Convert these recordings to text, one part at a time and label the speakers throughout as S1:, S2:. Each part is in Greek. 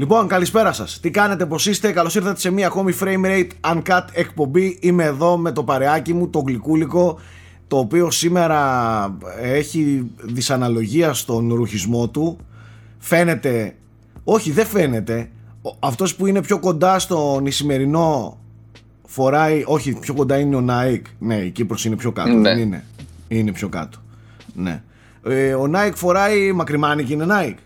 S1: Λοιπόν, καλησπέρα σας. Τι κάνετε, πώς είστε, καλώς ήρθατε σε μία ακόμη frame rate uncut εκπομπή. Είμαι εδώ με το παρεάκι μου, το γλυκούλικο, το οποίο σήμερα έχει δυσαναλογία στον ρουχισμό του. Φαίνεται, όχι δεν φαίνεται, αυτός που είναι πιο κοντά στον Ισημερινό φοράει, όχι πιο κοντά είναι ο Νάικ. Ναι, η Κύπρος είναι πιο κάτω,
S2: Ναι.
S1: δεν είναι. Είναι πιο κάτω. Ναι. Ε, ο Νάικ φοράει μακριμάνικη, είναι Νάικ.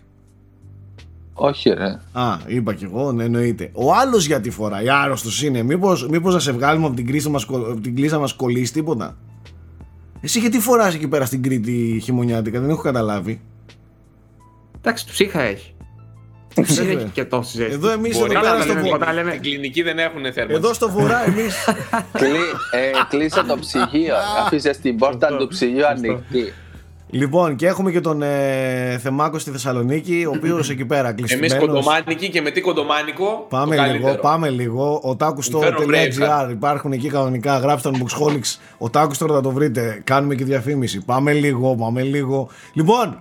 S2: Όχι ρε.
S1: Α, είπα κι εγώ, ναι, εννοείται. Ο άλλος γιατί φοράει, άρρωστος είναι. Μήπως μήπως να σε βγάλουμε από την, κρίση μας, κο- από την κλίσα μας κολλήσει τίποτα; Εσύ γιατί φοράς εκεί πέρα στην Κρήτη χειμωνιάτικα, δεν έχω καταλάβει.
S3: Εντάξει, ψύχα έχει. Δεν
S1: ψύχα.
S3: έχει και τόση ζέστη.
S1: Εδώ εμείς εδώ
S4: Μπορεί
S1: πέρα
S4: να
S1: στο,
S3: λέμε
S1: βο-
S3: κοντά, λέμε-
S4: Στην κλινική δεν έχουν θέρμανση.
S1: εδώ στο βορρά εμεί.
S2: Κλεί, ε, κλείσε το ψυγείο. Αφήσε την πόρτα του ψυγείου ανοιχτή.
S1: Λοιπόν, και έχουμε και τον ε, Θεμάκο στη Θεσσαλονίκη, ο οποίος εκεί πέρα
S4: Εμείς
S1: κλεισμένος.
S4: κοντομάνικοι και με τι κοντομάνικο.
S1: Πάμε
S4: το
S1: λίγο,
S4: καλύτερο.
S1: πάμε λίγο. Ο takusto.gr υπάρχουν εκεί κανονικά. Γράψτε τον Boxholics. Ο Takusto θα το βρείτε. Κάνουμε και διαφήμιση. Πάμε λίγο, πάμε λίγο. Λοιπόν,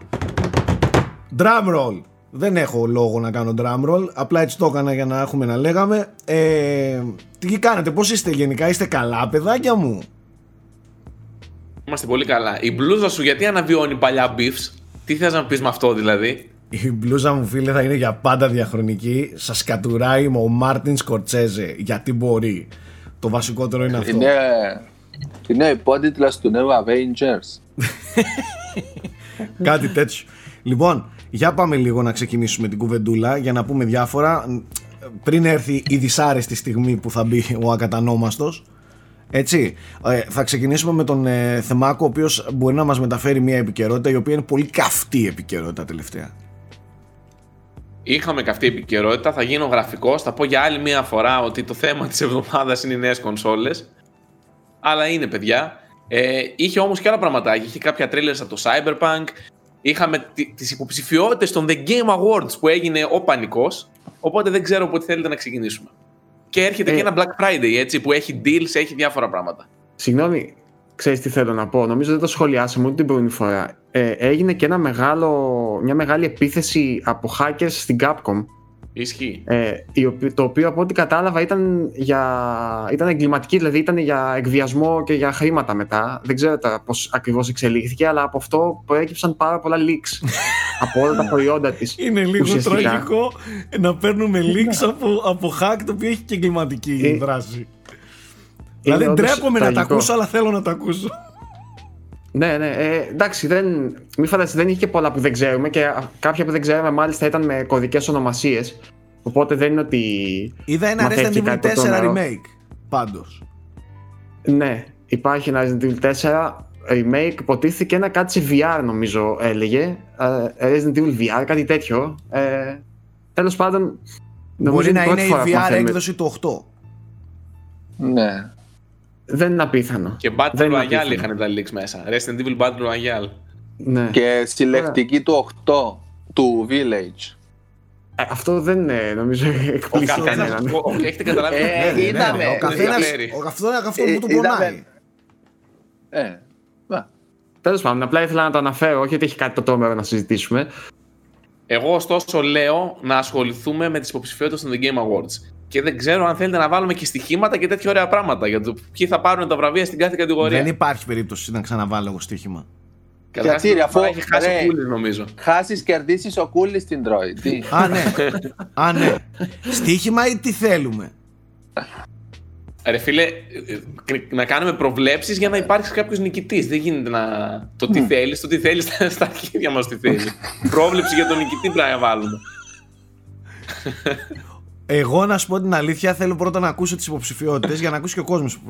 S1: drum roll. Δεν έχω λόγο να κάνω drum roll. Απλά έτσι το έκανα για να έχουμε να λέγαμε. Ε, τι κάνετε, πώς είστε γενικά, είστε καλά, παιδάκια μου;
S4: Είμαστε πολύ καλά. Η μπλούζα σου γιατί αναβιώνει παλιά beefs; Τι θες να πεις με αυτό δηλαδή;
S1: Η μπλούζα μου φίλε θα είναι για πάντα διαχρονική. Σας κατουράει με ο Μάρτιν Σκορτσέζε. Γιατί μπορεί. Το βασικότερο είναι αυτό.
S2: Είναι, είναι ο υπότιτλος του νέου Avengers.
S1: Κάτι τέτοιο. Λοιπόν, για πάμε λίγο να ξεκινήσουμε την κουβεντούλα για να πούμε διάφορα. Πριν έρθει η δυσάρεστη στιγμή που θα μπει ο ακατανόμαστος. Έτσι, ε, θα ξεκινήσουμε με τον ε, Θεμάκο, ο οποίος μπορεί να μας μεταφέρει μια επικαιρότητα η οποία είναι πολύ καυτή επικαιρότητα τελευταία.
S4: Είχαμε καυτή επικαιρότητα, θα γίνω γραφικός, θα πω για άλλη μία φορά ότι το θέμα της εβδομάδας είναι οι νέες κονσόλες. Αλλά είναι παιδιά. Ε, είχε όμως και άλλα πραγματάκια, είχε κάποια trailers από το Cyberpunk, είχαμε τι- τις υποψηφιότητες των The Game Awards που έγινε ο πανικός, οπότε δεν ξέρω πότε θέλετε να ξεκινήσουμε. Και έρχεται
S3: Ε.
S4: και ένα Black Friday έτσι που έχει deals, έχει διάφορα πράγματα.
S3: Συγγνώμη, ξέρεις τι θέλω να πω. Νομίζω δεν το σχολιάσαμε ούτε την πρώτη φορά. Ε, έγινε και ένα μεγάλο, μια μεγάλη επίθεση από hackers στην Capcom.
S4: Ισχύει.
S3: Ε, η οποι- το οποίο από ό,τι κατάλαβα ήταν, για, ήταν εγκληματική, δηλαδή ήταν για εκβιασμό και για χρήματα μετά. Δεν ξέρω τα πώς ακριβώς εξελίχθηκε, αλλά από αυτό προέκυψαν πάρα πολλά leaks από όλα τα προϊόντα της.
S1: Είναι λίγο
S3: ουσιαστικά.
S1: τραγικό να παίρνουμε leaks από, από hack το οποίο έχει και εγκληματική
S3: Ε,
S1: δράση. Δηλαδή
S3: όντως
S1: ντρέπομαι να τα
S3: τραγικό.
S1: ακούσω αλλά θέλω να τα ακούσω.
S3: Ναι, ναι. Ε, εντάξει, δεν, μη φανταστείτε, δεν είχε και πολλά που δεν ξέρουμε και α, κάποια που δεν ξέρουμε μάλιστα ήταν με κωδικές ονομασίες. Οπότε δεν είναι ότι.
S1: Είδα ένα Resident
S3: μαθαίθηκε
S1: Evil 4
S3: κάτι το τρομερό.
S1: remake πάντως.
S3: Ναι, υπάρχει ένα Resident Evil 4 remake. Υποτίθεται ένα κάτι σε VR νομίζω έλεγε. Ε, Resident Evil VR, κάτι τέτοιο. Ε, Τέλος πάντων. νομίζω
S1: Μπορεί να
S3: την
S1: είναι
S3: πρώτη
S1: η
S3: φορά που
S1: VR
S3: μαθαίνουμε.
S1: έκδοση του 8.
S2: Ναι.
S3: Δεν είναι απίθανο.
S4: Και Battle
S3: Δεν είναι
S4: Royale
S3: απίθανο.
S4: είχαν τα leaks μέσα. Resident Evil Battle Royale.
S3: Ναι.
S2: Και συλλεκτική του 8 του Village.
S3: Ε, αυτό δεν είναι, νομίζω,
S4: Ο
S3: εκπλήσει
S4: καθένας,
S3: κανέναν.
S4: ο- ο- έχετε καταλάβει.
S2: Ε,
S4: Ναι, ναι, ναι,
S2: είδαμε.
S4: ναι,
S1: Ο καθένας,
S4: διαφέρει.
S1: ο, αυτό είναι αυτός
S2: Ε,
S1: που του
S2: είδαμε.
S1: πονάει.
S2: Ε, μα,
S3: Τέλος πάντων, απλά ήθελα να το αναφέρω, όχι ότι έχει κάτι το τρόμερο να συζητήσουμε.
S4: Εγώ ωστόσο λέω να ασχοληθούμε με τις υποψηφιότητες των The Game Awards. Και δεν ξέρω αν θέλετε να βάλουμε και στοιχήματα και τέτοια ωραία πράγματα για το ποιοι θα πάρουν τα βραβεία στην κάθε κατηγορία.
S1: Δεν υπάρχει περίπτωση να ξαναβάλω εγώ στοίχημα.
S4: Καταρχάς,
S2: Γιατί, ρε, αφού-
S4: έχει χάσει
S2: ρε.
S4: ο Κούλης, νομίζω.
S2: χάσεις κερδίσεις ο κούλης την τρώει. Τι;
S1: Α, ναι. Α, ναι. Στοίχημα ή τι θέλουμε;
S4: Ρε φίλε, ε, ε, να κάνουμε προβλέψεις για να υπάρξει κάποιος νικητής. Δεν γίνεται να... Το τι θέλεις, το τι θέλεις στα- στα αρχίδια μας τι θέλεις. Πρόβλεψη για τον νικητή πρέπει να βάλουμε.
S1: Εγώ να σου πω την αλήθεια, θέλω πρώτα να ακούσω τις υποψηφιότητες για να ακούσει και ο κόσμος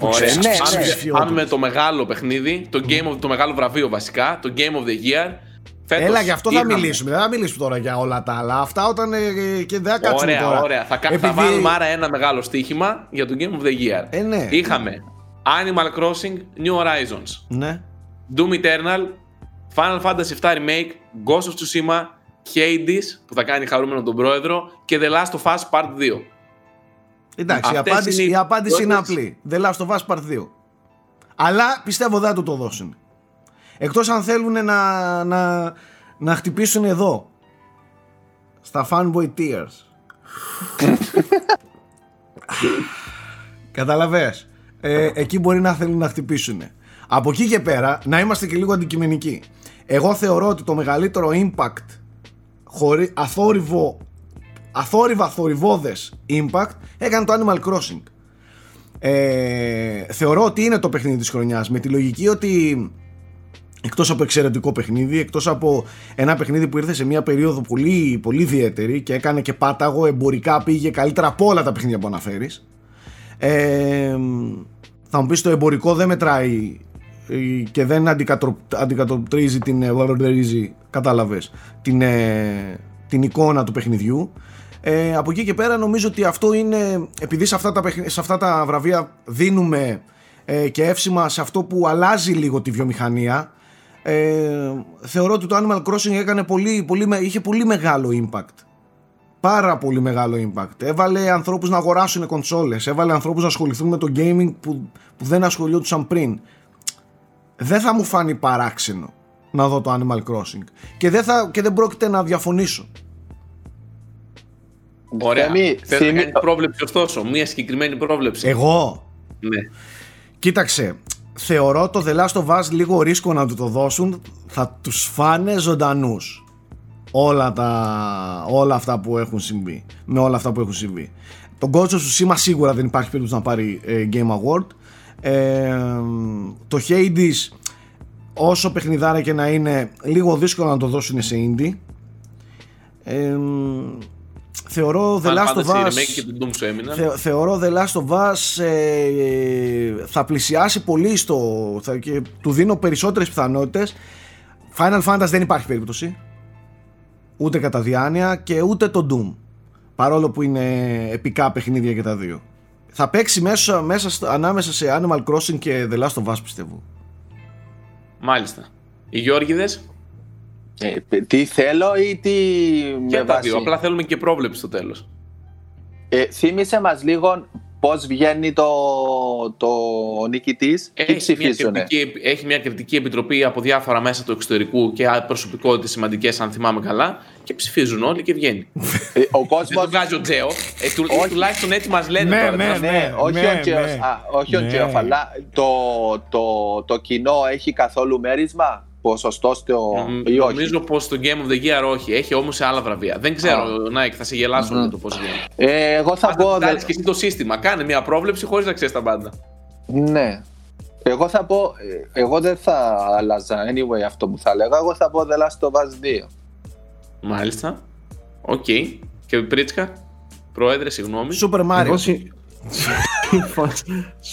S4: Ωραία.
S2: Ναι,
S4: Πάμε-
S2: ναι.
S4: Πάμε με το μεγάλο παιχνίδι, το, game of, το μεγάλο βραβείο βασικά, το Game of the Year. Φέτος
S1: Έλα, γι' αυτό θα
S4: είχαμε-
S1: μιλήσουμε. Δεν θα μιλήσουμε τώρα για όλα τα άλλα. Αυτά όταν. ε, ε, και δεν θα κάτσουμε
S4: Ωραία,
S1: τώρα.
S4: ωραία. Θα, κα- θα
S1: Επειδή-
S4: βάλουμε άρα ένα μεγάλο στοίχημα για το Game of the Year.
S1: Ε, ναι.
S4: Είχαμε Animal Crossing New Horizons,
S1: Ναι.
S4: Doom Eternal, Final Fantasy VII Remake, Ghost of Tsushima, Hades που θα κάνει χαρούμενο τον πρόεδρο και The Last of Us Part 2.
S1: Εντάξει, η
S4: Αυτές
S1: απάντηση,
S4: είναι οι
S1: η απάντηση είναι
S4: πρώτες-
S1: απλή. The Last of Us Part 2. Αλλά πιστεύω δεν θα του το δώσουν. Εκτός αν θέλουν να, να, να χτυπήσουν εδώ. στα fanboy tears. Καταλαβες. Ε, εκεί μπορεί να θέλουν να χτυπήσουν. Από εκεί και πέρα, να είμαστε και λίγο αντικειμενικοί. Εγώ θεωρώ ότι το μεγαλύτερο impact χωρί, αθόρυβο, αθόρυβα θορυβόδες impact έκανε το Animal Crossing. Ε, θεωρώ ότι είναι το παιχνίδι της χρονιάς με τη λογική ότι εκτός από εξαιρετικό παιχνίδι εκτός από ένα παιχνίδι που ήρθε σε μια περίοδο πολύ, πολύ ιδιαίτερη και έκανε και πάταγο εμπορικά πήγε καλύτερα από όλα τα παιχνίδια που αναφέρεις ε, θα μου πεις το εμπορικό δεν μετράει ε, και δεν αντικατοπτρίζει την ε, κατάλαβες την, ε, την εικόνα του παιχνιδιού. Ε, από εκεί και πέρα νομίζω ότι αυτό είναι επειδή σε αυτά τα, σε αυτά τα βραβεία δίνουμε ε, και εύσημα σε αυτό που αλλάζει λίγο τη βιομηχανία ε, θεωρώ ότι το Animal Crossing έκανε πολύ, πολύ, είχε πολύ μεγάλο impact. Πάρα πολύ μεγάλο impact. Έβαλε ανθρώπους να αγοράσουν κονσόλες έβαλε ανθρώπους να ασχοληθούν με το gaming που, που δεν ασχολιόντουσαν πριν δεν θα μου φάνει παράξενο να δω το Animal Crossing και δεν, θα, και δεν πρόκειται να διαφωνήσω
S4: Ωραία. Θέλω να κάνει πρόβλεψη ωστόσο, μία συγκεκριμένη πρόβλεψη.
S1: Εγώ;
S4: Ναι.
S1: Κοίταξε, θεωρώ το The Last of Us λίγο ρίσκο να του το δώσουν, θα τους φάνε ζωντανούς. Όλα, τα, όλα αυτά που έχουν συμβεί. Με όλα αυτά που έχουν συμβεί. Το Ghost of Tsushima σίγουρα δεν υπάρχει περίπτωση να πάρει ε, Game Award. Ε, το Hades όσο παιχνιδάρα και να είναι λίγο δύσκολο να το δώσουν σε indie. Ε, θεωρώ The Last of Us θεωρώ The Last of Us ε, θα πλησιάσει πολύ στο θα, και του δίνω περισσότερες πιθανότητες. Final Fantasy δεν υπάρχει περίπτωση. Ούτε κατά διάνοια και ούτε το Doom. Παρόλο που είναι επικά παιχνίδια και τα δύο θα παίξει μέσα, μέσα ανάμεσα σε Animal Crossing και The Last of Us πιστεύω
S4: Μάλιστα οι Γιώργιδες
S2: ε, τι θέλω ή τι.
S4: Και τα δύο. Απλά θέλουμε και πρόβλεψη στο τέλος.
S2: Ε, θύμισε μας λίγο πώς βγαίνει το, το νικητής, τι ψηφίζουν.
S4: Έχει μια κριτική επιτροπή από διάφορα μέσα του εξωτερικού και προσωπικότητες σημαντικές, αν θυμάμαι καλά, και ψηφίζουν όλοι και βγαίνει.
S2: Ε, ο κόσμος...
S4: Δεν τον βγάζει ο Τζέο. Ε, του, όχι. Τουλάχιστον έτσι μας λένε
S1: ναι,
S4: τώρα.
S1: Ναι, ναι,
S2: όχι ναι, ο Τζέο, ναι. όχι ο Τζέο, ναι. αλλά το, το, το κοινό έχει καθόλου μέρισμα; Ποσοστό στο.
S4: Mm, ή όχι; Νομίζω πως το Game of the Year όχι. Έχει όμως σε άλλα βραβεία. Δεν ξέρω, ah. Νάικ, θα σε γελάσω mm. με το πώς
S2: βγαίνει. Ε, εγώ θα πω.
S4: Δεν και εσύ το σύστημα. Κάνε μια πρόβλεψη χωρίς να ξέρεις τα πάντα.
S2: Ναι. Εγώ θα πω. Εγώ δεν θα άλλαζα anyway αυτό που θα λέγα. Εγώ θα πω The Last of Us 2.
S4: Μάλιστα. OK. Okay. Και Πρίτσκα. Πρόεδρε, συγγνώμη.
S1: Super Mario.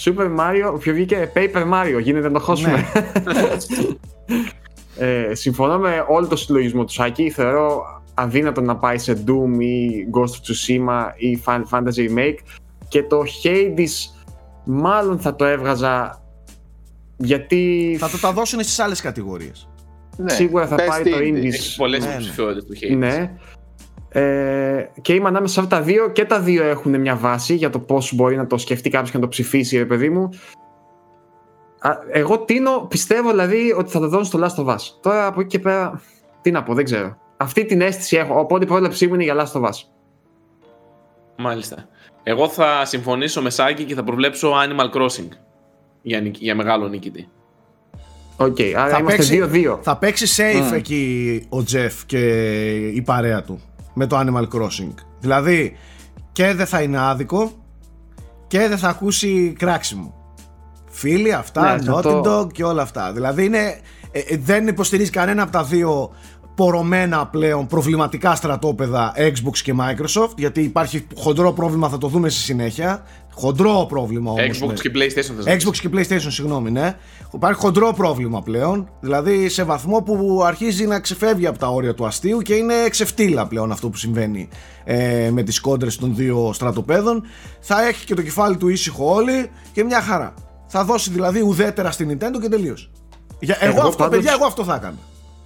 S3: Super Mario, ποιο βγήκε Paper Mario, γίνεται να το χώσουμε. ε, συμφωνώ με όλο το συλλογισμό του Σάκη. Θεωρώ αδύνατο να πάει σε Doom ή Ghost of Tsushima ή Final Fantasy Remake. Και το Hades μάλλον θα το έβγαζα γιατί...
S1: Θα το τα δώσουν στις άλλες κατηγορίες.
S3: Ναι. Σίγουρα θα πάρει το Indies.
S4: Έχει πολλές ναι, υποψηφιότητες του Hades.
S3: Ναι. Ε, και είμαι ανάμεσα σε αυτά τα δύο και τα δύο έχουν μια βάση για το πώς μπορεί να το σκεφτεί κάποιος και να το ψηφίσει, ρε παιδί μου. Εγώ τίνω, πιστεύω δηλαδή ότι θα το δώσουν στο Last of Us. Τώρα από εκεί και πέρα, τι να πω, δεν ξέρω. Αυτή την αίσθηση έχω. Οπότε η πρόβλεψή μου είναι για Last of Us.
S4: Μάλιστα. Εγώ θα συμφωνήσω με Σάκη και θα προβλέψω Animal Crossing για, για μεγάλο νικητή.
S3: OK, okay, άρα θα είμαστε 2-2.
S1: Θα παίξει safe εκεί ο Τζεφ και η παρέα του με το Animal Crossing. Δηλαδή και δεν θα είναι άδικο και δεν θα ακούσει κράξιμο. Φίλοι αυτά, ναι, Naughty Dog και όλα αυτά. Δηλαδή είναι, ε, ε, δεν υποστηρίζει κανένα από τα δύο πορωμένα πλέον προβληματικά στρατόπεδα Xbox και Microsoft γιατί υπάρχει χοντρό πρόβλημα θα το δούμε στη συνέχεια. Χοντρό πρόβλημα όμως
S4: Xbox και PlayStation
S1: Xbox και PlayStation συγγνώμη ναι. Υπάρχει χοντρό πρόβλημα πλέον δηλαδή σε βαθμό που αρχίζει να ξεφεύγει από τα όρια του αστείου και είναι ξεφτύλα πλέον αυτό που συμβαίνει ε, με τις κόντρες των δύο στρατοπέδων. Θα έχει και το κεφάλι του ήσυχο όλοι και μια χαρά θα δώσει δηλαδή ουδέτερα στην Nintendo και τελείως εγώ, εγώ αυτό, πάντως... παιδιά, εγώ αυτό θα έκανα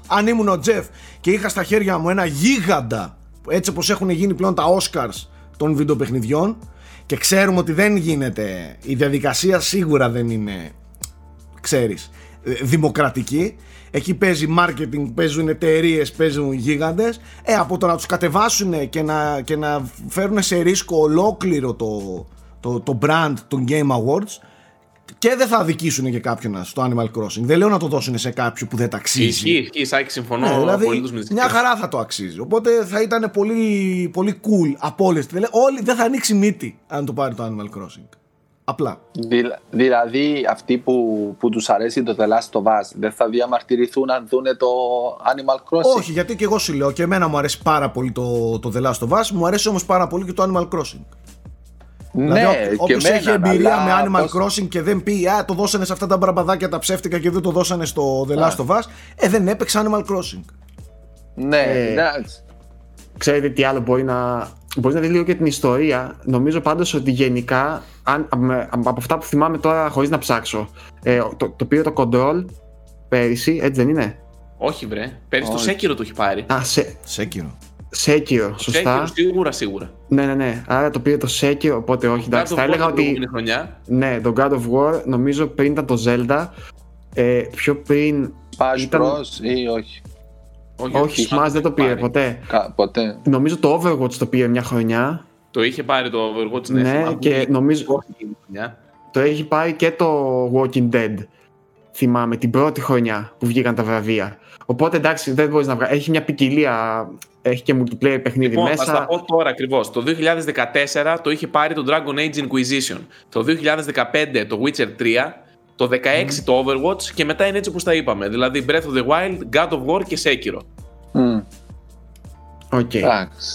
S1: αν ήμουν ο Τζεφ και είχα στα χέρια μου ένα γίγαντα έτσι όπως έχουν γίνει πλέον τα Oscars των βιντεοπαιχνιδιών και ξέρουμε ότι δεν γίνεται η διαδικασία σίγουρα δεν είναι ξέρεις, ε, δημοκρατική. Εκεί παίζει marketing, παίζουν εταιρείες, παίζουν γίγαντες. Ε, από το να τους κατεβάσουν και να, και να φέρουν σε ρίσκο ολόκληρο το, το, το brand των Game Awards και δεν θα αδικήσουν και κάποιον στο Animal Crossing. Δεν λέω να το δώσουν σε κάποιον που δεν τα αξίζει.
S4: Ισχύει, ισχύει, Σάκη, συμφωνώ
S1: Ναι, δηλαδή,
S4: απολύτως με τις
S1: μια χαρά θα το αξίζει. Οπότε θα ήταν πολύ, πολύ cool από όλες. Δηλαδή, όλοι δεν θα ανοίξει μύτη αν το πάρει το Animal Crossing. Απλά.
S2: Δηλα- Δηλαδή αυτοί που, που τους αρέσει το The Last of Us δεν θα διαμαρτυρηθούν αν δούνε το Animal Crossing;
S1: Όχι, γιατί και εγώ σου λέω και εμένα μου αρέσει πάρα πολύ το, το The Last of Us, μου αρέσει όμως πάρα πολύ και το Animal Crossing.
S2: Ναι,
S1: δηλαδή,
S2: και
S1: όποιος έχει
S2: εμένα,
S1: εμπειρία
S2: αλλά
S1: με Animal
S2: πώς-
S1: Crossing και δεν πει Α, το δώσανε σε αυτά τα μπραμπαδάκια τα ψεύτικα και δεν το δώσανε στο The Last of Us, ε, δεν έπαιξε Animal Crossing.
S2: Ναι,
S3: Ε,
S2: εντάξει.
S3: Ξέρετε τι άλλο μπορεί να. Μπορείς να δεις λίγο και την ιστορία. Νομίζω πάντως ότι γενικά, αν, με- από αυτά που θυμάμαι τώρα χωρίς να ψάξω, ε, το, το πήρε το Control πέρυσι, έτσι δεν είναι;
S4: Όχι, βρε. Πέρυσι το
S2: Όχι.
S4: Σέκυρο το έχει πάρει.
S3: Α, σε,
S1: Σέκυρο.
S3: Sekiro, σωστά.
S4: Σέκυρο, σίγουρα, σίγουρα.
S3: Ναι, ναι, ναι. Άρα το πήρε το Sekiro, οπότε όχι. Εντάξει,
S4: God of
S3: θα
S4: War
S3: έλεγα
S4: την
S3: ότι.
S4: προηγούμενη χρονιά.
S3: Ναι, το God of War νομίζω πριν ήταν το Zelda. Ε, πιο πριν.
S2: Smash
S3: ήταν-
S2: Bros ή όχι;
S3: Όχι, Smash δεν το πήρε
S4: πάρει.
S3: ποτέ.
S2: Κα- ποτέ.
S3: Νομίζω το Overwatch το πήρε μια χρονιά.
S4: Το είχε πάρει το Overwatch,
S3: Ναι,
S4: θυμάμαι.
S3: και νομίζω-
S4: Όχι εκείνη τη χρονιά.
S3: Το έχει πάρει και το Walking Dead. Θυμάμαι την πρώτη χρονιά που βγήκαν τα βραβεία. Οπότε εντάξει, δεν μπορείς να βγάλει. Έχει μια ποικιλία. Έχει και multiplayer παιχνίδι
S4: Λοιπόν, θα στα
S3: μέσα.
S4: πω τώρα ακριβώς. Το 2014 το είχε πάρει το Dragon Age Inquisition. Το 2015 το Witcher 3. Το 16 το Overwatch και μετά είναι έτσι όπως τα είπαμε. Δηλαδή Breath of the Wild, God of War και Sekiro.
S2: Μμ,
S3: ΟΚ.
S2: Εντάξει.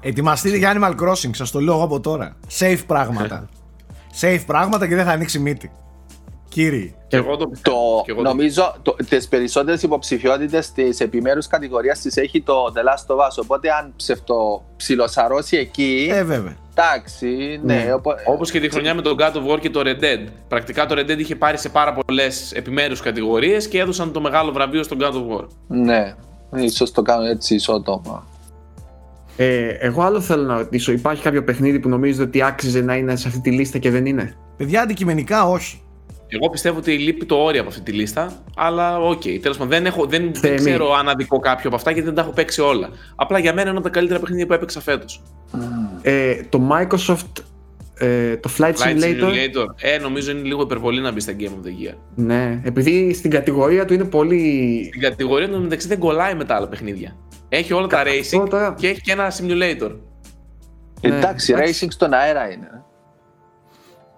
S1: Ετοιμαστείτε για Animal Crossing, σας το λέω εγώ από τώρα. Safe πράγματα. Safe πράγματα και δεν θα ανοίξει μύτη. Κύριοι.
S4: Και εγώ το
S2: Το,
S4: πιστεύω. Και εγώ το-
S2: νομίζω το, τις περισσότερες υποψηφιότητες της επιμέρους κατηγορίας της έχει το The Last of Us οπότε αν ψευτο ψιλοσαρώσει εκεί
S1: Ε, βέβαια.
S2: εντάξει ναι,
S3: Ναι.
S2: οπο-
S4: Όπως και τη χρονιά με το God of War και το Red Dead. Πρακτικά το Red Dead είχε πάρει σε πάρα πολλές επιμέρους κατηγορίες και έδωσαν το μεγάλο βραβείο στον God of War.
S2: ναι ίσως το κάνω έτσι ισότομα
S3: Ε, εγώ άλλο θέλω να ρωτήσω. Υπάρχει κάποιο παιχνίδι που νομίζετε ότι άξιζε να είναι σε αυτή τη λίστα και δεν είναι;
S1: Παιδιά, αντικειμενικά όχι.
S4: Εγώ πιστεύω ότι λείπει το Ori από αυτή τη λίστα, αλλά OK. Okay. Τέλος πάντων, δεν, έχω, δεν, δεν
S3: Θέμη.
S4: ξέρω αν αδικώ κάποιο από αυτά γιατί δεν τα έχω παίξει όλα. Απλά για μένα είναι ένα από τα καλύτερα παιχνίδια που έπαιξα φέτος.
S3: Ε, το Microsoft. Ε, το Flight,
S4: Flight
S3: Simulator.
S4: Simulator. Ε, νομίζω είναι λίγο υπερβολή να μπει στα Game of the Year.
S3: Ναι, επειδή στην κατηγορία του είναι πολύ.
S4: Στην κατηγορία του μεταξύ δεν κολλάει με τα άλλα παιχνίδια. Έχει όλα τα racing
S3: τώρα-
S4: και έχει και ένα simulator.
S3: Ναι,
S2: εντάξει
S3: εντάξει.
S2: racing στον αέρα είναι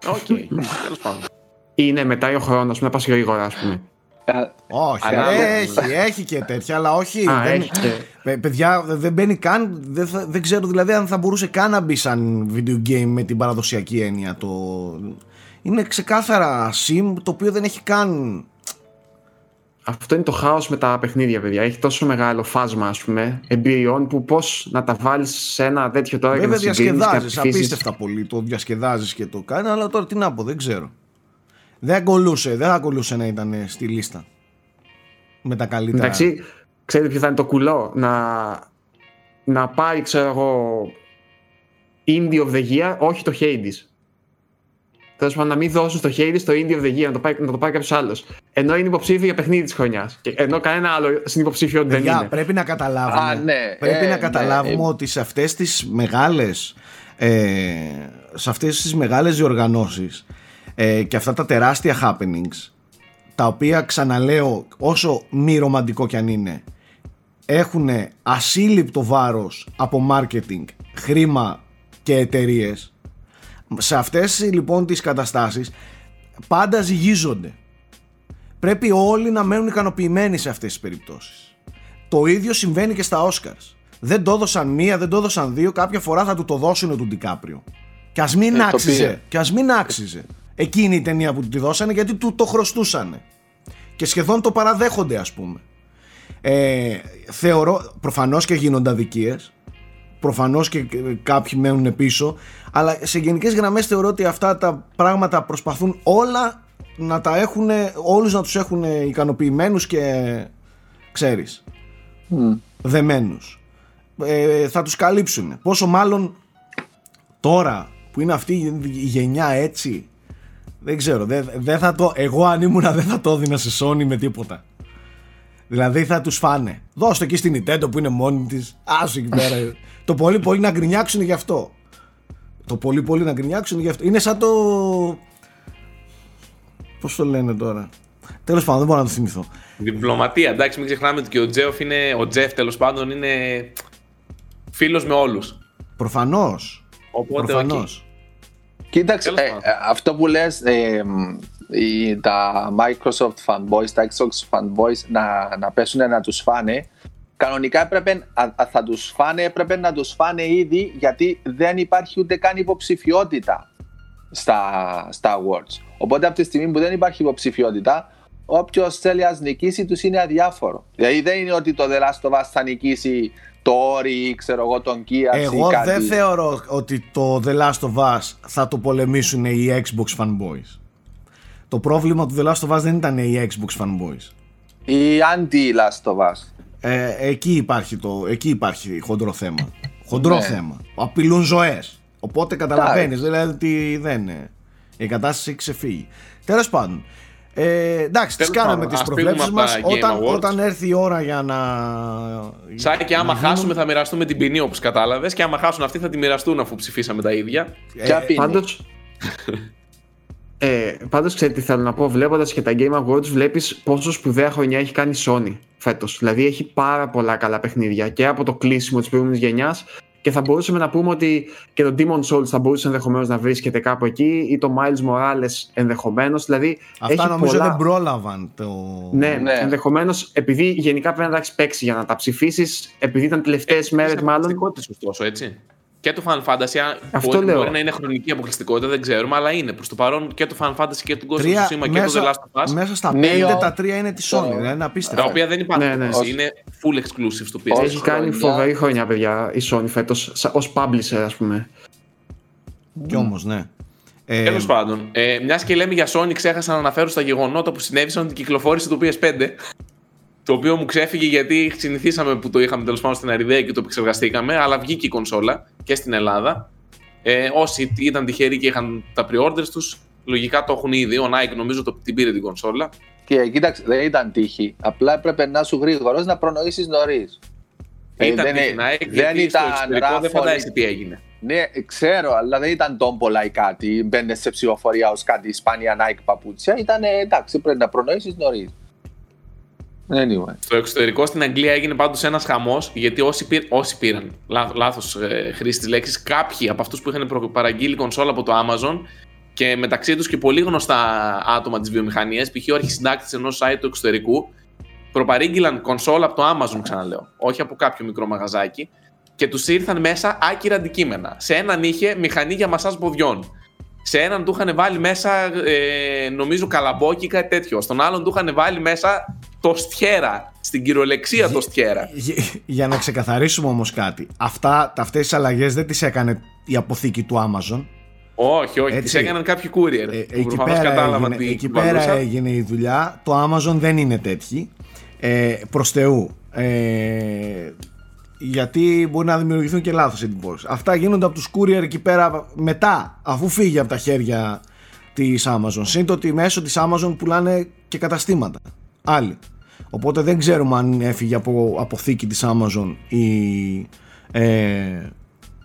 S4: Οκ, τέλος πάντων.
S3: Είναι μετά ο χρόνος, να πας γρήγορα, ας πούμε.
S2: Ε,
S1: Όχι,
S4: Αλλά-
S1: έχει, έχει και τέτοια, αλλά όχι.
S3: Α,
S1: δεν-
S3: έχει και-
S1: Παι- παιδιά, δεν μπαίνει καν. Δεν, θα- δεν ξέρω δηλαδή αν θα μπορούσε καν να μπει σαν video game με την παραδοσιακή έννοια. Το... Είναι ξεκάθαρα sim το οποίο δεν έχει καν.
S3: Αυτό είναι το χάος με τα παιχνίδια, παιδιά. Έχει τόσο μεγάλο φάσμα, ας πούμε, εμπειριών που πώς να τα βάλεις σε ένα τέτοιο τώρα
S1: Βέβαια
S3: και να συγκρίνεις και να
S1: διασκεδάζεις
S3: ψηφίσεις.
S1: απίστευτα πολύ. Το διασκεδάζεις και το κάνεις, αλλά τώρα τι να πω, δεν ξέρω. Δεν κολούσε, δεν θα κολούσε να ήταν στη λίστα. Με τα καλύτερα.
S3: Εντάξει, ξέρετε ποιο θα είναι το κουλό; Να, να πάρει, ξέρω εγώ, Indie of the Year, όχι το Hades. Τέλος πάντων, να μην δώσουν στο Hades το Indie of the Year, να το πάρει, να το πάρει κάποιος άλλος. Ενώ είναι υποψήφιο για παιχνίδι της χρονιάς. Ενώ κανένα άλλο συνυποψήφιο δεν
S1: Παιδιά,
S3: είναι.
S1: πρέπει να καταλάβουμε,
S2: Α, ναι,
S1: πρέπει
S2: ε,
S1: να
S2: ναι,
S1: καταλάβουμε
S2: ε.
S1: ότι σε αυτές τις μεγάλες ε, σε αυτές τις μεγάλες διοργανώσεις ε, και αυτά τα τεράστια happenings τα οποία ξαναλέω όσο μη ρομαντικό κι αν είναι έχουν ασύλληπτο βάρος από marketing, χρήμα και εταιρείες. σε αυτές λοιπόν τις καταστάσεις πάντα ζυγίζονται πρέπει όλοι να μένουν ικανοποιημένοι σε αυτές τις περιπτώσεις. Το ίδιο συμβαίνει και στα Oscars. Δεν το έδωσαν μία, δεν το έδωσαν δύο, κάποια φορά θα του το δώσουν του Ντικάπριο. Και ας μην
S2: Ε, το
S1: άξιζε,
S2: πήρε.
S1: και ας μην άξιζε εκείνη η ταινία που του τη δώσανε γιατί του το χρωστούσανε. Και σχεδόν το παραδέχονται ας πούμε. Ε, θεωρώ, προφανώς και γίνονται αδικίες, προφανώς και κάποιοι μένουν πίσω, αλλά σε γενικές γραμμές θεωρώ ότι αυτά τα πράγματα προσπαθούν όλα να τα έχουν, όλους να τους έχουν ικανοποιημένους και ξέρεις,
S2: μ.
S1: δεμένους. Ε, θα τους καλύψουν. Πόσο μάλλον τώρα που είναι αυτή η γενιά έτσι Δεν ξέρω. Δεν, δεν θα το, εγώ αν ήμουν δεν θα το έδινα σε Sony με τίποτα. Δηλαδή θα τους φάνε. Δώστε εκεί στην Nintendo που είναι μόνη της. Άσου εκεί πέρα. το πολύ πολύ να γκρινιάξουν γι' αυτό. Το πολύ πολύ να γκρινιάξουν γι' αυτό. Είναι σαν το... Πώς το λένε τώρα; Τέλος πάντων δεν μπορώ να το θυμηθώ.
S4: Διπλωματία. Εντάξει, μην ξεχνάμε ότι και ο Τζεφ είναι. Ο Τζεφ τέλος πάντων είναι φίλος με όλους.
S1: Προφανώς.
S4: Οπότε
S1: Προφανώς.
S2: Κοίταξε,
S4: Τέλος
S2: ε,
S4: πάντων.
S2: ε, αυτό που λες, ε, μ, οι- τα Microsoft fanboys, τα Xbox fanboys να, να πέσουν να τους φάνε, κανονικά έπρεπε, α, α, θα τους φάνε, έπρεπε να τους φάνε ήδη γιατί δεν υπάρχει ούτε καν υποψηφιότητα στα, στα awards. Οπότε από τη στιγμή που δεν υπάρχει υποψηφιότητα, όποιος θέλει να νικήσει τους είναι αδιάφορο. Δηλαδή δεν είναι ότι το The Last of Us θα νικήσει το Ori ή ξέρω εγώ τον Gears ή
S1: Εγώ
S2: κάτι.
S1: δεν θεωρώ ότι το The Last of Us θα το πολεμήσουν οι Xbox fanboys. Το πρόβλημα του The Last of Us δεν ήταν οι Xbox fanboys.
S2: Ή anti-Last of Us.
S1: Ε, εκεί, υπάρχει το, εκεί υπάρχει χοντρό θέμα. Χοντρό
S2: Ναι.
S1: θέμα. Απειλούν ζωές. Οπότε καταλαβαίνεις, δηλαδή ότι δεν είναι. Η κατάσταση έχει ξεφύγει. Τέλος πάντων. Ε, εντάξει, τις
S4: Τέλος
S1: κάναμε
S4: πάντων,
S1: τις
S4: ας
S1: προβλέψεις
S4: φύγουμε
S1: μας.
S4: από τα Game
S1: Όταν,
S4: Awards.
S1: όταν έρθει η ώρα για να.
S4: Σάκη, και άμα
S1: να
S4: χάσουμε θα μοιραστούμε την ποινή όπως κατάλαβες. Και άμα χάσουν αυτοί θα τη μοιραστούν αφού ψηφίσαμε τα ίδια.
S2: Ποια
S1: Ε,
S2: πίνει.
S3: Πάντως, ε, πάντως ξέρετε τι θέλω να πω, βλέποντας και τα Game Awards βλέπεις πόσο σπουδαία χρονιά έχει κάνει η Sony φέτος. Δηλαδή έχει πάρα πολλά καλά παιχνίδια και από το κλείσιμο της προηγούμενης γενιάς και θα μπορούσαμε να πούμε ότι και το Demon Souls θα μπορούσε ενδεχομένως να βρίσκεται κάπου εκεί ή το Miles Morales ενδεχομένως. Δηλαδή
S1: Αυτά
S3: έχει
S1: νομίζω
S3: πολλά...
S1: δεν πρόλαβαν το.
S3: Ναι,
S2: Ναι.
S3: ενδεχομένως επειδή γενικά πρέπει να τα έχεις παίξει για να τα ψηφίσεις, επειδή ήταν τελευταίες μέρες μάλλον.
S4: αποκλειστικότητες, ωστόσο, έτσι. Και το Final Fantasy, αν
S3: Αυτό
S4: μπορεί,
S3: λέω.
S4: μπορεί να είναι χρονική αποκλειστικότητα, δεν ξέρουμε, αλλά είναι προ το παρόν και το Final Fantasy και το Ghost of
S1: Τρία,
S4: Tsushima και το The Last of Us.
S1: μέσα στα
S2: Neo.
S1: πέντε τα τρία είναι της Sony.
S2: Το-
S1: Δηλαδή είναι
S4: Τα
S1: απίστευτο.
S4: οποία δεν υπάρχουν.
S3: Ναι, ναι.
S4: έτσι, Είναι full exclusive στο PS.
S2: Ως
S3: Έχει κάνει
S2: χρονιά.
S3: φοβερή χρονιά, παιδιά, η Sony φέτος, ως publisher, ας πούμε.
S1: Κι όμως, ναι. Ε,
S4: Τέλος πάντων, ε, μιας και λέμε για Sony, ξέχασα να αναφέρω στα γεγονότα που συνέβησαν την κυκλοφόρηση του PS5. Το οποίο μου ξέφυγε γιατί συνηθίσαμε που το είχαμε τέλος πάντων στην Αριδέα και το επεξεργαστήκαμε, αλλά βγήκε η κονσόλα και στην Ελλάδα. Ε, όσοι ήταν τυχεροί και είχαν τα pre-orders τους, λογικά το έχουν ήδη. Ο Nike νομίζω το, την πήρε την κονσόλα.
S2: Και κοίταξε, δεν ήταν τύχη. Απλά έπρεπε να σου γρήγορος να προνοήσεις νωρίς.
S4: ήταν
S2: δεν,
S4: τύχη
S2: ε-
S4: Nike,
S2: δεν
S4: γιατί στο
S2: ήταν
S4: εξωτερικό δεν
S2: ράφολη.
S4: φαντάζεσαι τι έγινε.
S2: Ναι, ξέρω, αλλά δεν ήταν τόμπολα ή κάτι. Μπαίνε σε ψηφοφορία ως κάτι Ισπανία Nike παπούτσια. Ήταν εντάξει, πρέπει να προνοήσεις νωρίς. Anyway.
S4: Στο εξωτερικό στην Αγγλία έγινε πάντως ένας χαμός, γιατί όσοι, πήρ, όσοι πήραν, λάθος ε, χρήση της λέξης, κάποιοι από αυτούς που είχαν προ- παραγγείλει κονσόλα από το Amazon και μεταξύ τους και πολύ γνωστά άτομα της βιομηχανίας, π.χ. ο αρχισυντάκτης ενός site του εξωτερικού, προπαρήγγειλαν κονσόλα από το Amazon, ξαναλέω, όχι από κάποιο μικρό μαγαζάκι, και τους ήρθαν μέσα άκυρα αντικείμενα. Σε έναν είχε μηχανή για μασάζ ποδιών. Σε έναν του είχαν βάλει μέσα, ε, νομίζω, καλαμπόκι ή κάτι τέτοιο. Στον άλλον του είχαν βάλει μέσα το στιέρα. Στην κυριολεξία το στιέρα.
S1: Για, για να ξεκαθαρίσουμε όμως κάτι. Αυτά, αυτές τις αλλαγές δεν τις έκανε η αποθήκη του Amazon.
S4: Όχι, όχι.
S1: Έτσι.
S4: Τι έκαναν κάποιοι courier.
S1: Ε,
S4: που
S1: εκεί
S4: προφανώς
S1: πέρα,
S4: κατάλαβαν
S1: έγινε,
S4: τι
S1: εκεί πέρα
S4: κουβαλούσαν.
S1: έγινε η δουλειά. Το Amazon δεν είναι τέτοιοι. Ε, προς Θεού. Ε, γιατί μπορεί να δημιουργηθούν και λάθος εντυπώσεις. Αυτά γίνονται από τους courier εκεί πέρα μετά, αφού φύγει από τα χέρια της Amazon. Σύντο ότι μέσω της Amazon πουλάνε και καταστήματα. Άλλοι. Οπότε δεν ξέρουμε αν έφυγε από αποθήκη της Amazon ή, ε,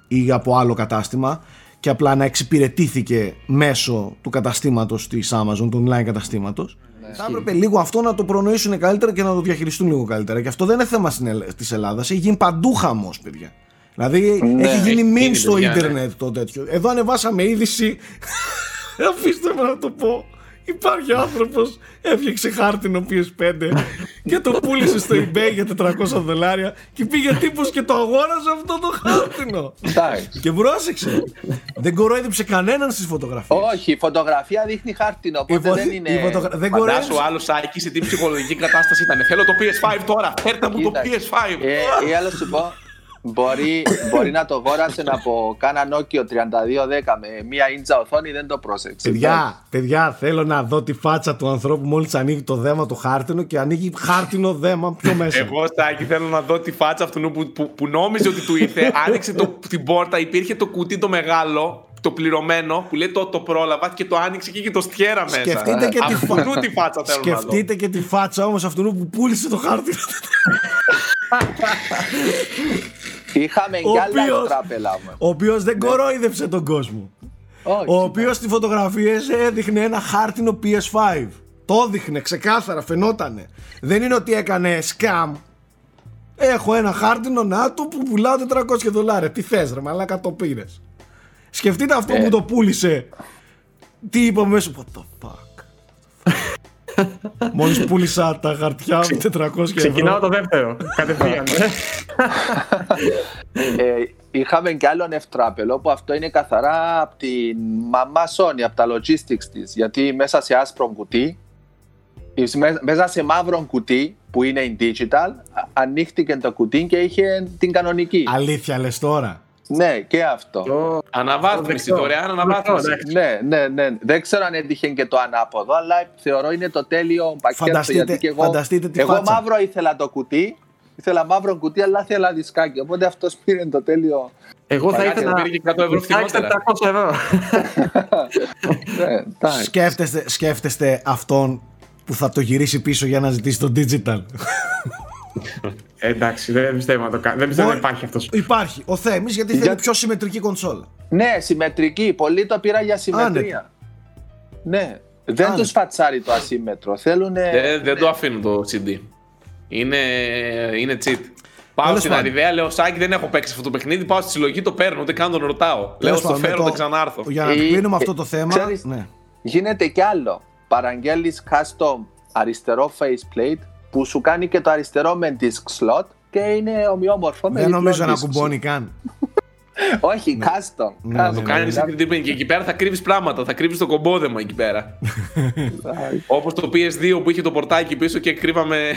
S1: ή από άλλο κατάστημα και απλά να εξυπηρετήθηκε μέσω του καταστήματος της Amazon, του online καταστήματος. Θα έπρεπε λίγο αυτό να το προνοήσουν καλύτερα και να το διαχειριστούν λίγο καλύτερα. Και αυτό δεν είναι θέμα στην Ελλ- της Ελλάδας. Έχει γίνει παντού χαμός, παιδιά. Δηλαδή
S2: Ναι,
S1: έχει γίνει
S4: έχει
S1: meme
S4: γίνει,
S1: στο
S4: παιδιά, ναι.
S1: ίντερνετ το τέτοιο. Εδώ ανεβάσαμε είδηση. Αφήστε με να το πω. Υπάρχει άνθρωπος έφτιαξε χάρτινο PS5 και το πούλησε στο eBay για 400 δολάρια και πήγε τύπος και το αγόρασε αυτό το χάρτινο.
S2: Εντάξει.
S1: Και πρόσεξε, δεν κορόιδεψε κανέναν στις φωτογραφίες.
S2: Όχι, η φωτογραφία δείχνει χάρτινο, οπότε
S1: φω-
S2: δεν είναι.
S1: η φωτογρα- δεν
S4: Φαντάσου
S1: κορόιδεψε.
S4: ο άλλο Σάκη σε τι ψυχολογική κατάσταση ήταν. Θέλω το PS5 τώρα. Φέρτε μου το
S2: Κοίταξε.
S4: PS5.
S2: Ε, ή άλλο σου πω, μπορεί, μπορεί να το γόρασε από κάνα Nokia 3210 με μία ίντζα οθόνη, δεν το πρόσεξε.
S1: Παιδιά, παιδιά, θέλω να δω τη φάτσα του ανθρώπου μόλις ανοίγει το δέμα το χάρτινο και ανοίγει χάρτινο δέμα πιο μέσα.
S4: Εγώ, Σάκη, θέλω να δω τη φάτσα αυτού που, που, που νόμιζε ότι του ήρθε. Άνοιξε το, την πόρτα, υπήρχε το κουτί το μεγάλο. Το το πληρωμένο που λέει το, το πρόλαβα και το άνοιξε και είχε το στιέρα μέσα.
S1: Σκεφτείτε και τη
S4: Αυτού
S1: φα-
S4: τη φάτσα θέλω να δω.
S1: Σκεφτείτε και τη φάτσα όμως αυτού που πούλησε το χάρτη.
S2: Είχαμε
S1: Ο
S2: κι άλλα
S1: οποίος-
S2: τράπελα μου.
S1: Ο οποίος δεν κορόιδεψε τον κόσμο.
S2: Όχι.
S1: Ο οποίος στις φωτογραφίες έδειχνε ένα χάρτινο PS5. Το έδειχνε ξεκάθαρα, φαινότανε. Δεν είναι ότι έκανε scam. Έχω ένα χάρτινο να του που πουλάω 400 δολάρια. Τι θες ρε μαλάκα το πήρες. Σκεφτείτε αυτό
S2: Ε.
S1: που το πούλησε. Τι είπα μέσα. What the fuck; Μόλις πούλησα τα χαρτιά μου 400
S3: Ξεκινάω
S1: ευρώ.
S3: το δεύτερο. Κατευθείαν.
S2: Ε, είχαμε κι άλλον ευτράπελο που αυτό είναι καθαρά από την μαμά Sony, από τα logistics της. Γιατί μέσα σε άσπρο κουτί, εις- μέ- μέσα σε μαύρο κουτί που είναι in digital, α- ανοίχτηκε το κουτί και είχε την κανονική.
S1: Αλήθεια λες τώρα;
S2: Ναι, και αυτό.
S3: Το-
S4: Αναβάθμιση,
S3: το
S4: δωρεάν
S3: δεκτό.
S4: αναβάθμιση.
S3: Εντάξει.
S2: Ναι, ναι, ναι. Δεν ξέρω αν έτυχε και το ανάποδο, αλλά θεωρώ είναι το τέλειο πακέτο.
S1: Φανταστείτε-
S2: γιατί και εγώ,
S1: φανταστείτε τη
S2: εγώ
S1: φάτσα.
S2: μαύρο ήθελα το κουτί, ήθελα μαύρο κουτί, αλλά ήθελα δισκάκι. Οπότε αυτός πήρε το τέλειο.
S3: Εγώ θα
S4: Κάτσε,
S3: ήθελα.
S4: πήρε και 100 ευρώ
S3: Δισκάκι
S4: φθηνότερα.
S3: 700 ευρώ.
S2: Ναι, εντάξει.
S1: Σκέφτεστε, σκέφτεστε αυτόν που θα το γυρίσει πίσω για να ζητήσει το digital;
S3: Ε, Εντάξει, δεν πιστεύω να το κάνω. Δεν πιστεύω να
S1: Μπορεί-
S3: υπάρχει αυτός.
S1: Υπάρχει. Ο Θέμης γιατί
S2: Για-
S1: θέλει πιο συμμετρική κονσόλα.
S2: Ναι, συμμετρική. Πολλοί το πήρα για συμμετρία. Ναι. Δεν
S1: Άνετα.
S2: τους φατσάρει το ασύμμετρο. Θέλουν.
S4: Δεν, δεν το αφήνω το CD. Είναι, είναι cheat. Πάω
S1: Τέλος
S4: στην
S1: πάντων.
S4: Αριδέα, λέω Σάκη δεν έχω παίξει αυτό το παιχνίδι. Πάω στη συλλογή, το παίρνω, ούτε καν τον ρωτάω. Λέω
S1: Τέλος
S4: στο
S1: πάντων, με
S4: φέρω,
S1: το-
S4: δεν ξανάρθω.
S1: Για να
S2: Ε,
S1: κλείνουμε
S2: ε,
S1: αυτό το θέμα.
S2: ξέρεις-
S1: Ναι.
S2: Γίνεται κι άλλο. Παραγγέλνεις custom αριστερό faceplate που σου κάνει και το αριστερό με disk slot και είναι ομοιόμορφο με
S1: Δεν
S2: διπλό
S1: νομίζω να
S2: disk.
S1: κουμπώνει καν.
S2: Όχι, custom.
S1: Ναι,
S2: custom.
S1: ναι,
S4: Το κάνει
S2: Δηλαδή,
S4: και εκεί πέρα θα κρύβεις πράγματα. Θα κρύβεις το κομπόδεμα εκεί πέρα. Όπως το PS2 που είχε το πορτάκι πίσω και κρύβαμε.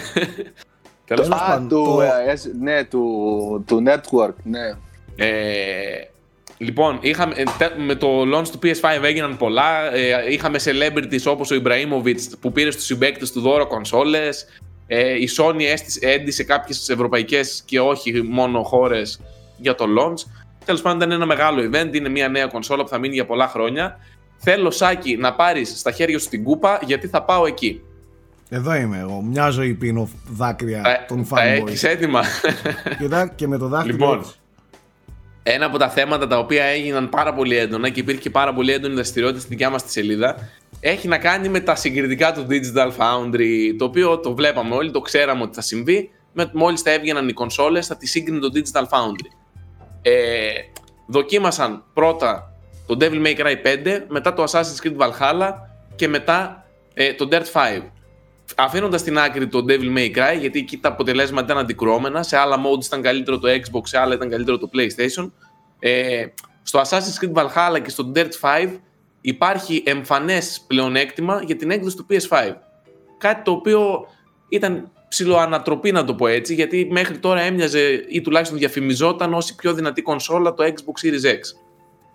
S4: Τέλος
S1: Τέλος
S4: πάντων.
S2: Α,
S1: πάντων,
S2: του,
S1: το-
S2: ε, S- ναι, του, του network, ναι.
S4: Ε, λοιπόν, είχαμε, ε, τε- με το launch του PS5 έγιναν πολλά. Ε, είχαμε celebrities όπως ο Ibrahimovic που πήρε στους συμπαίκτες του δώρο κονσόλες. Ε, η Sony έστησε, έντυσε κάποιες ευρωπαϊκές και όχι μόνο χώρες για το launch. Τέλος πάντων ήταν ένα μεγάλο event, είναι μια νέα κονσόλα που θα μείνει για πολλά χρόνια. Θέλω Σάκη να πάρεις στα χέρια σου την κούπα γιατί θα πάω εκεί.
S1: Εδώ είμαι εγώ. Μια ζωή πίνω δάκρυα
S4: Τα,
S1: των
S4: τα
S1: fanboys.
S4: έχεις έτοιμα.
S1: Κοιτά και με το δάχτυλο.
S4: Λοιπόν,
S1: έτσι.
S4: ένα από τα θέματα τα οποία έγιναν πάρα πολύ έντονα και υπήρχε και πάρα πολύ έντονη δραστηριότητα στη δικιά μας τη σελίδα έχει να κάνει με τα συγκριτικά του Digital Foundry το οποίο το βλέπαμε όλοι, το ξέραμε ότι θα συμβεί με, μόλις θα έβγαιναν οι κονσόλες θα τη σύγκρινε το Digital Foundry ε, δοκίμασαν πρώτα το Devil May Cry 5 μετά το Assassin's Creed Valhalla και μετά ε, το Dirt 5 αφήνοντας στην άκρη το Devil May Cry, γιατί εκεί τα αποτελέσματα ήταν αντικρουόμενα, σε άλλα modes ήταν καλύτερο το Xbox, σε άλλα ήταν καλύτερο το PlayStation. Ε, στο Assassin's Creed Valhalla και στο Dirt 5 υπάρχει εμφανές πλεονέκτημα για την έκδοση του PS5. Κάτι το οποίο ήταν ψηλοανατροπή να το πω έτσι, γιατί μέχρι τώρα έμοιαζε ή τουλάχιστον διαφημιζόταν ως η πιο δυνατή κονσόλα το Xbox Series X.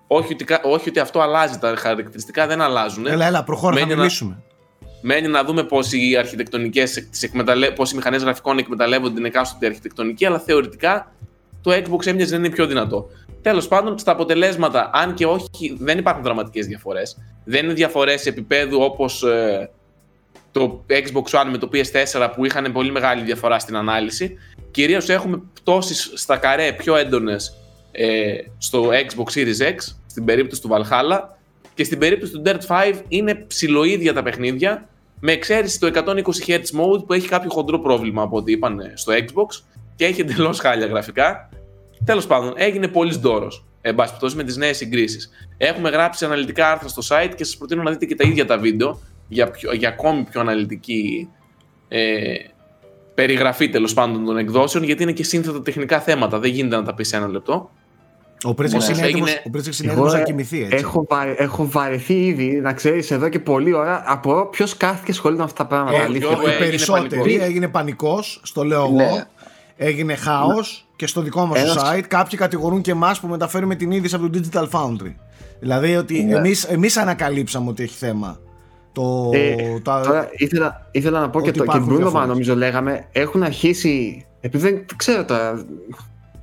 S4: Όχι ότι, κα- όχι ότι αυτό αλλάζει, τα χαρακτηριστικά δεν αλλάζουν.
S1: Έλα, έλα, προχώρα, θα
S4: Μένει να-
S1: μιλήσουμε.
S4: Μένει να δούμε πώς οι αρχιτεκτονικές, πώς οι μηχανές γραφικών εκμεταλλεύονται την εκάστοτε αρχιτεκτονική, αλλά θεωρητικά το Xbox έμοιαζε να είναι πιο δυνατό. Τέλος πάντων, στα αποτελέσματα, αν και όχι, δεν υπάρχουν δραματικές διαφορές. Δεν είναι διαφορές επίπεδου όπως το Xbox One με το PS4 που είχαν πολύ μεγάλη διαφορά στην ανάλυση. Κυρίως έχουμε πτώσεις στα καρέ πιο έντονες ε, στο Xbox Series X, στην περίπτωση του Valhalla, και στην περίπτωση του Dirt 5 είναι ψηλοίδια τα παιχνίδια, με εξαίρεση το 120 Hz mode που έχει κάποιο χοντρό πρόβλημα από ό,τι είπαν στο Xbox και έχει εντελώς χάλια γραφικά. Τέλος πάντων, έγινε πολύς ντόρος. Εν πάση περιπτώσει, με τις νέες συγκρίσεις. Έχουμε γράψει αναλυτικά άρθρα στο site και σας προτείνω να δείτε και τα ίδια τα βίντεο για, πιο, για ακόμη πιο αναλυτική ε, περιγραφή τέλος πάντων των εκδόσεων, γιατί είναι και σύνθετα τεχνικά θέματα. Δεν γίνεται να τα πεις σε ένα λεπτό.
S1: Ο Πρέτσεξ
S4: Όμως
S1: είναι έτοιμος-
S4: έγινε-
S1: ο Πρέτσεξ είναι
S3: Εγώ,
S1: έτοιμος να
S3: ε,
S1: κοιμηθεί έτσι.
S3: Έχω, βα... έχω βαρεθεί ήδη, να ξέρεις εδώ και πολλή ώρα. Απορώ ποιος κάθεται και ασχολείται με αυτά τα πράγματα.
S1: Ε,
S3: αλήθεια.
S4: Γιώργο,
S1: οι
S4: έγινε
S1: περισσότεροι
S4: πανικός.
S1: έγινε πανικός, στο λέω
S2: Ναι.
S1: εγώ. Έγινε χάος και στο δικό μας το
S3: Ένας-
S1: site κάποιοι κατηγορούν και εμάς που μεταφέρουμε την είδηση από το Digital Foundry. Δηλαδή ότι
S2: Ναι.
S1: εμείς, εμείς ανακαλύψαμε ότι έχει θέμα. Το,
S3: Ε,
S1: τα-
S3: Τώρα ήθελα, ήθελα να πω
S1: Ότι
S3: και το και
S1: υπάρχουν
S3: Bruno
S1: διαφορές.
S3: νομίζω λέγαμε έχουν αρχίσει. Επειδή δεν ξέρω τώρα.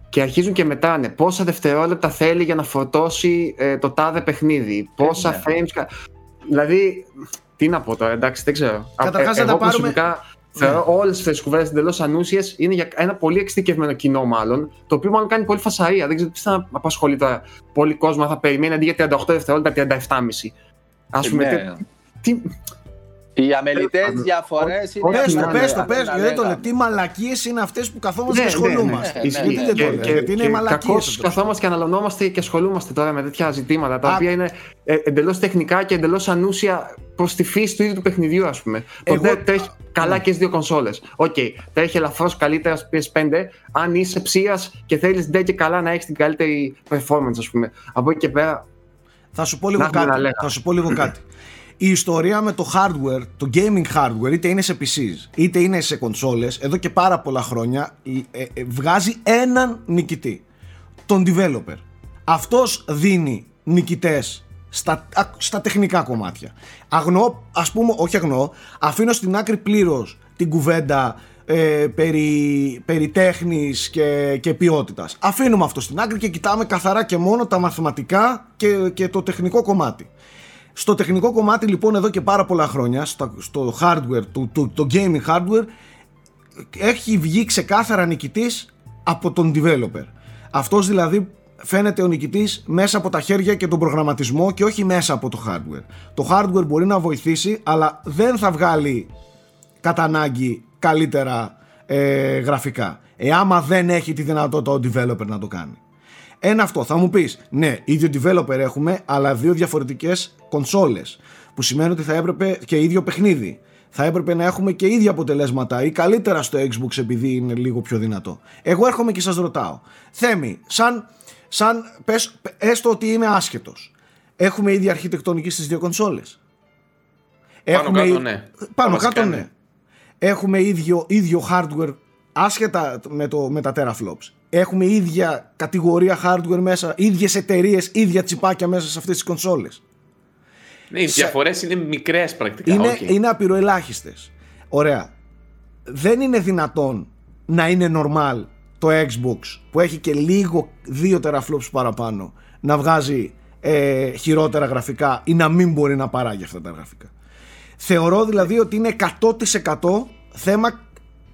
S3: και αρχίζουν και μετράνε πόσα δευτερόλεπτα θέλει για να φορτώσει ε, το τάδε παιχνίδι, πόσα
S2: ναι.
S3: frames. κα- Δηλαδή, τι να πω τώρα, εντάξει, δεν ξέρω.
S1: Καταρχάς,
S3: Ε,
S1: να τα
S3: εγώ
S1: πάρουμε-
S3: προσωπικά θεωρώ όλες αυτές τις κουβέντες εντελώς ανούσιες είναι για ένα πολύ εξειδικευμένο κοινό μάλλον, το οποίο μάλλον κάνει πολύ φασαρία. Δεν ξέρω τι θα απασχολεί τώρα. Πολύ κόσμο θα περιμένει αντί για 38 δευτερόλεπτα 37,5. Ας πούμε,
S2: Ναι.
S3: τι,
S2: Οι αμελητέες
S3: πάντων,
S2: διαφορές
S3: ό-
S2: είναι.
S1: Πες το,
S3: ναι,
S1: πες το,
S2: να-
S1: πες
S2: να
S1: το, δεν το
S2: λέγαμε.
S1: λέω. Τι μαλακίες είναι αυτές που καθόμαστε
S3: Ναι,
S1: και
S3: ναι, ναι,
S1: ασχολούμαστε.
S2: ναι,
S3: Ισχύει.
S2: ναι,
S1: Γιατί δεν το
S2: ναι.
S1: λέω, γιατί είναι μαλακίες.
S3: Κακώς
S1: αυτό.
S3: καθόμαστε και αναλωνόμαστε και ασχολούμαστε τώρα με τέτοια ζητήματα τα
S1: Α.
S3: οποία είναι ε, εντελώς τεχνικά και εντελώς ανούσια προς τη φύση του ίδιου του παιχνιδιού, ας πούμε. Το
S1: Εγώ-
S3: δεν τρέχει καλά και στις δύο κονσόλες. Οκ, τρέχει ελαφρώς καλύτερα στο PS5 αν είσαι ψείρας και θέλεις ντε και καλά να έχεις την καλύτερη performance, ας πούμε. Από εκεί και πέρα.
S1: Θα σου πω λίγο
S3: Να έχουμε να
S1: κάτι.
S3: λέγαμε.
S1: Θα σου πω λίγο κάτι. Η ιστορία με το hardware, το gaming hardware, είτε είναι σε PCs, είτε είναι σε κονσόλες, εδώ και πάρα πολλά χρόνια ε, ε, βγάζει έναν νικητή. Τον developer. Αυτός δίνει νικητές στα, α, στα τεχνικά κομμάτια. Αγνώ, ας πούμε, όχι αγνώ, αφήνω στην άκρη πλήρως την κουβέντα ε, περί, περί τέχνης και, και ποιότητας. Αφήνουμε αυτό στην άκρη και κοιτάμε καθαρά και μόνο τα μαθηματικά και, και το τεχνικό κομμάτι. Στο τεχνικό κομμάτι λοιπόν εδώ και πάρα πολλά χρόνια, στο, στο hardware, το, το, το gaming hardware, έχει βγει ξεκάθαρα νικητής από τον developer. Αυτός δηλαδή φαίνεται ο νικητής μέσα από τα χέρια και τον προγραμματισμό και όχι μέσα από το hardware. Το hardware μπορεί να βοηθήσει αλλά δεν θα βγάλει κατά ανάγκη καλύτερα ε, γραφικά. Εάμα δεν έχει τη δυνατότητα ο developer να το κάνει. Ένα αυτό, θα μου πεις, ναι, ίδιο developer έχουμε, αλλά δύο διαφορετικές κονσόλες. Που σημαίνει ότι θα έπρεπε και ίδιο παιχνίδι. Θα έπρεπε να έχουμε και ίδια αποτελέσματα ή καλύτερα στο Xbox επειδή είναι λίγο πιο δυνατό. Εγώ έρχομαι και σας ρωτάω. Θέμη, σαν, σαν πες, έστω ότι είμαι άσχετος. Έχουμε ίδια αρχιτεκτονική στις δύο κονσόλες;
S4: Πάνω κάτω,
S1: εί-
S4: ναι.
S1: Πάνω
S4: Βασικά,
S1: κάτω
S4: ναι.
S1: ναι. Έχουμε ίδιο, ίδιο hardware άσχετα με, το, με τα teraflops. Έχουμε ίδια κατηγορία hardware μέσα, ίδιες εταιρείες, ίδια τσιπάκια μέσα σε αυτές τις κονσόλες.
S4: Ναι, οι
S1: Σε-
S4: διαφορές είναι μικρές πρακτικά.
S1: Είναι,
S4: οκ.
S1: είναι απειροελάχιστες. Ωραία. Δεν είναι δυνατόν να είναι normal το Xbox που έχει και λίγο 2 teraflops παραπάνω να βγάζει ε, χειρότερα γραφικά ή να μην μπορεί να παράγει αυτά τα γραφικά. Θεωρώ δηλαδή ότι είναι 100% θέμα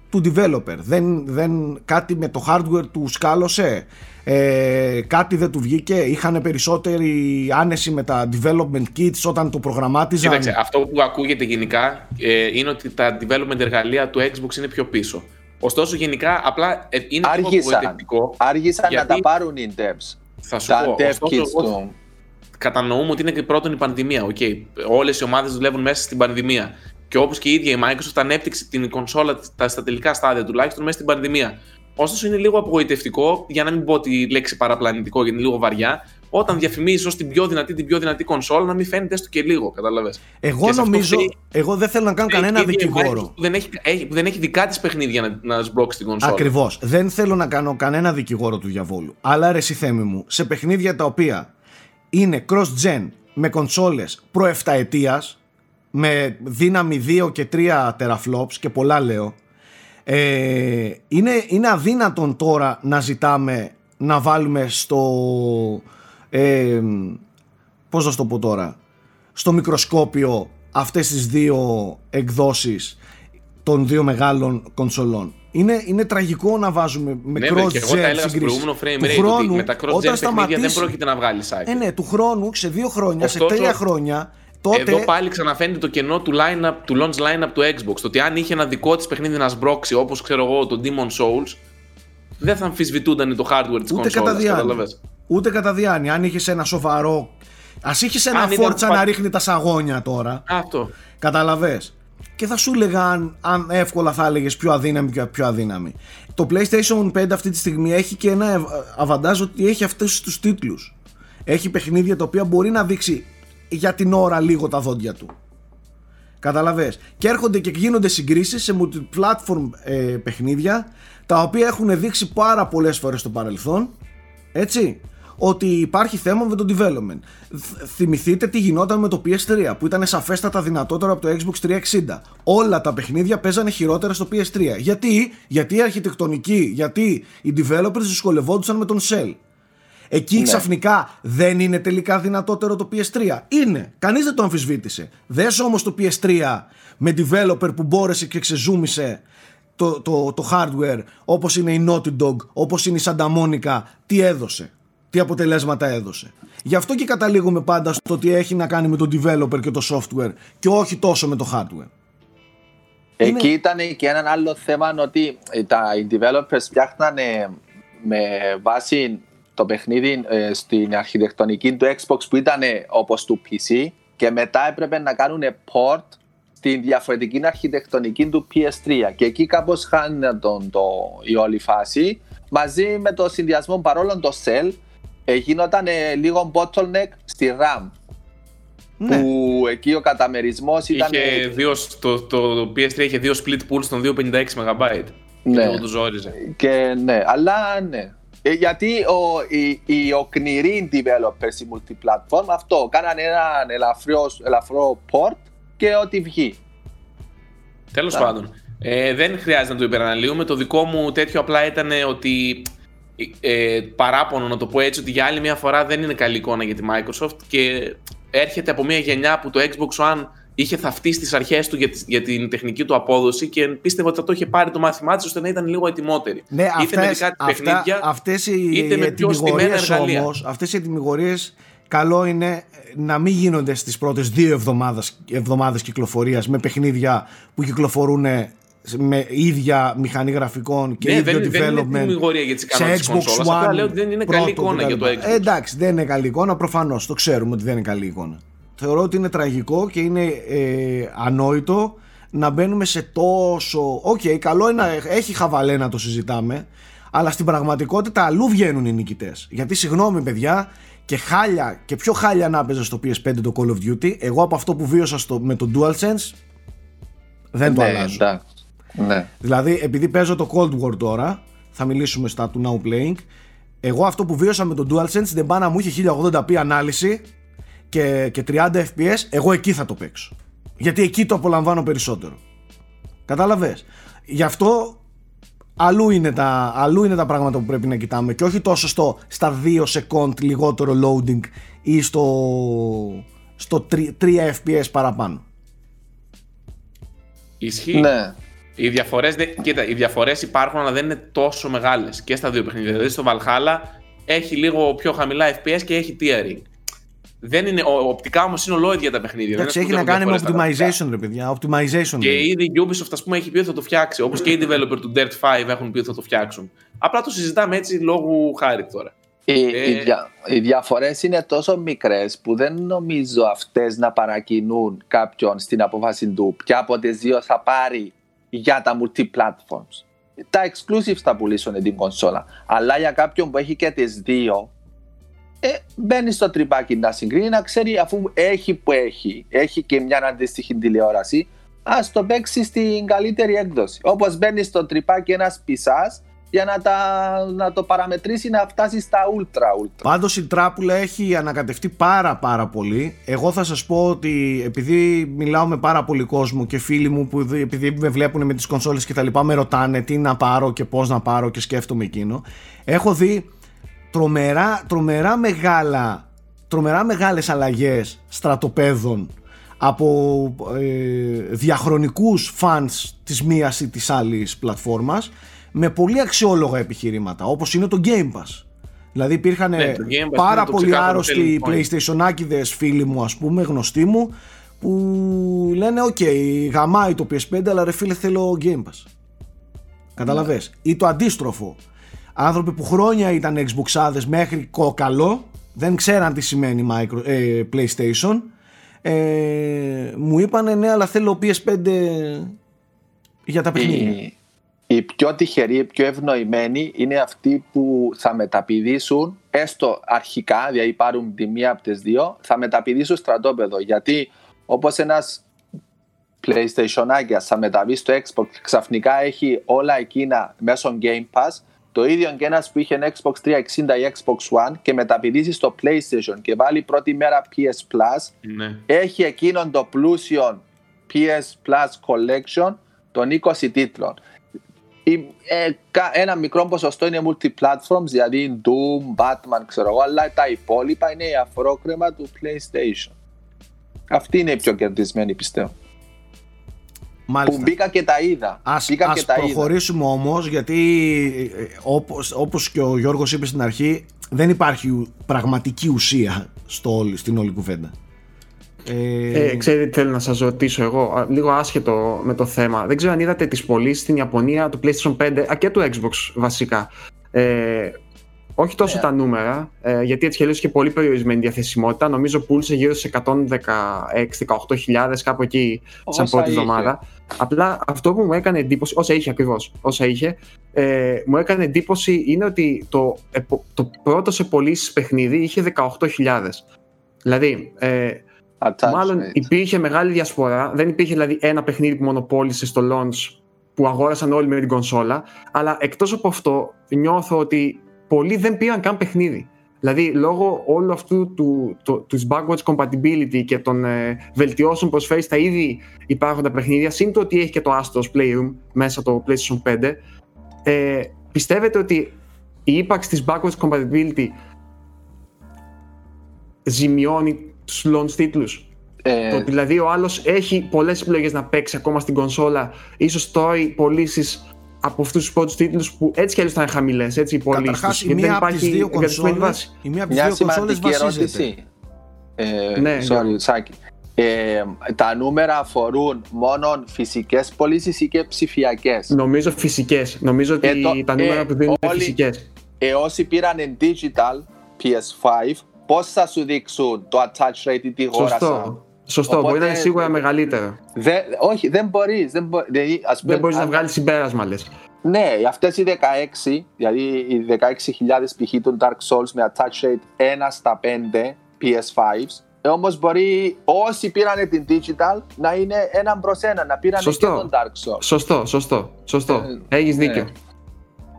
S1: του developer. Δεν, δεν, κάτι με το hardware του σκάλωσε, ε, κάτι δεν του βγήκε, είχαν περισσότερη άνεση με τα development kits όταν το προγραμμάτιζαν.
S4: Κοίταξε, αυτό που ακούγεται γενικά ε, είναι ότι τα development εργαλεία του Xbox είναι πιο πίσω. Ωστόσο, γενικά, απλά ε, είναι πιο
S2: Άργησαν.
S4: απογοητευτικό.
S2: Άργησαν να
S4: Γιατί-
S2: τα πάρουν οι devs.
S4: Θα σου
S2: Τα
S4: πω,
S2: dev
S4: ωστόσο,
S2: kits
S4: εγώ
S2: του.
S4: κατανοούμε ότι είναι και πρώτον η πανδημία. Okay. Όλες οι ομάδες δουλεύουν μέσα στην πανδημία. Και όπως και η ίδια η Microsoft ανέπτυξε την κονσόλα τα, στα τελικά στάδια τουλάχιστον μέσα στην πανδημία. Ωστόσο, είναι λίγο απογοητευτικό, για να μην πω τη λέξη παραπλανητικό, γιατί είναι λίγο βαριά, όταν διαφημίζεις ως την πιο δυνατή, την πιο δυνατή κονσόλα, να μην φαίνεται έστω και λίγο. Κατάλαβες.
S1: Εγώ
S4: Και σε αυτό
S1: νομίζω,
S4: φταίει-
S1: εγώ δεν θέλω να κάνω κανένα δικηγόρο.
S4: Που δεν έχει, έχει- που δεν έχει δικά της παιχνίδια να, να σμπρώξει την κονσόλα.
S1: Ακριβώς. Δεν θέλω να κάνω κανένα δικηγόρο του διαβόλου. Αλλά ρε εσύ Θέμη μου, σε παιχνίδια τα οποία είναι cross-gen με κονσόλες προ 7 ετίας, με δύναμη 2 και 3 teraflops και πολλά λέω, ε, είναι, είναι αδύνατον τώρα να ζητάμε να βάλουμε στο... Ε, πώς να σου το πω τώρα στο μικροσκόπιο αυτές τις δύο εκδόσεις των δύο μεγάλων κονσολών. Είναι, είναι τραγικό να βάζουμε με
S4: Ναι,
S1: cross-gen
S4: ναι, και εγώ τα έλεγα στο
S1: συγκρίσεις.
S4: προηγούμενο frame
S1: Του
S4: rate ότι
S1: χρόνου,
S4: με τα cross-gen
S1: όταν
S4: παιχνίδια δεν
S1: σταματήσει-
S4: πρόκειται να βγάλεις cycle.
S1: Ε, ναι, του χρόνου, σε δύο χρόνια, σε
S4: Ωστόσο,
S1: τρία χρόνια, τότε...
S4: Εδώ πάλι ξαναφαίνεται το κενό του, line-up, του launch line-up του Xbox. Το ότι αν είχε ένα δικό της παιχνίδι να σμπρώξει, όπως ξέρω εγώ, το Demon Souls, δεν θα αμφισβητούνταν το hardware της
S1: Ούτε κατά
S4: κονσόλα.
S1: διάνοια. Ούτε κατά διάνοια. Αν είχες ένα σοβαρό. Α είχες ένα
S4: Αν ήταν
S1: φόρτσα
S4: πα-
S1: να ρίχνει τα σαγόνια τώρα.
S4: Αυτό.
S1: Καταλαβέ. Και θα σου έλεγα αν, αν εύκολα θα έλεγες πιο αδύναμη και πιο αδύναμη. Το PlayStation 5 αυτή τη στιγμή έχει και ένα ευ- αβαντάζ ότι έχει αυτούς τους τίτλους. Έχει παιχνίδια τα οποία μπορεί να δείξει για την ώρα λίγο τα δόντια του. Καταλαβες. Και έρχονται και γίνονται συγκρίσεις σε multi-platform ε, παιχνίδια τα οποία έχουν δείξει πάρα πολλές φορές στο παρελθόν έτσι ότι υπάρχει θέμα με το development. Θυμηθείτε τι γινόταν με το PS3 που ήταν σαφέστατα δυνατότερο από το Xbox 360. Όλα τα παιχνίδια παίζανε χειρότερα στο PS3. Γιατί, γιατί η αρχιτεκτονική, γιατί οι developers δυσκολευόντουσαν με τον Cell. Εκεί ναι. ξαφνικά δεν είναι τελικά δυνατότερο το PS3. Είναι. Κανείς δεν το αμφισβήτησε. Δες όμως το PS3 με developer που μπόρεσε και ξεζούμισε το, το, το hardware όπως είναι η Naughty Dog, όπως είναι η Santa Monica, τι έδωσε; Τι αποτελέσματα έδωσε; Γι' αυτό και καταλήγουμε πάντα στο ότι έχει να κάνει με το developer και το software και όχι τόσο με το hardware.
S2: Εκεί είναι... ήταν και ένα άλλο θέμα ότι τα developers φτιάχνανε με βάση το παιχνίδι ε, στην αρχιτεκτονική του Xbox που ήταν όπως του PC και μετά έπρεπε να κάνουν port στην διαφορετική αρχιτεκτονική του PS3 και εκεί κάπως χάνει τον, το, η όλη φάση μαζί με το συνδυασμό παρόλο το Cell ε, γινόταν ε, λίγο bottleneck στη RAM ναι. που εκεί ο καταμερισμός ήταν.
S4: Είχε δύο, το, το, το PS3 είχε δύο split pools των 256 MB.
S2: Ναι.
S4: Και το ζόριζε.
S2: Και ναι, αλλά ναι. Ε, γιατί ο, οι, οι οκνηροί developers, οι multiplatform, αυτό κάνανε έναν ελαφρύ, ελαφρό port και ό,τι βγει.
S4: Τέλος πάντων. Ε, δεν χρειάζεται να το υπεραναλύουμε. Το δικό μου τέτοιο απλά ήταν ότι ε, παράπονο να το πω έτσι ότι για άλλη μια φορά δεν είναι καλή εικόνα για τη Microsoft και έρχεται από μια γενιά που το Xbox One είχε θαυτεί στις αρχές του για, για, την τεχνική του απόδοση και πίστευα ότι θα το είχε πάρει το μάθημά της ώστε να ήταν λίγο ετοιμότερη.
S1: Ναι, είτε αυτές, με κάτι παιχνίδια, αυτές οι είτε με πιο στημένα εργαλεία. Όμως, αυτές οι ετοιμιγορίες καλό είναι να μην γίνονται στις πρώτες δύο εβδομάδες, εβδομάδες κυκλοφορίας με παιχνίδια που κυκλοφορούν με ίδια μηχανή γραφικών και ναι, ίδιο
S4: δεν,
S1: development
S4: δεν είναι για τις σε Xbox One. Απλά λέω ότι δεν είναι καλή εικόνα για το Xbox.
S1: Ε, εντάξει, δεν είναι καλή εικόνα, προφανώς, το ξέρουμε ότι δεν είναι καλή εικόνα θεωρώ ότι είναι τραγικό και είναι ε, ανόητο να μπαίνουμε σε τόσο. OK, okay, καλό είναι να έχει χαβαλέ να το συζητάμε, αλλά στην πραγματικότητα αλλού βγαίνουν οι νικητές. Γιατί συγγνώμη, παιδιά, και χάλια και πιο χάλια να έπαιζε στο PS5 το Call of Duty, εγώ από αυτό που βίωσα στο, με το DualSense δεν το ναι, αλλάζω.
S2: Ναι.
S1: Δηλαδή, επειδή παίζω το Cold War τώρα, θα μιλήσουμε στα του Now Playing. Εγώ αυτό που βίωσα με το DualSense δεν πάει να μου είχε 1080p ανάλυση και, και 30 fps, εγώ εκεί θα το παίξω. Γιατί εκεί το απολαμβάνω περισσότερο. Κατάλαβες; Γι' αυτό αλλού είναι, τα, αλλού είναι τα πράγματα που πρέπει να κοιτάμε και όχι τόσο στο, στα 2 second λιγότερο loading ή στο, στο 3, 3 fps παραπάνω.
S4: Ισχύει.
S2: Ναι.
S4: Οι διαφορές, κοίτα, οι διαφορές υπάρχουν αλλά δεν είναι τόσο μεγάλες και στα δύο παιχνίδια. Δηλαδή στο Valhalla έχει λίγο πιο χαμηλά FPS και έχει tearing. Δεν είναι, οπτικά όμως είναι ολόιδια τα παιχνίδια.
S1: Εντάξει, έχει να κάνει με optimization, ρε παιδιά. Optimization.
S4: Και ήδη η Ubisoft, ας πούμε, έχει πει ότι θα το φτιάξει. Όπως και οι developer του Dirt 5 έχουν πει ότι θα το φτιάξουν. Απλά το συζητάμε έτσι λόγω χάρη τώρα.
S2: Οι, ε... οι, δια, οι διαφορές είναι τόσο μικρές που δεν νομίζω αυτές να παρακινούν κάποιον στην απόφαση του ποια από τις δύο θα πάρει για τα multi-platforms. Τα exclusives θα πουλήσουν την κονσόλα. Αλλά για κάποιον που έχει και τις δύο, ε, μπαίνει στο τρυπάκι να συγκρίνει, να ξέρει αφού έχει που έχει, έχει και μια αντίστοιχη τηλεόραση, ας το παίξει στην καλύτερη έκδοση. Όπως μπαίνει στο τρυπάκι ένας πισάς για να, τα, να το παραμετρήσει να φτάσει στα ultra ultra.
S1: Πάντως η τράπουλα έχει ανακατευτεί πάρα πάρα πολύ. Εγώ θα σας πω ότι επειδή μιλάω με πάρα πολύ κόσμο και φίλοι μου που επειδή με βλέπουν με τις κονσόλες και τα λοιπά με ρωτάνε τι να πάρω και πώς να πάρω και σκέφτομαι εκείνο. Έχω δει τρομερά, τρομερά μεγάλα τρομερά μεγάλες αλλαγές στρατοπέδων από ε, διαχρονικούς fans της μίας ή της άλλης πλατφόρμας με πολύ αξιόλογα επιχειρήματα όπως είναι το Game Pass. Δηλαδή υπήρχαν ναι, πάρα πολύ άρρωστοι PlayStation φίλοι μου ας πούμε γνωστοί μου που λένε OK okay, γαμάει το PS5 αλλά ρε φίλε θέλω Game Pass καταλαβες. Ή το αντίστροφο άνθρωποι που χρόνια ήταν Xboxάδες μέχρι κόκαλο δεν ξέραν τι σημαίνει micro, ε, PlayStation ε, μου είπαν ναι αλλά θέλω PS5 για τα παιχνίδια
S2: οι, πιο τυχεροί, οι πιο ευνοημένοι είναι αυτοί που θα μεταπηδήσουν έστω αρχικά, δηλαδή πάρουν τη μία από τις δύο θα μεταπηδήσουν στρατόπεδο γιατί όπως ένας PlayStation θα μεταβεί στο Xbox ξαφνικά έχει όλα εκείνα μέσω Game Pass το ίδιο και ένας που είχε Xbox 360 ή Xbox One και μεταπηδήσει στο PlayStation και βάλει πρώτη μέρα PS Plus,
S4: Ναι.
S2: έχει εκείνον το πλούσιο PS Plus Collection των 20 τίτλων. Η- ε, κα- ένα μικρό ποσοστό είναι multi-platforms, δηλαδή Doom, Batman, ξέρω εγώ, αλλά τα υπόλοιπα είναι η αφρόκρεμα του PlayStation. Αυτή είναι η πιο κερδισμένη, πιστεύω.
S1: Μάλιστα.
S2: Που μπήκα και τα είδα.
S1: Ας,
S2: μπήκα
S1: ας
S2: και τα είδα.
S1: προχωρήσουμε όμως γιατί ε, όπως, όπως και ο Γιώργος είπε στην αρχή δεν υπάρχει ου- πραγματική ουσία στο, όλη- στην όλη κουβέντα. Ε,
S3: Ε, ξέρετε τι θέλω να σας ρωτήσω εγώ, α, λίγο άσχετο με το θέμα. Δεν ξέρω αν είδατε τις πωλήσεις στην Ιαπωνία του PlayStation 5 α, και του Xbox βασικά. Ε, όχι τόσο
S2: Ναι.
S3: τα νούμερα, ε, γιατί έτσι κι αλλιώς είχε πολύ περιορισμένη διαθεσιμότητα. Νομίζω πούλησε γύρω σε 116-18 κάπου εκεί σαν
S2: Όσα
S3: πρώτη
S2: είχε.
S3: εβδομάδα. Απλά αυτό που μου έκανε εντύπωση, όσα είχε ακριβώς, όσα είχε, ε, μου έκανε εντύπωση είναι ότι το, επο- το πρώτο σε πωλήσεις παιχνίδι είχε 18.000. Δηλαδή, ε,
S2: Attach
S3: Μάλλον
S2: rate.
S3: υπήρχε μεγάλη διασπορά. Δεν υπήρχε δηλαδή ένα παιχνίδι που μονοπόλησε στο launch που αγόρασαν όλοι με την κονσόλα. Αλλά εκτός από αυτό, νιώθω ότι πολλοί δεν πήραν καν παιχνίδι. Δηλαδή, λόγω όλου αυτού του, του, τους backwards compatibility και των ε, βελτιώσεων που προσφέρει στα ήδη υπάρχοντα παιχνίδια, σύν το ότι έχει και το Astros Playroom μέσα το PlayStation 5, ε, πιστεύετε ότι η ύπαρξη της backwards compatibility ζημιώνει τους launch τίτλους;
S2: Ε,
S3: το ότι δηλαδή ο άλλος έχει πολλές επιλογές να παίξει ακόμα στην κονσόλα, ίσως τρώει πωλήσεις από αυτούς τους πρώτους τίτλους που έτσι κι αλλιώς θα είναι χαμηλές. Έτσι, οι πωλήσει
S1: Καταρχάς
S3: τους,
S1: η
S3: γιατί δεν
S1: μία από τις
S3: υπάρχει
S1: δύο
S3: εγκατεστημένη
S1: κονσόλες,
S3: βάση.
S1: η μία από τις
S2: Μια
S1: δύο κονσόλες
S2: σημαντική
S1: βασίζεται.
S2: ερώτηση. Ε,
S3: Ναι,
S2: sorry,
S3: Γιώργο.
S2: Σάκη. Ε, τα νούμερα αφορούν μόνο φυσικές πωλήσεις ή και ψηφιακές;
S3: Νομίζω φυσικές. Νομίζω ότι
S2: Ε, το-
S3: τα νούμερα
S2: ε,
S3: που δίνουν είναι
S2: όλοι-
S3: φυσικές.
S2: Ε, όσοι πήραν digital PS5, πώς θα σου δείξουν το attach rate ή τι γόρασα.
S3: Σωστό. Σωστό,
S2: Οπότε-
S3: μπορεί να είναι σίγουρα μεγαλύτερο.
S2: Δε- όχι, δεν μπορείς. Δεν, μπο, δηλαδή, ας πούμε,
S3: Δεν μπορείς να
S2: αν-
S3: βγάλεις συμπέρασμα, λες.
S2: Ναι, αυτές οι 16, δηλαδή οι 16.000 π.χ. των Dark Souls με attach rate 1 στα 5 PS5s, ε, όμως μπορεί όσοι πήραν την digital να είναι έναν προς ένα, να πήραν και
S3: Σωστό.
S2: τον Dark Souls.
S3: Σωστό, σωστό. σωστό.
S2: Ε,
S3: Έχεις
S2: ναι.
S3: δίκιο.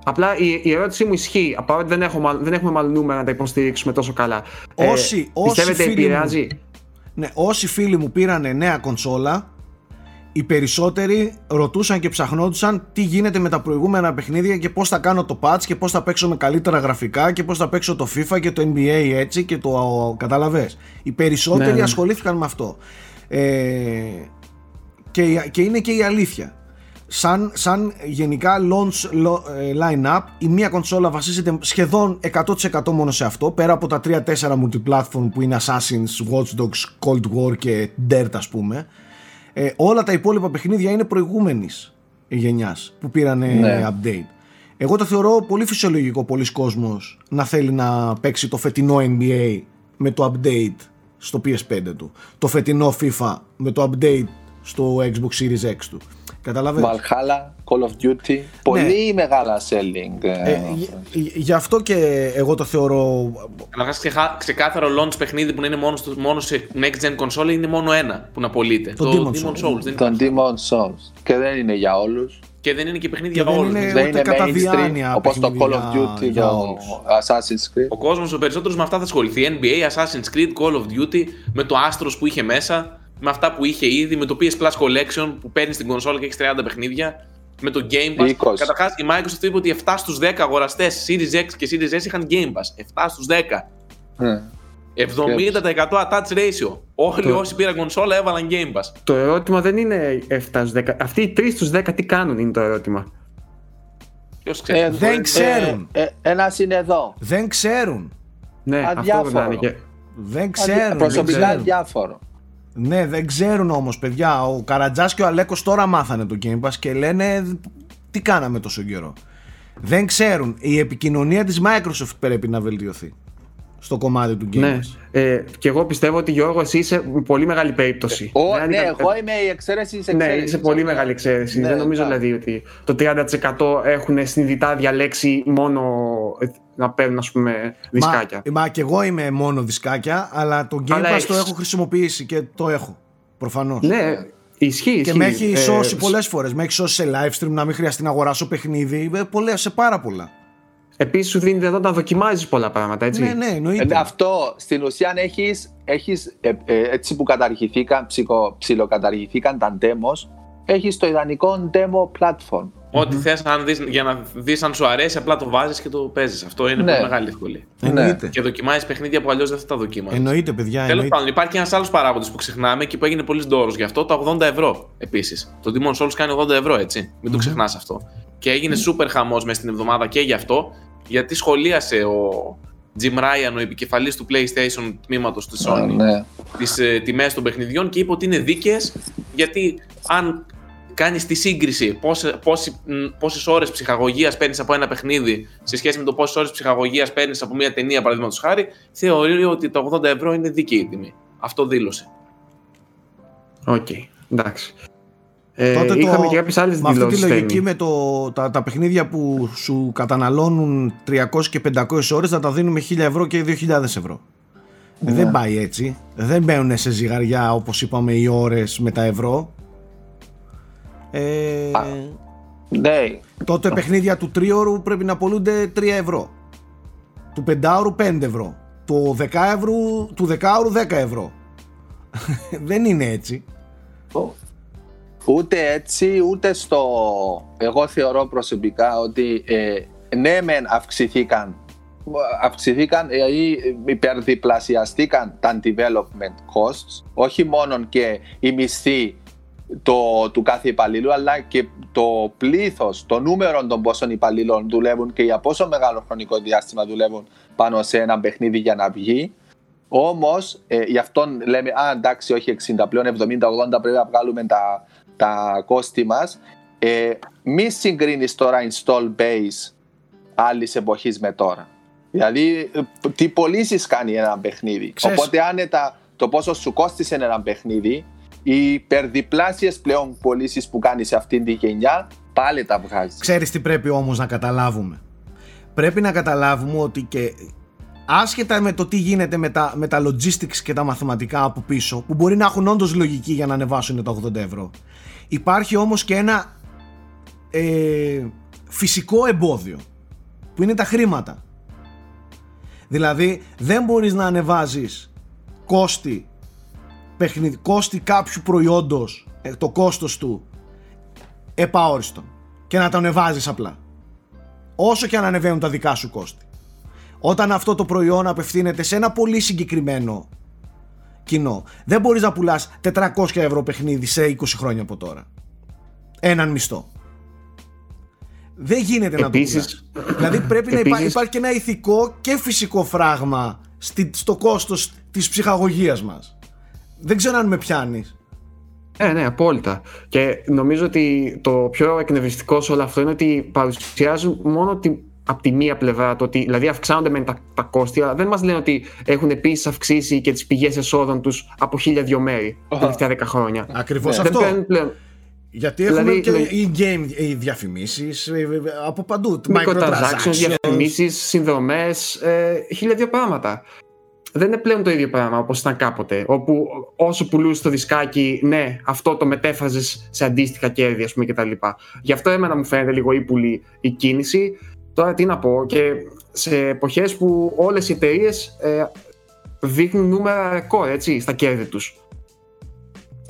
S3: Απλά η, η ερώτησή μου ισχύει. Παρότι δεν, έχω, μάλλον- δεν έχουμε μάλλον νούμερα να τα υποστηρίξουμε τόσο καλά.
S1: Όσοι- όσοι
S3: πιστεύετε
S1: φίλοι μου-
S3: επηρεάζει;
S1: Ναι, όσοι φίλοι μου πήραν νέα κονσόλα, οι περισσότεροι ρωτούσαν και ψαχνόντουσαν τι γίνεται με τα προηγούμενα παιχνίδια και πώς θα κάνω το patch και πώς θα παίξω με καλύτερα γραφικά και πώς θα παίξω το FIFA και το NBA έτσι και το καταλαβες. Οι περισσότεροι
S3: Ναι, ναι.
S1: ασχολήθηκαν με αυτό. Ε, και, η- και είναι και η αλήθεια. Σαν, σαν γενικά launch lo- ε, line-up η μία κονσόλα βασίζεται σχεδόν 100% μόνο σε αυτό πέρα από τα 3-4 multiplatform που είναι Assassin's, Watch Dogs, Cold War και Dirt ας πούμε. Ε, όλα τα υπόλοιπα παιχνίδια είναι προηγούμενης γενιάς που πήραν
S2: Ναι.
S1: update. Εγώ το θεωρώ πολύ φυσιολογικό πολλοί κόσμος να θέλει να παίξει το φετινό NBA με το update στο PS5 του. Το φετινό FIFA με το update στο Xbox Series X του Καταλαβαίνεις
S2: Valhalla, Call of Duty, πολύ μεγάλα selling. ε,
S1: Ναι. Ε, γι- γι' αυτό και εγώ το θεωρώ.
S4: Καταρχάς, ξεκάθαρο launch παιχνίδι που να είναι μόνος, στο, μόνος σε next gen console είναι μόνο ένα που να πωλείται.
S1: Το Demon's Souls.
S4: Souls. Δεν
S2: τον
S4: υπάρχει.
S2: Demon Souls. Και δεν είναι για όλους.
S4: Και δεν είναι και παιχνίδι
S1: Και
S4: για
S1: δεν
S4: όλους.
S1: είναι-
S2: δεν
S1: ούτε
S2: είναι
S1: κατά
S2: mainstream,
S1: διάνοια
S2: όπως το Call
S1: παιχνίδι
S2: of
S1: για-
S2: Duty,
S1: για
S2: το
S1: όλους.
S2: Assassin's Creed.
S4: Ο κόσμος ο περισσότερος με αυτά θα ασχοληθεί. NBA, Assassin's Creed, Call of Duty, με το Astros που είχε μέσα, με αυτά που είχε ήδη, με το PS Plus Collection που παίρνει στην κονσόλα και έχει 30 παιχνίδια, με το Game Pass.
S2: 20.
S4: Καταρχάς, η Microsoft είπε ότι 7 στους 10 αγοραστές Series X και Series S είχαν Game Pass. 7 στους 10.
S2: Ναι.
S4: 70% attach ratio. Όλοι
S3: Το-
S4: όσοι πήραν κονσόλα έβαλαν Game Pass.
S3: Το ερώτημα δεν είναι 7 στους 10. Αυτοί οι 3 στους 10 τι κάνουν είναι το ερώτημα.
S4: Ποιος ξέρει.
S2: Ε,
S1: Δεν
S2: ε,
S1: ξέρουν.
S2: ε, ένας είναι εδώ.
S1: Δεν ξέρουν.
S3: Ναι, αυτό
S2: Αδιάφορο.
S3: πρέπει να είναι. Και...
S1: Δεν ξέρουν. δεν
S2: Προσωπικά
S1: ξέρουν.
S2: διάφορο.
S1: Ναι, δεν ξέρουν όμως παιδιά. Ο Καρατζάς και ο Αλέκος τώρα μάθανε το Game Pass και λένε τι κάναμε τόσο καιρό. Δεν ξέρουν. Η επικοινωνία της Microsoft πρέπει να βελτιωθεί στο κομμάτι του Game
S3: Ναι.
S1: Pass.
S3: Ε, και εγώ πιστεύω ότι Γιώργο εσύ είσαι πολύ μεγάλη περίπτωση.
S2: Ο,
S3: Δηλαδή,
S2: ναι,
S3: κα-
S2: εγώ είμαι η εξαίρεση της
S3: Ναι,
S2: εξαίρεσης.
S3: είσαι πολύ μεγάλη εξαίρεση.
S2: Ναι,
S3: Δεν νομίζω
S2: ναι.
S3: δηλαδή ότι το 30% έχουν συνειδητά διαλέξει μόνο ε, να παίρνουν ας πούμε δισκάκια.
S1: Μα, μα και εγώ είμαι μόνο δισκάκια, αλλά το Game
S3: Αλλά
S1: Pass
S3: έχεις.
S1: το έχω χρησιμοποιήσει και το έχω. Προφανώς.
S3: Ναι, ισχύει.
S1: Και
S3: ισχύει.
S1: με έχει
S3: Ε,
S1: σώσει πολλές φορές. Με έχει σώσει σε live stream να μην χρειαστεί να αγοράσω παιχνίδι. ε, Πολλές, σε πάρα πολλά.
S3: Επίσης, σου δίνει δυνατότητα να δοκιμάζεις πολλά πράγματα, έτσι.
S1: Ναι, ναι, εννοείται.
S2: Ε, αυτό στην ουσία έχεις, έχεις ε, ε, έτσι που καταργηθήκαν, ψυχο, ψιλοκαταργηθήκαν τα demos, έχεις το ιδανικό demo platform.
S4: Ό,τι θες αν δεις, για να δεις αν σου αρέσει, απλά το βάζεις και το παίζεις. Αυτό είναι
S2: Ναι.
S4: πολύ μεγάλη ευκολία.
S1: Εννοείται.
S4: Και δοκιμάζεις παιχνίδια που αλλιώς δεν θα τα δοκίμαζε.
S1: Εννοείται, παιδιά.
S4: Τέλος
S1: εννοείται.
S4: πάντων, υπάρχει ένας άλλος παράγοντας που ξεχνάμε και που έγινε πολύ δώρο γι' αυτό, τα 80 ευρώ επίσης. Το Demon Souls κάνει 80 ευρώ, έτσι. Μην το ξεχνάς αυτό. Και έγινε super χαμός μέσα στην εβδομάδα και γι' αυτό, γιατί σχολίασε ο Jim Ryan, ο επικεφαλής του PlayStation τμήματος της Sony,
S2: ναι.
S4: τις ε, τιμές των παιχνιδιών και είπε ότι είναι δίκαιες γιατί αν κάνεις τη σύγκριση πόσες, πόσε, πόσες ώρες ψυχαγωγίας παίρνεις από ένα παιχνίδι σε σχέση με το πόσες ώρες ψυχαγωγίας παίρνεις από μια ταινία παραδείγματος χάρη θεωρεί ότι τα 80 ευρώ είναι δίκαιη η τιμή. Αυτό δήλωσε.
S3: Οκ, εντάξει. Ε,
S1: Τότε το-
S3: είχαμε και κάποιες άλλες
S1: Με αυτή τη
S3: δηλώσεις.
S1: λογική με το, τα, τα παιχνίδια που σου καταναλώνουν 300 και 500 ώρες θα τα δίνουμε 1000 ευρώ και 2000 ευρώ. Ε, Δεν πάει έτσι. Δεν μπαίνουν σε ζυγαριά όπως είπαμε οι ώρες με τα ευρώ. Ε,
S2: Α. Ναι,
S1: τότε παιχνίδια του τρίωρου πρέπει να πολλούνται 3 ευρώ. Του πεντάωρου 5 ευρώ. Του δεκάευρου, του δεκάωρου 10 ευρώ. Δεν είναι έτσι.
S2: Ούτε έτσι, ούτε στο... Εγώ θεωρώ προσωπικά ότι ε, ναι μεν αυξηθήκαν αυξηθήκαν ή υπερδιπλασιαστήκαν τα development costs όχι μόνο και η μισθή το, του κάθε υπαλλήλου αλλά και το πλήθος, το νούμερο των πόσων υπαλλήλων δουλεύουν και για πόσο μεγάλο χρονικό διάστημα δουλεύουν πάνω σε ένα παιχνίδι για να βγει. Όμως, ε, γι' αυτό λέμε, Α, εντάξει, όχι 60, πλέον 70-80 πρέπει να βγάλουμε τα, τα κόστη μας. Ε, μη συγκρίνεις τώρα install base άλλης εποχής με τώρα. Δηλαδή, ε, τι πωλήσεις κάνει ένα παιχνίδι.
S1: Ξέρεις-
S2: Οπότε, άνετα το πόσο σου κόστησε ένα παιχνίδι, οι υπερδιπλάσιες πλέον πωλήσεις που κάνεις σε αυτήν τη γενιά, πάλι τα βγάζεις.
S1: Ξέρεις τι πρέπει όμως να καταλάβουμε; Πρέπει να καταλάβουμε ότι και άσχετα με το τι γίνεται με τα, με τα logistics και τα μαθηματικά από πίσω, που μπορεί να έχουν όντως λογική για να ανεβάσουν τα 80 ευρώ, υπάρχει όμως και ένα ε, φυσικό εμπόδιο, που είναι τα χρήματα. Δηλαδή δεν μπορείς να ανεβάζεις κόστη, παιχνιδι, κόστη κάποιου προϊόντος, ε, το κόστος του, επαόριστον και να το ανεβάζεις απλά. Όσο και αν ανεβαίνουν τα δικά σου κόστη. Όταν αυτό το προϊόν απευθύνεται σε ένα πολύ συγκεκριμένο κοινό, δεν μπορείς να πουλάς 400 ευρώ παιχνίδι σε 20 χρόνια από τώρα. Έναν μισθό. Δεν γίνεται να το
S3: Επίσης-
S1: πουλάς. Δηλαδή πρέπει να υπά-
S3: Επίσης-
S1: υπάρχει και ένα ηθικό και φυσικό φράγμα στη- στο κόστος της ψυχαγωγίας μας. Δεν ξέρω αν με πιάνεις.
S3: Ναι, ναι, απόλυτα. Και νομίζω ότι το πιο εκνευριστικό σε όλο αυτό είναι ότι παρουσιάζουν μόνο την, από τη μία πλευρά το ότι δηλαδή αυξάνονται με τα, τα κόστη, αλλά δεν μας λένε ότι έχουν επίσης αυξήσει και τις πηγές εσόδων τους από χίλια δυο μέρη τα τελευταία δέκα χρόνια.
S1: Ακριβώς
S2: Ναι.
S3: Δεν
S1: αυτό.
S3: παίρνουν πλέον
S1: Γιατί έχουμε
S3: Δηλαδή,
S1: και
S3: δηλαδή-
S1: in-game ε, διαφημίσεις ε, ε, από παντού.
S3: microtransactions, διαφημίσεις, συνδρομές, ε, χίλια δύο πράγματα. Δεν είναι πλέον το ίδιο πράγμα όπως ήταν κάποτε. Όπου όσο πουλούσες το δισκάκι, ναι, αυτό το μετέφραζες σε αντίστοιχα κέρδη, ας πούμε κτλ. Γι' αυτό εμένα μου φαίνεται λίγο ύπουλη η κίνηση. Τώρα τι να πω, και σε εποχές που όλες οι εταιρείες ε, δείχνουν νούμερα ρεκόρ έτσι, στα κέρδη τους.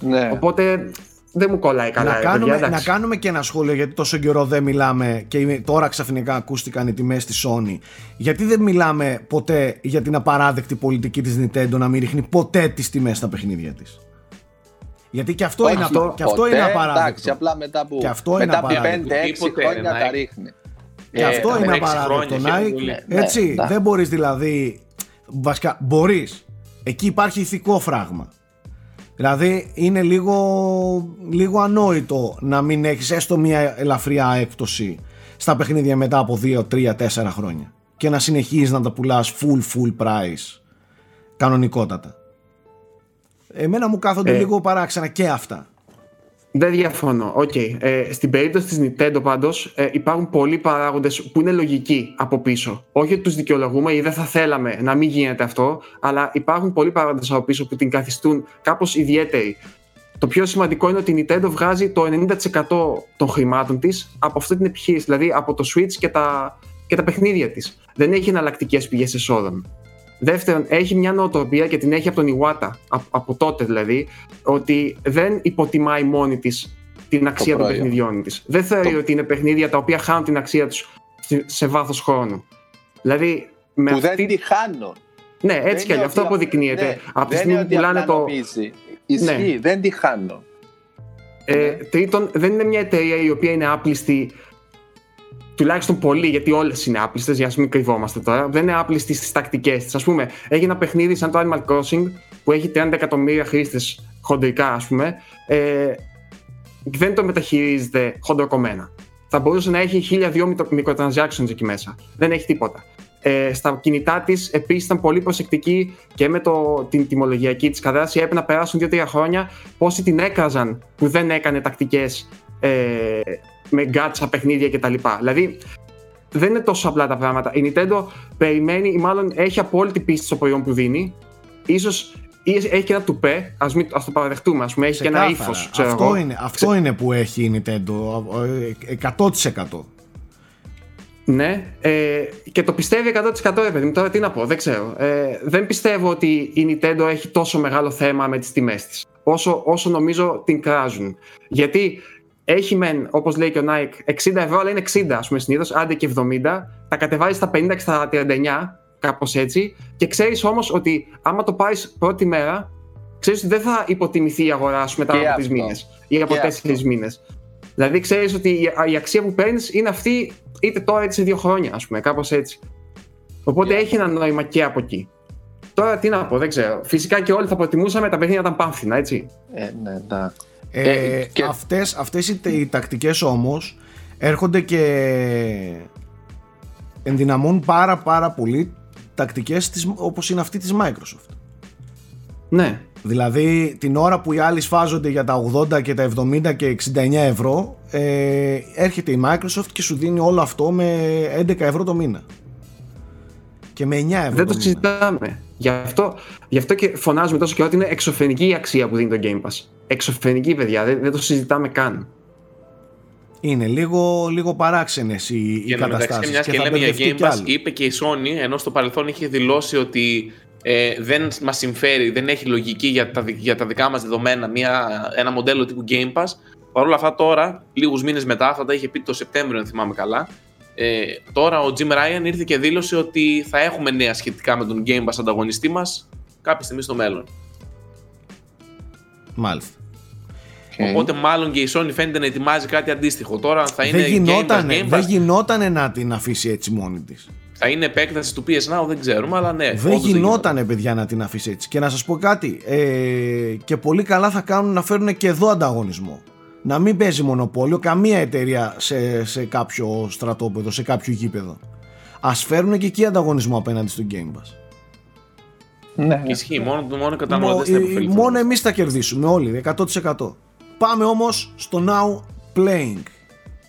S2: Ναι.
S3: Οπότε δεν μου κολλάει καλά.
S1: να,
S3: ρε
S1: κάνουμε,
S3: παιδιά,
S1: να
S3: εντάξει.
S1: κάνουμε και ένα σχόλιο γιατί τόσο καιρό δεν μιλάμε και είναι- τώρα ξαφνικά ακούστηκαν οι τιμές της Sony γιατί δεν μιλάμε ποτέ για την απαράδεκτη πολιτική της Nintendo να μην ρίχνει ποτέ τις τιμές στα παιχνίδια της; Γιατί και αυτό,
S2: Όχι,
S1: είναι, απα- και αυτό
S2: ποτέ,
S1: είναι απαράδεκτο
S2: Εντάξει, απλά μετά που.
S1: Και αυτό είναι
S2: μετά από
S1: απαράδεκτο.
S2: 5-6
S4: Τίποτε,
S2: χρόνια
S4: Nike.
S2: τα ρίχνει.
S1: Και
S2: Ε,
S1: αυτό
S4: τα
S1: είναι
S4: έξι
S1: απαράδεκτο
S4: χρόνια,
S1: Nike
S4: χαίρομαι
S2: πολύ.
S1: έτσι
S2: Ναι,
S1: δεν μπορείς δηλαδή βασικά μπορείς εκεί υπάρχει ηθικό φράγμα Δηλαδή είναι λίγο, λίγο ανόητο να μην έχεις έστω μια ελαφριά έκπτωση στα παιχνίδια μετά από 2, 3, 4 χρόνια και να συνεχίζεις να τα πουλάς full full price κανονικότατα. Εμένα μου κάθονται
S3: Ε.
S1: λίγο παράξενα και αυτά.
S3: Δεν διαφωνώ. Οκ. Ε, στην περίπτωση της Nintendo πάντως ε, υπάρχουν πολλοί παράγοντες που είναι λογικοί από πίσω. Όχι ότι τους δικαιολογούμε ή δεν θα θέλαμε να μην γίνεται αυτό, αλλά υπάρχουν πολλοί παράγοντες από πίσω που την καθιστούν κάπως ιδιαίτερη. Το πιο σημαντικό είναι ότι η Nintendo βγάζει το 90% των χρημάτων της από αυτή την επιχείρηση, δηλαδή από το Switch και τα, και τα παιχνίδια της. Δεν έχει εναλλακτικές πηγές εσόδων. Δεύτερον, έχει μια νοοτροπία και την έχει από τον Iwata, από, από τότε δηλαδή, ότι δεν υποτιμάει μόνη της την αξία των
S2: προϊόν.
S3: παιχνιδιών της. Δεν θεωρεί
S2: Το-
S3: ότι είναι παιχνίδια τα οποία χάνουν την αξία τους σε βάθος χρόνου. Δηλαδή, με
S2: Που
S3: αυτή...
S2: δεν τη χάνουν.
S3: Ναι, έτσι
S2: Δεν
S3: κι
S2: είναι
S3: αλλιώ αυτό
S2: ότι-
S3: αποδεικνύεται.
S2: ναι,
S3: από τη
S2: δεν
S3: στιγμή
S2: είναι
S3: που
S2: ότι
S3: πουλάνε
S2: απλά
S3: το.
S2: νομίζει. Ισχύει,
S3: Ναι.
S2: δεν τη χάνουν.
S3: Ε, τρίτον, δεν είναι μια εταιρεία η οποία είναι άπλιστη. Τουλάχιστον πολύ, γιατί όλες είναι άπλιστες, για να μην κρυβόμαστε τώρα. Δεν είναι άπλιστη στις τακτικές της. Α πούμε, έχει ένα παιχνίδι σαν το Animal Crossing που έχει 30 εκατομμύρια χρήστες χοντρικά, ας πούμε. Ε, δεν το μεταχειρίζεται χοντροκομμένα. Θα μπορούσε να έχει 1002 μικρο- microtransactions εκεί μέσα. Δεν έχει τίποτα. Ε, στα κινητά της επίσης ήταν πολύ προσεκτική και με το, την τιμολογιακή της κατάσταση. Έπρεπε να περάσουν 2-3 χρόνια πόσοι την έκραζαν που δεν έκανε τακτικές ε, με γκάτσα, παιχνίδια κτλ. Δηλαδή δεν είναι τόσο απλά τα πράγματα. Η Nintendo περιμένει ή μάλλον έχει απόλυτη πίστη στο προϊόν που δίνει. Ίσως ή έχει και ένα τουπέ, ας, μην, ας το παραδεχτούμε, ας πούμε, έχει και ένα
S1: Ξεκάθαρα.
S3: ύφος, ξέρω
S1: αυτό
S3: εγώ.
S1: Είναι, αυτό είναι που έχει η Nintendo. ε, 100%.
S3: Ναι, ε, και το πιστεύει 100% ρε παιδί μου. Τώρα τι να πω, δεν ξέρω. Ε, δεν πιστεύω ότι η Nintendo έχει τόσο μεγάλο θέμα με τις τιμές της. Όσο, όσο νομίζω την κράζουν. Γιατί έχει μεν, όπως λέει και ο Nike, 60 ευρώ, αλλά είναι 60 ας πούμε συνήθως, άντε και 70. Τα κατεβάζεις στα 50 και στα 39, κάπως έτσι. Και ξέρεις όμως ότι άμα το πάρεις πρώτη μέρα, ξέρεις ότι δεν θα υποτιμηθεί η αγορά σου μετά
S2: Και
S3: από τρεις
S2: αυτό.
S3: μήνες ή από
S2: Και
S3: τέσσερις
S2: αυτό.
S3: μήνες. Δηλαδή ξέρεις ότι η, η αξία που παίρνεις είναι αυτή είτε τώρα είτε σε δύο χρόνια, ας πούμε, κάπως έτσι. Οπότε
S2: Yeah.
S3: έχει ένα νόημα και από εκεί. Τώρα τι να πω, δεν ξέρω. Φυσικά και όλοι θα προτιμούσαμε τα παιχνίδια να ήταν πάμφθηνα, έτσι.
S2: Ε, ναι, ναι.
S1: Ε,
S2: Ε, και-
S1: αυτές, αυτές οι, οι τακτικές όμως έρχονται και ενδυναμώνουν πάρα πάρα πολύ τακτικές της, όπως είναι αυτή της Microsoft.
S3: Ναι.
S1: Δηλαδή την ώρα που οι άλλοι σφάζονται για τα 80 και τα 70 και 69 ευρώ ε, έρχεται η Microsoft και σου δίνει όλο αυτό με 11 ευρώ το μήνα. Και με 9 ευρώ
S3: Δεν
S1: το
S3: το
S1: μήνα.
S3: συζητάμε. Γι' αυτό, γι' αυτό και φωνάζουμε τόσο και ότι είναι εξωφρενική η αξία που δίνει το Game Pass. Εξωφρενική, παιδιά. Δεν, δεν το συζητάμε καν.
S1: Είναι λίγο, λίγο παράξενες οι, οι
S4: Και εν τω μεταξύ,
S1: καταστάσεις
S4: μιας και,
S1: θα
S4: λέμε για
S1: μπερδευτεί
S4: Game
S1: κι
S4: Pass,
S1: άλλοι.
S4: είπε και η Sony, ενώ στο παρελθόν είχε δηλώσει ότι ε, δεν μας συμφέρει, δεν έχει λογική για τα, δι- για τα δικά μας δεδομένα μια, ένα μοντέλο τύπου Game Pass. Παρ' όλα αυτά τώρα, λίγους μήνες μετά, αυτά τα είχε πει το Σεπτέμβριο, αν θυμάμαι καλά, ε, τώρα ο Jim Ryan ήρθε και δήλωσε ότι θα έχουμε νέα σχετικά με τον Game Pass ανταγωνιστή μας κάποια στιγμή στο μέλλον.
S1: Μάλιστα.
S4: Οπότε μάλλον και η Sony φαίνεται να ετοιμάζει κάτι αντίστοιχο. Τώρα θα είναι
S1: δεν
S4: Game Pass,
S1: γινότανε,
S4: Game
S1: δεν
S4: Pass,
S1: γινότανε να την αφήσει έτσι μόνη της.
S4: θα είναι επέκταση του PS Now, δεν ξέρουμε, αλλά ναι.
S1: δεν
S4: όντως
S1: γινότανε παιδιά να την αφήσει έτσι. Και να σας πω κάτι, ε, και πολύ καλά θα κάνουν να φέρουν και εδώ ανταγωνισμό. Να μην παίζει μονοπόλιο καμία εταιρεία σε, σε κάποιο στρατόπεδο, σε κάποιο γήπεδο. Ας φέρουν και εκεί ανταγωνισμό απέναντι στο Game Pass.
S2: Ναι.
S4: Ισχύει, μόνο, μόνο οι
S1: Μο-
S4: καταναλωτές θα
S1: ε,
S4: υποφεληθούν.
S1: μόνο εμείς θα κερδίσουμε όλοι, 100%. Πάμε όμως στο Now Playing.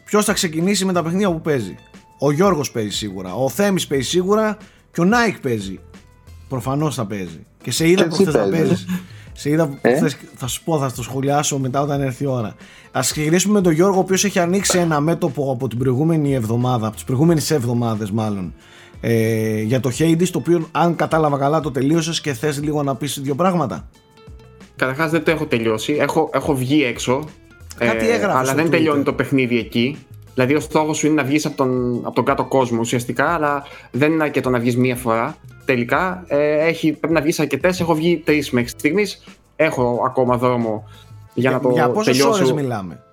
S1: Ποιος θα ξεκινήσει με τα παιχνίδια που παίζει; Ο Γιώργος παίζει σίγουρα, ο Θέμης παίζει σίγουρα και ο Nike παίζει. Προφανώς θα παίζει. Και σε είδα
S2: Και εσύ
S1: προχθές να
S2: παίζεις.
S1: παίζεις. Σε είδα
S2: Ε;
S1: προχθές, θα σου πω, θα το σχολιάσω μετά όταν έρθει η ώρα. Ας ξεκινήσουμε με τον Γιώργο, ο οποίος έχει ανοίξει ένα μέτωπο από την προηγούμενη εβδομάδα, από τις προηγούμενες εβδομάδες μάλλον, ε, για το Hades, το οποίο αν κατάλαβα καλά το τελείωσες και θες λίγο να πεις δύο πράγματα.
S3: Καταρχάς δεν το έχω τελειώσει. Έχω, έχω βγει έξω. ε,
S1: Κάτι έγραφες
S3: αλλά
S1: στο
S3: δεν
S1: Twitter.
S3: τελειώνει το παιχνίδι εκεί. Δηλαδή, ο στόχος σου είναι να βγεις από τον, από τον κάτω κόσμο ουσιαστικά, αλλά δεν είναι αρκετό να βγεις μία φορά. Τελικά ε, έχει, πρέπει να βγεις αρκετές. Έχω βγει τρεις μέχρι στιγμής. Έχω ακόμα δρόμο για, να το
S1: για πόσες
S3: τελειώσω.
S1: ώρες μιλάμε;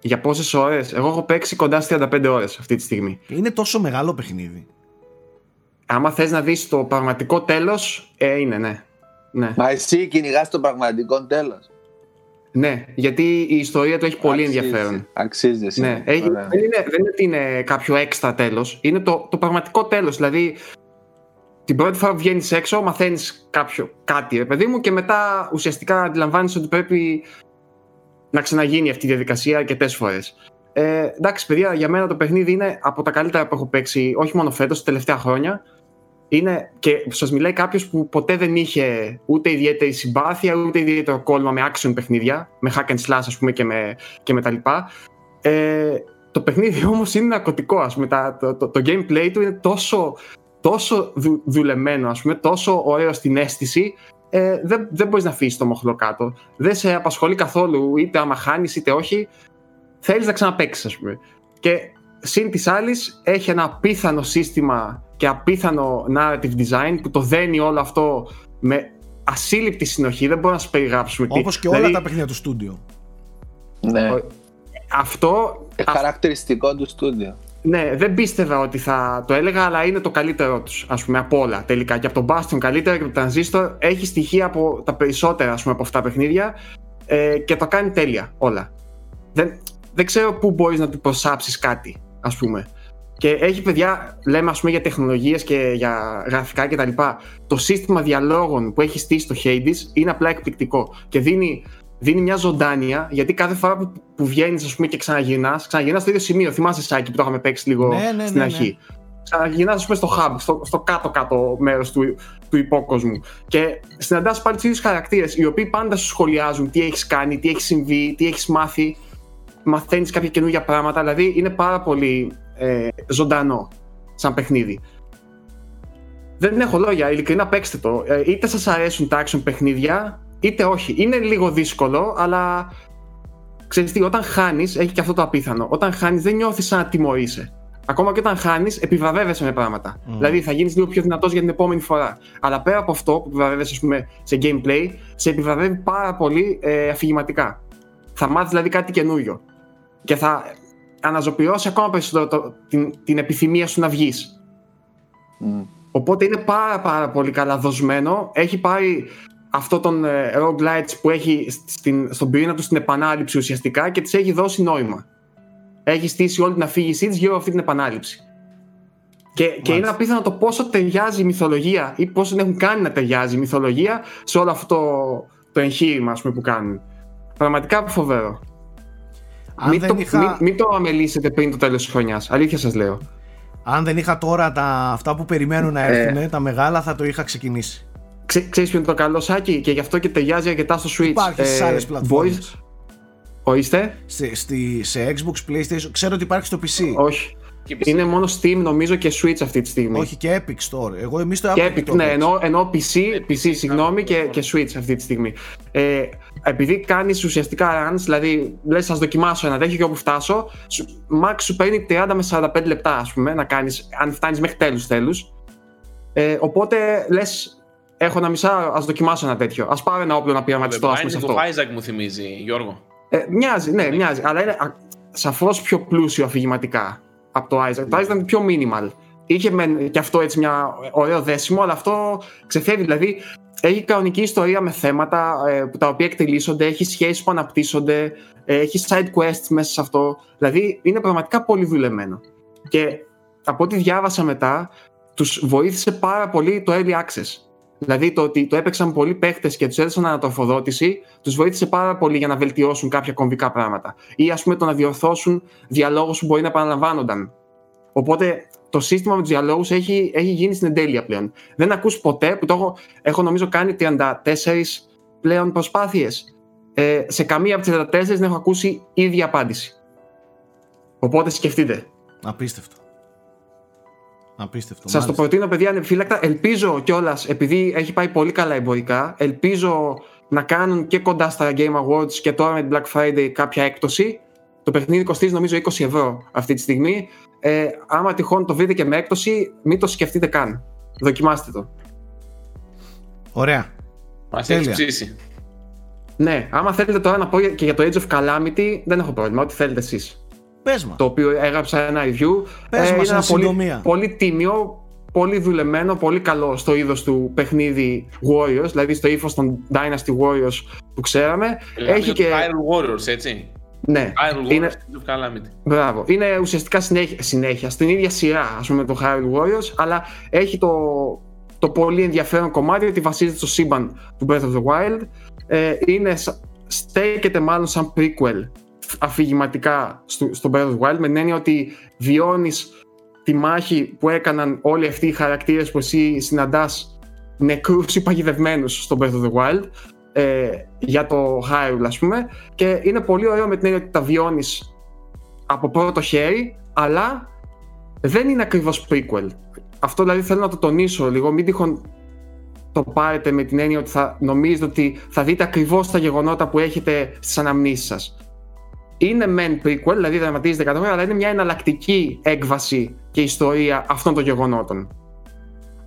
S3: Για πόσες ώρες; Εγώ έχω παίξει κοντά στις 35 ώρες αυτή τη στιγμή.
S1: Είναι τόσο μεγάλο παιχνίδι.
S3: Άμα θες να δεις το πραγματικό τέλος, ε, είναι ναι. Ναι.
S2: Μα εσύ κυνηγάς το πραγματικό τέλος.
S3: ναι, γιατί η ιστορία του έχει πολύ ενδιαφέρον.
S2: Αξίζει. εσύ.
S3: Ναι, έχει,
S2: Ωραία.
S3: δεν, είναι, δεν είναι ότι είναι κάποιο έξτρα τέλος, είναι το, το πραγματικό τέλος, δηλαδή την πρώτη φορά που βγαίνεις έξω μαθαίνεις κάποιο, κάτι ρε παιδί μου και μετά ουσιαστικά αντιλαμβάνεσαι ότι πρέπει να ξαναγίνει αυτή η διαδικασία αρκετές φορές. Ε, εντάξει παιδιά, για μένα το παιχνίδι είναι από τα καλύτερα που έχω παίξει όχι μόνο φέτος, τα τελευταία χρόνια είναι και σας μιλάει κάποιος που ποτέ δεν είχε ούτε ιδιαίτερη συμπάθεια ούτε ιδιαίτερο κόλλημα με action παιχνίδια, με hack and slash ας πούμε και με, και με τα λοιπά. Ε, το παιχνίδι όμως είναι ναρκωτικό, ας πούμε. Τα, το, το, το gameplay του είναι τόσο, τόσο δου, δουλεμένο, ας πούμε, τόσο ωραίο στην αίσθηση, ε, δεν, δεν μπορείς να αφήσεις το μοχλό κάτω. Δεν σε απασχολεί καθόλου, είτε άμα χάνεις είτε όχι. Θέλεις να ξαναπαίξεις, ας πούμε. Και συν της άλλης έχει ένα απίθανο σύστημα και απίθανο narrative design που το δένει όλο αυτό με ασύλληπτη συνοχή. Δεν μπορούμε να σου περιγράψουμε
S1: τι. Όπως και όλα δηλαδή, τα παιχνίδια του στούντιο.
S2: Ναι.
S3: Αυτό...
S2: Ε, χαρακτηριστικό του στούντιο.
S3: Ναι, δεν πίστευα ότι θα το έλεγα, αλλά είναι το καλύτερό τους, ας πούμε, από όλα τελικά. Και από τον Bastion καλύτερα και από τον Transistor έχει στοιχεία από τα περισσότερα, ας πούμε, από αυτά τα παιχνίδια ε, και το κάνει τέλεια όλα. Δεν, δεν ξέρω πού μπορείς να του προσάψεις κάτι, ας πούμε. Και έχει παιδιά, λέμε ας πούμε για τεχνολογίες και για γραφικά κτλ. Το σύστημα διαλόγων που έχει στήσει το Hades είναι απλά εκπληκτικό και δίνει, δίνει μια ζωντάνια γιατί κάθε φορά που, που βγαίνεις και ξαναγυρνάς, ξαναγυρνάς στο ίδιο σημείο. Θυμάσαι Σάκη που το είχαμε παίξει λίγο
S1: ναι, ναι,
S3: στην
S1: ναι,
S3: αρχή.
S1: Ναι.
S3: Ξαναγυρνάς, ας πούμε, στο hub, στο, στο κάτω-κάτω μέρος του, του υπόκοσμου. Και συναντάς πάλι τους ίδιους χαρακτήρες, οι οποίοι πάντα σου σχολιάζουν τι έχεις κάνει, τι έχεις συμβεί, τι έχεις μάθει. Μαθαίνεις κάποια καινούργια πράγματα. Δηλαδή είναι πάρα πολύ ε, ζωντανό σαν παιχνίδι. Δεν έχω λόγια, ειλικρινά παίξτε το. Ε, είτε σας αρέσουν τα action παιχνίδια, είτε όχι. Είναι λίγο δύσκολο, αλλά ξέρεις τι, όταν χάνεις, έχει και αυτό το απίθανο. Όταν χάνεις δεν νιώθεις σαν να τιμωρείσαι. Ακόμα και όταν χάνεις, επιβραβεύεσαι με πράγματα. Mm. Δηλαδή θα γίνεις λίγο πιο δυνατός για την επόμενη φορά. Αλλά πέρα από αυτό που επιβραβεύεσαι, ας πούμε, σε gameplay, σε επιβραβεύει πάρα πολύ ε, αφηγηματικά. Θα μάθεις δηλαδή κάτι καινούριο. Και θα αναζωπηρώσει ακόμα περισσότερο το, την, την επιθυμία σου να βγεις. Mm. Οπότε είναι πάρα πάρα πολύ καλά δοσμένο. Έχει πάρει αυτό τον ε, roguelites που έχει στην, στον πυρήνα του στην επανάληψη ουσιαστικά και της έχει δώσει νόημα. Έχει στήσει όλη την αφήγησή της γύρω από αυτή την επανάληψη. Και, και είναι απίθανο το πόσο ταιριάζει η μυθολογία ή πόσο έχουν κάνει να ταιριάζει η μυθολογία σε όλο αυτό το, το εγχείρημα πούμε, που κάνουν. Πραγματικά φοβερό μην, το, είχα... μην, το αμελήσετε πριν το τέλος της χρονιάς. Αλήθεια σας λέω.
S1: Αν δεν είχα τώρα τα, αυτά που περιμένουν να έρθουν, ε. τα μεγάλα, θα το είχα ξεκινήσει.
S3: Ξέ, ξέρεις ποιο είναι το καλό σάκι και γι' αυτό και ταιριάζει αρκετά στο Switch.
S1: Υπάρχει ε, σε άλλες πλατφόρμες.
S3: Ορίστε.
S1: Σε, σε Xbox, PlayStation, ξέρω ότι υπάρχει στο PC.
S3: Όχι. Είναι μόνο Steam νομίζω και Switch αυτή τη στιγμή.
S1: Όχι και Epic Store. Εγώ εμείς το
S3: και Epic, ναι, ενώ, ενώ PC, PC συγγνώμη, και, και Switch αυτή τη στιγμή. Ε, επειδή κάνεις ουσιαστικά runs, δηλαδή λες, σα δοκιμάσω ένα τέτοιο και όπου φτάσω, max σου παίρνει 30 με 45 λεπτά, ας πούμε, να κάνεις, αν φτάνεις μέχρι τέλους τέλους. Ε, οπότε λες, έχω ένα μισά, ας δοκιμάσω ένα τέτοιο. Α πάρω ένα όπλο να πειραματιστώ, ας πούμε.
S4: σε αυτό. Το Isaac μου θυμίζει, Γιώργο.
S3: Ε, μοιάζει, ναι, μοιάζει, αλλά είναι σαφώς πιο πλούσιο αφηγηματικά από το Isaac. Το Isaac ήταν πιο minimal. Είχε με, και αυτό έτσι μια ωραίο δέσιμο, αλλά αυτό ξεφεύγει. Δηλαδή, έχει κανονική ιστορία με θέματα ε, τα οποία εκτελήσονται, έχει σχέσεις που αναπτύσσονται, ε, έχει side quests μέσα σε αυτό. Δηλαδή, είναι πραγματικά πολύ δουλεμένο. Και από ό,τι διάβασα μετά, τους βοήθησε πάρα πολύ το early access. Δηλαδή το ότι το έπαιξαν πολλοί παίχτε και τους έδωσαν ανατροφοδότηση, τους βοήθησε πάρα πολύ για να βελτιώσουν κάποια κομβικά πράγματα. Ή ας πούμε το να διορθώσουν διαλόγους που μπορεί να επαναλαμβάνονταν. Οπότε το σύστημα με τους διαλόγους έχει, έχει γίνει στην εντέλεια πλέον. Δεν ακούς ποτέ, που το έχω, έχω νομίζω κάνει 34 πλέον προσπάθειες. Ε, σε καμία από τις 34 δεν έχω ακούσει ίδια απάντηση. Οπότε σκεφτείτε.
S1: Απίστευτο. Απίστευτο.
S3: Σας το προτείνω, παιδιά, ανεπιφύλακτα. Ελπίζω κιόλας, επειδή έχει πάει πολύ καλά εμπορικά, ελπίζω να κάνουν και κοντά στα Game Awards και τώρα με την Black Friday κάποια έκπτωση. Το παιχνίδι κοστίζει νομίζω 20 ευρώ αυτή τη στιγμή. Ε, άμα τυχόν το βρείτε και με έκπτωση, μην το σκεφτείτε καν. Δοκιμάστε το.
S1: Ωραία.
S4: Μας έχεις ψήσει.
S3: Ναι, άμα θέλετε τώρα να πω και για το Age of Calamity, δεν έχω πρόβλημα. Ό,τι θέλετε εσείς.
S1: Πες μας.
S3: Το οποίο έγραψα ένα review.
S1: Πες ε, μας είναι ένα
S3: πολύ, πολύ τίμιο, πολύ δουλεμένο, πολύ καλό στο είδος του παιχνίδι Warriors, δηλαδή στο ύφος των Dynasty Warriors που ξέραμε.
S4: Έχει και. Iron Warriors, έτσι.
S3: Ναι.
S4: Iron Warriors
S3: είναι...
S4: Calamity.
S3: Μπράβο. Είναι ουσιαστικά συνέχεια, συνέχεια στην ίδια σειρά, ας πούμε, το Iron Warriors, αλλά έχει το, το πολύ ενδιαφέρον κομμάτι ότι βασίζεται στο σύμπαν του Breath of the Wild. Ε, είναι, στέκεται μάλλον σαν prequel αφηγηματικά στο, στο Breath of the Wild με την έννοια ότι βιώνεις τη μάχη που έκαναν όλοι αυτοί οι χαρακτήρες που εσύ συναντάς νεκρούς ή παγιδευμένους στο Breath of the Wild ε, για το Hyrule ας πούμε και είναι πολύ ωραίο με την έννοια ότι τα βιώνεις από πρώτο χέρι, αλλά δεν είναι ακριβώς prequel. Αυτό δηλαδή θέλω να το τονίσω λίγο, μην τυχόν το πάρετε με την έννοια ότι θα νομίζετε ότι θα δείτε ακριβώς τα γεγονότα που έχετε στις αναμνήσεις σας. Είναι μεν prequel, δηλαδή δραματίζεται κατά αλλά είναι μια εναλλακτική έκβαση και ιστορία αυτών των γεγονότων.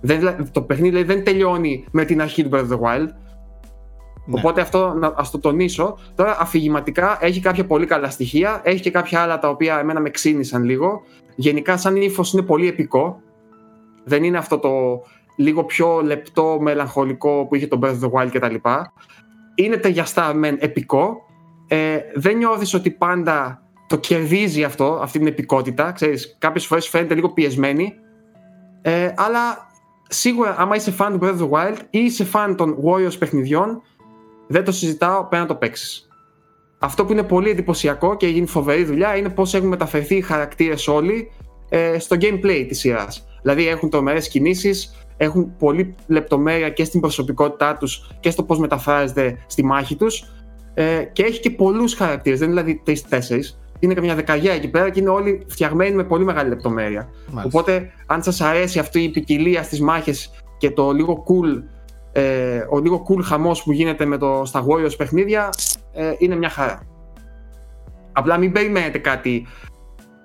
S3: Δεν, το παιχνίδι δηλαδή, δεν τελειώνει με την αρχή του Breath of the Wild. Ναι. Οπότε αυτό να ας το τονίσω. Τώρα αφηγηματικά έχει κάποια πολύ καλά στοιχεία. Έχει και κάποια άλλα τα οποία εμένα με ξύνησαν λίγο. Γενικά σαν ύφος είναι πολύ επικό. Δεν είναι αυτό το λίγο πιο λεπτό, μελαγχολικό που είχε το Breath of the Wild κτλ. Είναι ταιριαστά μεν επικό. Ε, δεν νιώθεις ότι πάντα το κερδίζει αυτό, αυτή την επικότητα. Ξέρεις, κάποιες φορές φαίνεται λίγο πιεσμένη. Ε, αλλά σίγουρα άμα είσαι fan του Breath of the Wild ή είσαι fan των Warriors παιχνιδιών, δεν το συζητάω, πρέπει να το παίξεις. Αυτό που είναι πολύ εντυπωσιακό και γίνει φοβερή δουλειά είναι πώς έχουν μεταφερθεί οι χαρακτήρες όλοι ε, στο gameplay της σειράς. Δηλαδή έχουν τρομερές κινήσεις, έχουν πολύ λεπτομέρεια και στην προσωπικότητά τους και στο πώς μεταφράζεται στη μάχη τους. Ε, και έχει και πολλούς χαρακτήρες, δεν είναι δηλαδή τρει-τέσσερι. Είναι καμιά δεκαετία εκεί πέρα και είναι όλοι φτιαγμένοι με πολύ μεγάλη λεπτομέρεια. Οπότε, αν σας αρέσει αυτή η ποικιλία στις μάχες και το λίγο cool ε, ο λίγο cool χαμός που γίνεται με το, στα Warriors παιχνίδια ε, είναι μια χαρά. Απλά μην περιμένετε κάτι.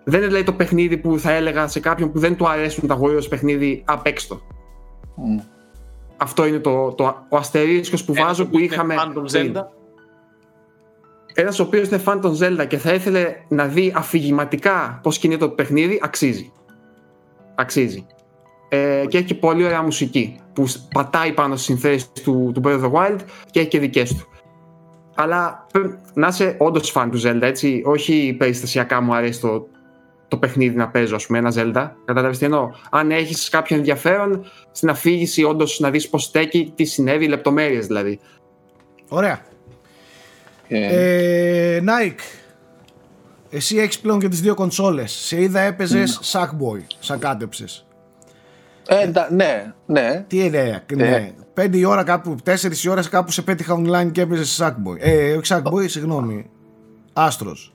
S3: Δεν είναι δηλαδή το παιχνίδι που θα έλεγα σε κάποιον που δεν του αρέσουν τα Warriors παιχνίδι απέξτο. Mm. Αυτό είναι το, το, ο αστερίσκος που βάζω που, είχαμε. Ένας ο οποίος είναι φαν των Zelda και θα ήθελε να δει αφηγηματικά πώ κινείται το παιχνίδι, αξίζει. Αξίζει. Ε, και έχει πολύ ωραία μουσική που πατάει πάνω στις συνθέσεις του, του Breath of the Wild και έχει και δικές του. Αλλά να είσαι όντως φαν του Zelda, έτσι. Όχι περιστασιακά μου αρέσει το, το παιχνίδι να παίζω, ας πούμε, ένα Zelda. Κατάλαβες τι εννοώ; Αν έχεις κάποιο ενδιαφέρον στην αφήγηση, όντως να δεις πώς στέκει, τι συνέβη, λεπτομέρειες δηλαδή.
S1: Ωραία. Ε, ε Nike, εσύ έχεις πλέον και τις δύο κονσόλες. Σε είδα έπαιζες mm. Sackboy, σαν κάτεψε.
S2: Ε, ναι, ναι.
S1: Τι είναι, ναι. Ε. Πέντε η ώρα κάπου, τέσσερις η ώρα κάπου σε πέτυχα online και έπαιζε σε Sackboy. Ε, όχι Sackboy, συγγνώμη. Άστρος.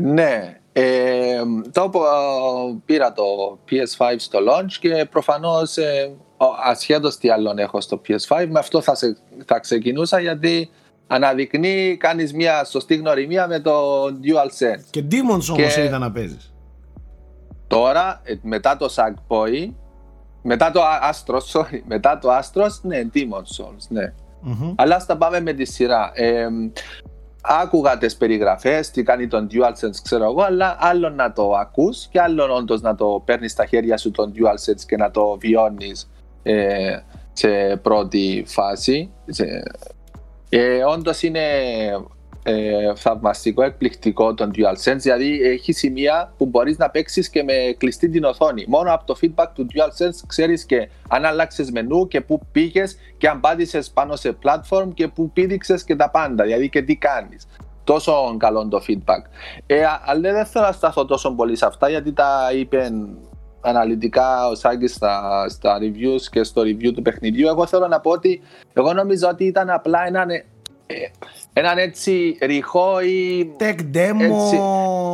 S2: Ναι. Ε, το πήρα το PS5 στο launch και προφανώς ε, ασχέτως τι άλλον έχω στο PS5 με αυτό θα, σε, θα ξεκινούσα γιατί αναδεικνύει κάνεις μια σωστή γνωριμία με το DualSense.
S1: Και Demons όμως και... είδα να παίζεις.
S2: Τώρα, ε, μετά το Sackboy, μετά το Astros, sorry, μετά το Astros, ναι, Demon Souls, ναι. Mm-hmm. Αλλά ας τα πάμε με τη σειρά. Ε, άκουγα τις περιγραφές, τι κάνει τον DualSense ξέρω εγώ, αλλά άλλο να το ακούς και άλλο όντως να το παίρνεις στα χέρια σου τον DualSense και να το βιώνεις ε, σε πρώτη φάση. Σε, ε, όντως είναι ε, θαυμαστικό, εκπληκτικό τον DualSense, δηλαδή έχει σημεία που μπορείς να παίξεις και με κλειστή την οθόνη. Μόνο από το feedback του DualSense ξέρεις και αν αλλάξει μενού και πού πήγες και αν πάτησες πάνω σε platform και πού πήδηξες και τα πάντα, δηλαδή και τι κάνεις. Τόσο καλό το feedback. Ε, αλλά δεν θέλω να σταθώ τόσο πολύ σε αυτά γιατί τα είπε αναλυτικά ο Σάκης στα, στα reviews και στο review του παιχνιδιού. Εγώ θέλω να πω ότι εγώ νομίζω ότι ήταν απλά ένα έναν έτσι ρηχό ή.
S1: Tech demo.
S2: Έτσι,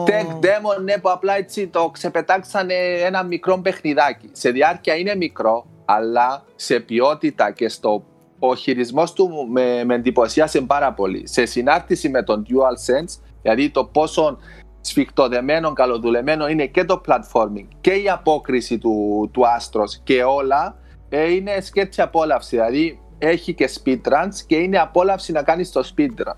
S2: tech demo, ναι, που απλά έτσι το ξεπετάξανε ένα μικρό παιχνιδάκι. Σε διάρκεια είναι μικρό, αλλά σε ποιότητα και στο. Ο χειρισμός του με, με εντυπωσίασε πάρα πολύ. Σε συνάρτηση με τον DualSense, δηλαδή το πόσο σφιχτοδεμένο, καλοδουλεμένο είναι και το platforming και η απόκριση του, του Astros και όλα, ε, είναι σκέτσι απόλαυση. Δηλαδή έχει και speedruns και είναι απόλαυση να κάνεις το speedrun.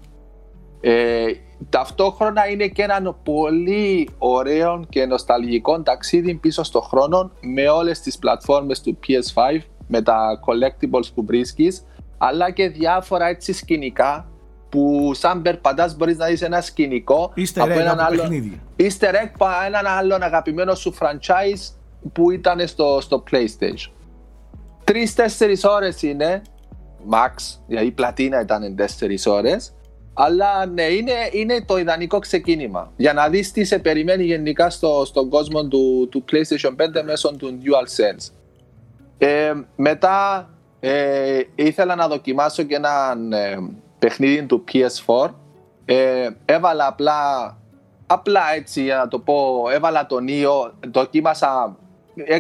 S2: Ε, ταυτόχρονα είναι και ένα πολύ ωραίο και νοσταλγικό ταξίδι πίσω στο χρόνο με όλες τις πλατφόρμες του PS5 με τα collectibles που βρίσκεις αλλά και διάφορα έτσι σκηνικά που σαν περπατάς μπορείς να δεις ένα σκηνικό
S1: Easter από έναν
S2: άλλο, Easter egg από έναν άλλον αγαπημένο σου franchise που ήταν στο, στο PlayStation. Τρει-τέσσερι ώρες είναι max, δηλαδή η πλατίνα ήταν 4 ώρες. Αλλά ναι, είναι, είναι το ιδανικό ξεκίνημα. Για να δεις τι σε περιμένει γενικά στο, στον κόσμο του, του PlayStation 5 μέσω του DualSense. Ε, μετά ε, ήθελα να δοκιμάσω και ένα ε, παιχνίδι του PS4. Ε, έβαλα απλά Απλά έτσι για να το πω, έβαλα τον Νίο, δοκίμασα, έ-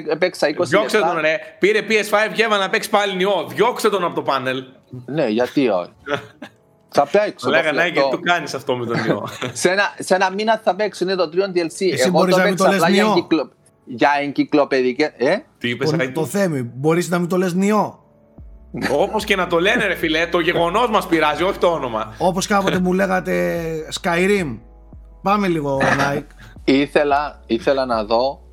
S2: έπαιξα 20
S4: Διώξτε
S2: λεπτά.
S4: τον, ρε. Πήρε PS5 και έβαλε να παίξει πάλι νιό. Διώξτε τον από το πάνελ.
S2: Ναι, γιατί όχι. θα παίξω. το
S4: Λέγανε,
S2: φλε-
S4: και
S2: το-
S4: του κάνεις αυτό με τον νιό.
S2: σε, ένα, σε ένα μήνα θα παίξω, είναι το τριών DLC.
S1: Εσύ
S2: Εγώ
S1: μπορείς
S2: το
S1: να μην το
S2: παίξα
S1: λες
S2: απλά για,
S1: Νιό.
S2: εγκυκλο... για εγκυκλοπαιδικές... Ε;
S4: Τι είπες,
S1: Το, το θέμη. Μπορείς να μην το λες νιό;
S4: Όπως και να το λένε, ρε φιλέ, το γεγονός μας πειράζει, όχι το όνομα.
S1: Όπως κάποτε μου λέγατε Skyrim. Πάμε λίγο, Nike.
S2: Ήθελα, ήθελα να δω, ε,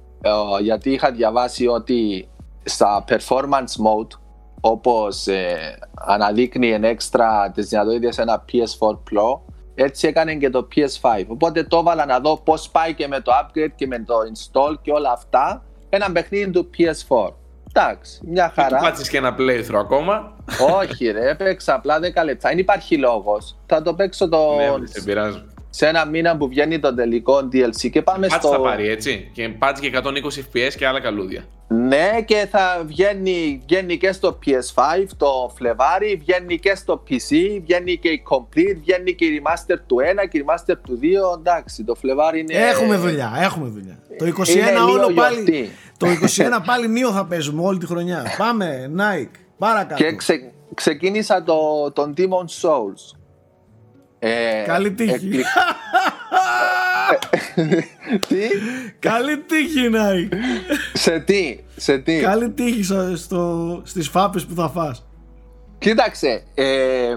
S2: γιατί είχα διαβάσει ότι στα performance mode, όπως ε, αναδείκνει εν έξτρα τις δυνατότητες ένα PS4 Pro, έτσι έκανε και το PS5. Οπότε το έβαλα να δω πώς πάει και με το upgrade και με το install και όλα αυτά ένα παιχνίδι του PS4. Εντάξει, μια
S4: Θα του
S2: χαρά.
S4: κάτσει και ένα playthrough ακόμα.
S2: Όχι ρε, έπαιξα απλά 10 λεπτά. Δεν υπάρχει λόγος. Θα το παίξω το...
S4: Ναι, σε πειράζει.
S2: Σε ένα μήνα που βγαίνει το τελικό DLC και πάμε
S4: Πάτς
S2: στο...
S4: θα πάρει, έτσι. Και πάτς και 120 FPS και άλλα καλούδια.
S2: Ναι, και θα βγαίνει, βγαίνει και στο PS5 το Φλεβάρι, βγαίνει και στο PC, βγαίνει και η Complete, βγαίνει και η Remaster του 1 και η Remaster του 2. Εντάξει, το Φλεβάρι είναι.
S1: Έχουμε δουλειά, έχουμε δουλειά. Το 21
S2: Είναι λίγο
S1: όλο πάλι.
S2: γιορτή.
S1: Το 21 πάλι νίο θα παίζουμε όλη τη χρονιά. Πάμε, Nike. Παρακάτω.
S2: Και ξε, ξεκίνησα το, τον Demon Souls. Ε,
S1: Καλή τύχη.
S2: εκπληκ- τι,
S1: Καλή τύχη, Nike.
S2: σε τι, σε τι;
S1: Καλή τύχη στο, στο, στις φάπες που θα φας.
S2: Κοίταξε, ε,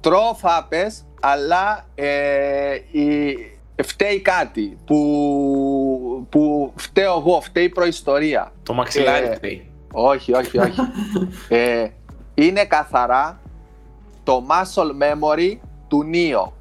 S2: τρώω φάπες, αλλά ε, η, φταίει κάτι που, που φταίω εγώ, φταίει η προϊστορία.
S4: Το μαξιλάρι
S2: Ε,
S4: φταίει.
S2: Όχι, όχι, όχι. ε, είναι καθαρά το muscle memory του Νίο.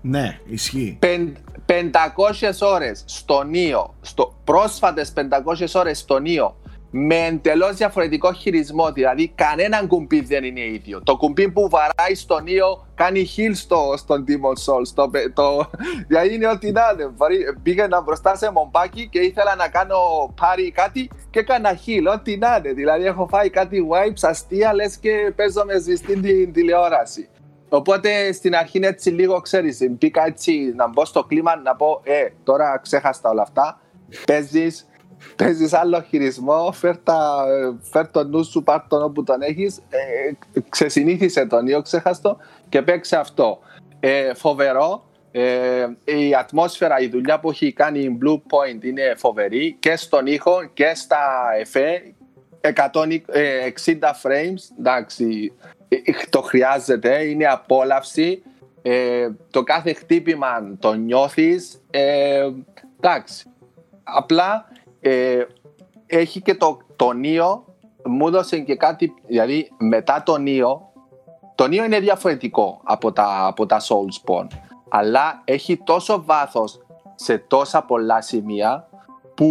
S1: Ναι, ισχύει.
S2: Πεν- 500 ώρες στο Νίο, στο, πρόσφατες 500 ώρες στο Νίο, με εντελώς διαφορετικό χειρισμό. Δηλαδή, κανένα κουμπί δεν είναι ίδιο. Το κουμπί που βαράει στο Νίο κάνει heal στο, στον Demon Souls. Το, πε- το, δηλαδή, είναι ό,τι να είναι. Βαρύ- Πήγαινα μπροστά σε μομπάκι και ήθελα να κάνω πάρει κάτι και έκανα heal. Ό,τι να είναι. Δηλαδή, έχω φάει κάτι wipes αστεία, λες και παίζω με σβηστή την τηλεόραση. Οπότε στην αρχή είναι έτσι λίγο, ξέρεις, μπήκα έτσι να μπω στο κλίμα να πω «Ε, τώρα ξέχαστα όλα αυτά, παίζεις, παίζεις άλλο χειρισμό, φέρ, τα, φέρ το νου σου, πάρ τον όπου τον έχεις, ε, ξεσυνήθισε τον ή ξέχαστο και παίξε αυτό». Ε, φοβερό, ε, η ατμόσφαιρα, η δουλειά που έχει κάνει η Blue Point είναι φοβερή και στον ήχο και στα εφέ 160 frames, εντάξει, ε, το χρειάζεται, είναι απόλαυση. Ε, το κάθε χτύπημα το νιώθεις. Ε, εντάξει. Απλά ε, έχει και το, το Νίο, μου έδωσε και κάτι, δηλαδή μετά το Νίο, το Νίο είναι διαφορετικό από τα, από τα Soulspawn, αλλά έχει τόσο βάθος σε τόσα πολλά σημεία που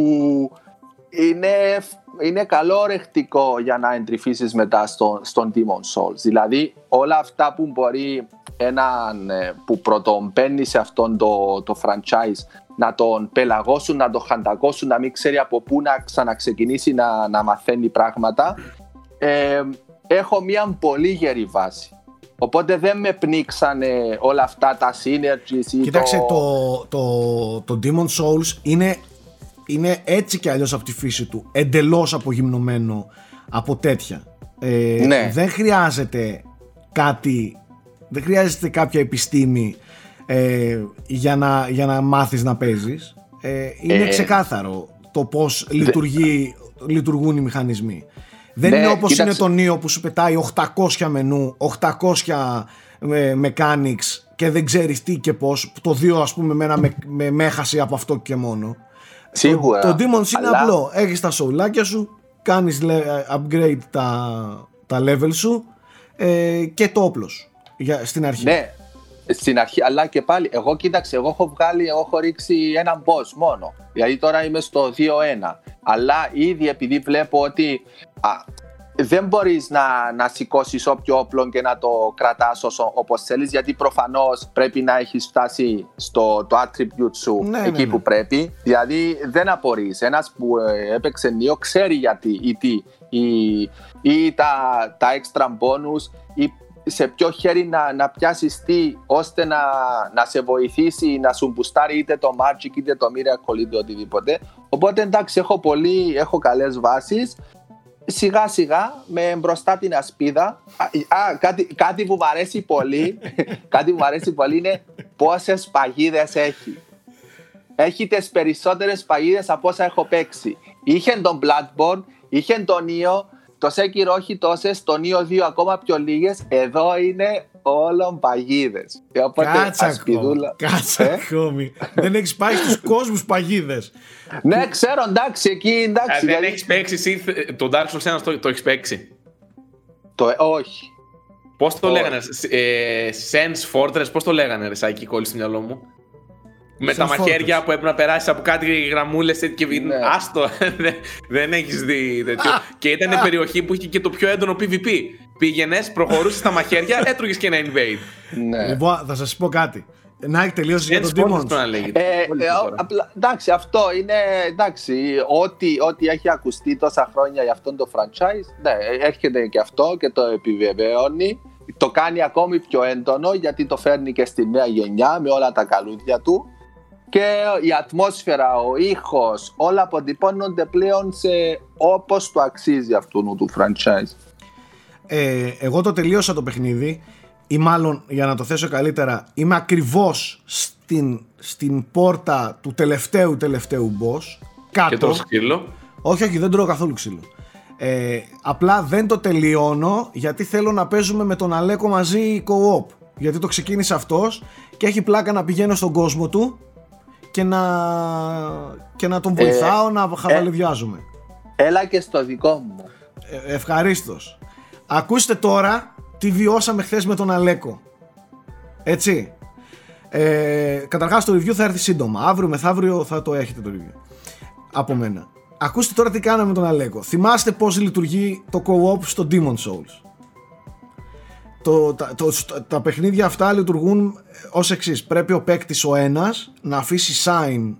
S2: είναι, είναι καλό ρεχτικό για να εντρυφήσεις μετά στο, στον Demon Souls. Δηλαδή όλα αυτά που μπορεί έναν ε, που πρωτομπαίνει σε αυτόν το, το franchise να τον πελαγώσουν, να τον χαντακώσουν, να μην ξέρει από πού να ξαναξεκινήσει να, να μαθαίνει πράγματα. Ε, έχω μια πολύ γερή βάση. Οπότε δεν με πνίξανε όλα αυτά τα synergies ή
S1: Κοίταξε, το, το, το Demon Souls είναι, είναι έτσι κι αλλιώς από τη φύση του εντελώς απογυμνωμένο από τέτοια. Ε,
S2: Ναι.
S1: Δεν χρειάζεται κάτι, δεν χρειάζεται κάποια επιστήμη ε, για, να, για να μάθεις να παίζεις. Ε, είναι
S2: Ε,
S1: ξεκάθαρο το πώς λειτουργεί, λειτουργούν οι μηχανισμοί. Δεν
S2: Ναι,
S1: είναι όπως
S2: κοίταξε.
S1: είναι το Neo που σου πετάει 800 μενού, 800 ε, mechanics και δεν ξέρεις τι και πώς. Το 2 ας πούμε με, ένα με, με, με έχασε από αυτό και μόνο.
S2: Σίγουρα.
S1: Το, το Demons είναι
S2: Αλλά-
S1: απλό. Έχεις τα σοουλάκια σου, κάνεις λε- upgrade τα, τα level σου ε, και το όπλος σου για, στην αρχή.
S2: Ναι, στην αρχή, αλλά και πάλι, εγώ κοίταξε, εγώ έχω βγάλει, εγώ έχω ρίξει έναν boss μόνο. Δηλαδή τώρα είμαι στο 2-1. Αλλά ήδη επειδή βλέπω ότι α, δεν μπορείς να, να σηκώσεις όποιο όπλο και να το κρατάς όσο, όπως θέλεις, γιατί προφανώς πρέπει να έχεις φτάσει στο το attribute σου
S1: Ναι, ναι,
S2: εκεί
S1: ναι.
S2: που πρέπει. Δηλαδή δεν απορείς. Ένας που ε, έπαιξε νίο ξέρει γιατί ή τι. Ή, ή τα, τα extra bonus ή σε ποιο χέρι να, να πιάσεις τι, ώστε να, να σε βοηθήσει να σου μπουστάρει είτε το Magic είτε το Miracle είτε οτιδήποτε. Οπότε εντάξει, έχω, πολύ, έχω καλές βάσεις. Σιγά σιγά με μπροστά την ασπίδα. Α, α, κάτι, κάτι που μου αρέσει πολύ, κάτι που μου αρέσει πολύ είναι πόσες παγίδες έχει. Έχει τις περισσότερες παγίδες από όσα έχω παίξει. Είχε τον Bloodborne, είχε τον Neo, το Sekiro όχι τόσες, το Neo 2 ακόμα πιο λίγες. Εδώ είναι όλων παγίδες.
S1: Κάτσε ακόμη. Κάτσε ε; ακόμη. δεν έχεις πάει στους κόσμους παγίδες.
S2: ναι, ξέρω, εντάξει, εκεί εντάξει.
S4: Ε, δεν δηλαδή... έχεις παίξει εσύ τον Dark Souls 1 το, το έχεις παίξει;
S2: Το, ε, όχι.
S4: Πώς το όχι. λέγανε, ε, Sense Fortress, πώς το λέγανε, ρε Σάκη, κόλλη στο μυαλό μου. Με τα μαχαίρια που έπρεπε να περάσεις από κάτι γραμμούλες και ναι. Άστο, δεν έχεις δει τέτοιο. και ήταν περιοχή που είχε και το πιο έντονο PvP. Πήγαινες, προχωρούσες στα μαχαίρια, έτρωγες και ένα invade.
S1: Ναι. Λοιπόν, θα σας πω κάτι. Να έχεις τελειώσει για τον Demon.
S2: Ε, ε, εντάξει, αυτό είναι. Εντάξει, ό,τι, ό,τι έχει ακουστεί τόσα χρόνια για αυτόν το franchise, ναι, έρχεται και αυτό και το επιβεβαιώνει. Το κάνει ακόμη πιο έντονο γιατί το φέρνει και στη νέα γενιά με όλα τα καλούδια του και η ατμόσφαιρα, ο ήχος, όλα αποτυπώνονται πλέον σε όπως το αξίζει αυτού του franchise.
S1: Ε, εγώ το τελείωσα το παιχνίδι ή μάλλον για να το θέσω καλύτερα είμαι ακριβώς στην, στην πόρτα του τελευταίου τελευταίου boss κάτω.
S4: Και τρώω ξύλο.
S1: Όχι, όχι, δεν τρώω καθόλου ξύλο. Ε, απλά δεν το τελειώνω γιατί θέλω να παίζουμε με τον Αλέκο μαζί co-op. Γιατί το ξεκίνησε αυτός και έχει πλάκα να πηγαίνω στον κόσμο του και να, και να τον βοηθάω ε, να χαβαλιδιάζουμε.
S2: Ε, έλα και στο δικό μου.
S1: Ε, ευχαρίστως. Ακούστε τώρα τι βιώσαμε χθες με τον Αλέκο. Έτσι. Ε, καταρχάς το review θα έρθει σύντομα. Αύριο μεθαύριο θα το έχετε το review. Από μένα. Ακούστε τώρα τι κάναμε με τον Αλέκο. Θυμάστε πώς λειτουργεί το co-op στο Demon Souls το, τα, το, τα παιχνίδια αυτά λειτουργούν ως εξής. Πρέπει ο παίκτης ο ένας να αφήσει sign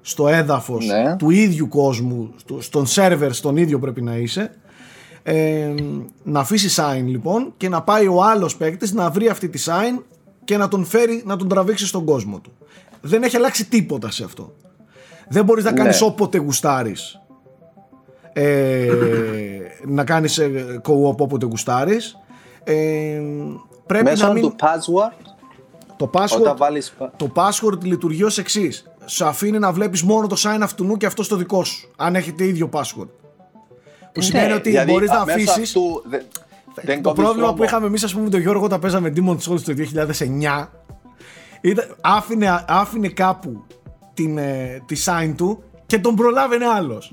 S1: στο έδαφος ναι. του ίδιου κόσμου, στον σερβερ στον ίδιο πρέπει να είσαι, ε, να αφήσει sign λοιπόν και να πάει ο άλλος παίκτης να βρει αυτή τη sign και να τον φέρει να τον τραβήξει στον κόσμο του. Δεν έχει αλλάξει τίποτα σε αυτό. Δεν μπορείς να κάνεις ναι. όποτε γουστάρεις. Ε, να κάνεις ε, co-op όποτε γουστάρεις ε, πρέπει
S2: Μέσω
S1: να μην...
S2: του password
S1: το password, βάλεις... το password λειτουργεί ως εξής. Σου αφήνει να βλέπεις μόνο το sign αυτού νου και αυτό στο δικό σου. Αν έχετε ίδιο password. Που ναι, σημαίνει ότι δηλαδή, μπορείς να αφήσεις... το πρόβλημα που είχαμε εμείς ας πούμε με τον Γιώργο όταν παίζαμε Demon Souls το 2009 ήταν, άφηνε, άφηνε κάπου την, ε, τη sign του και τον προλάβαινε άλλος.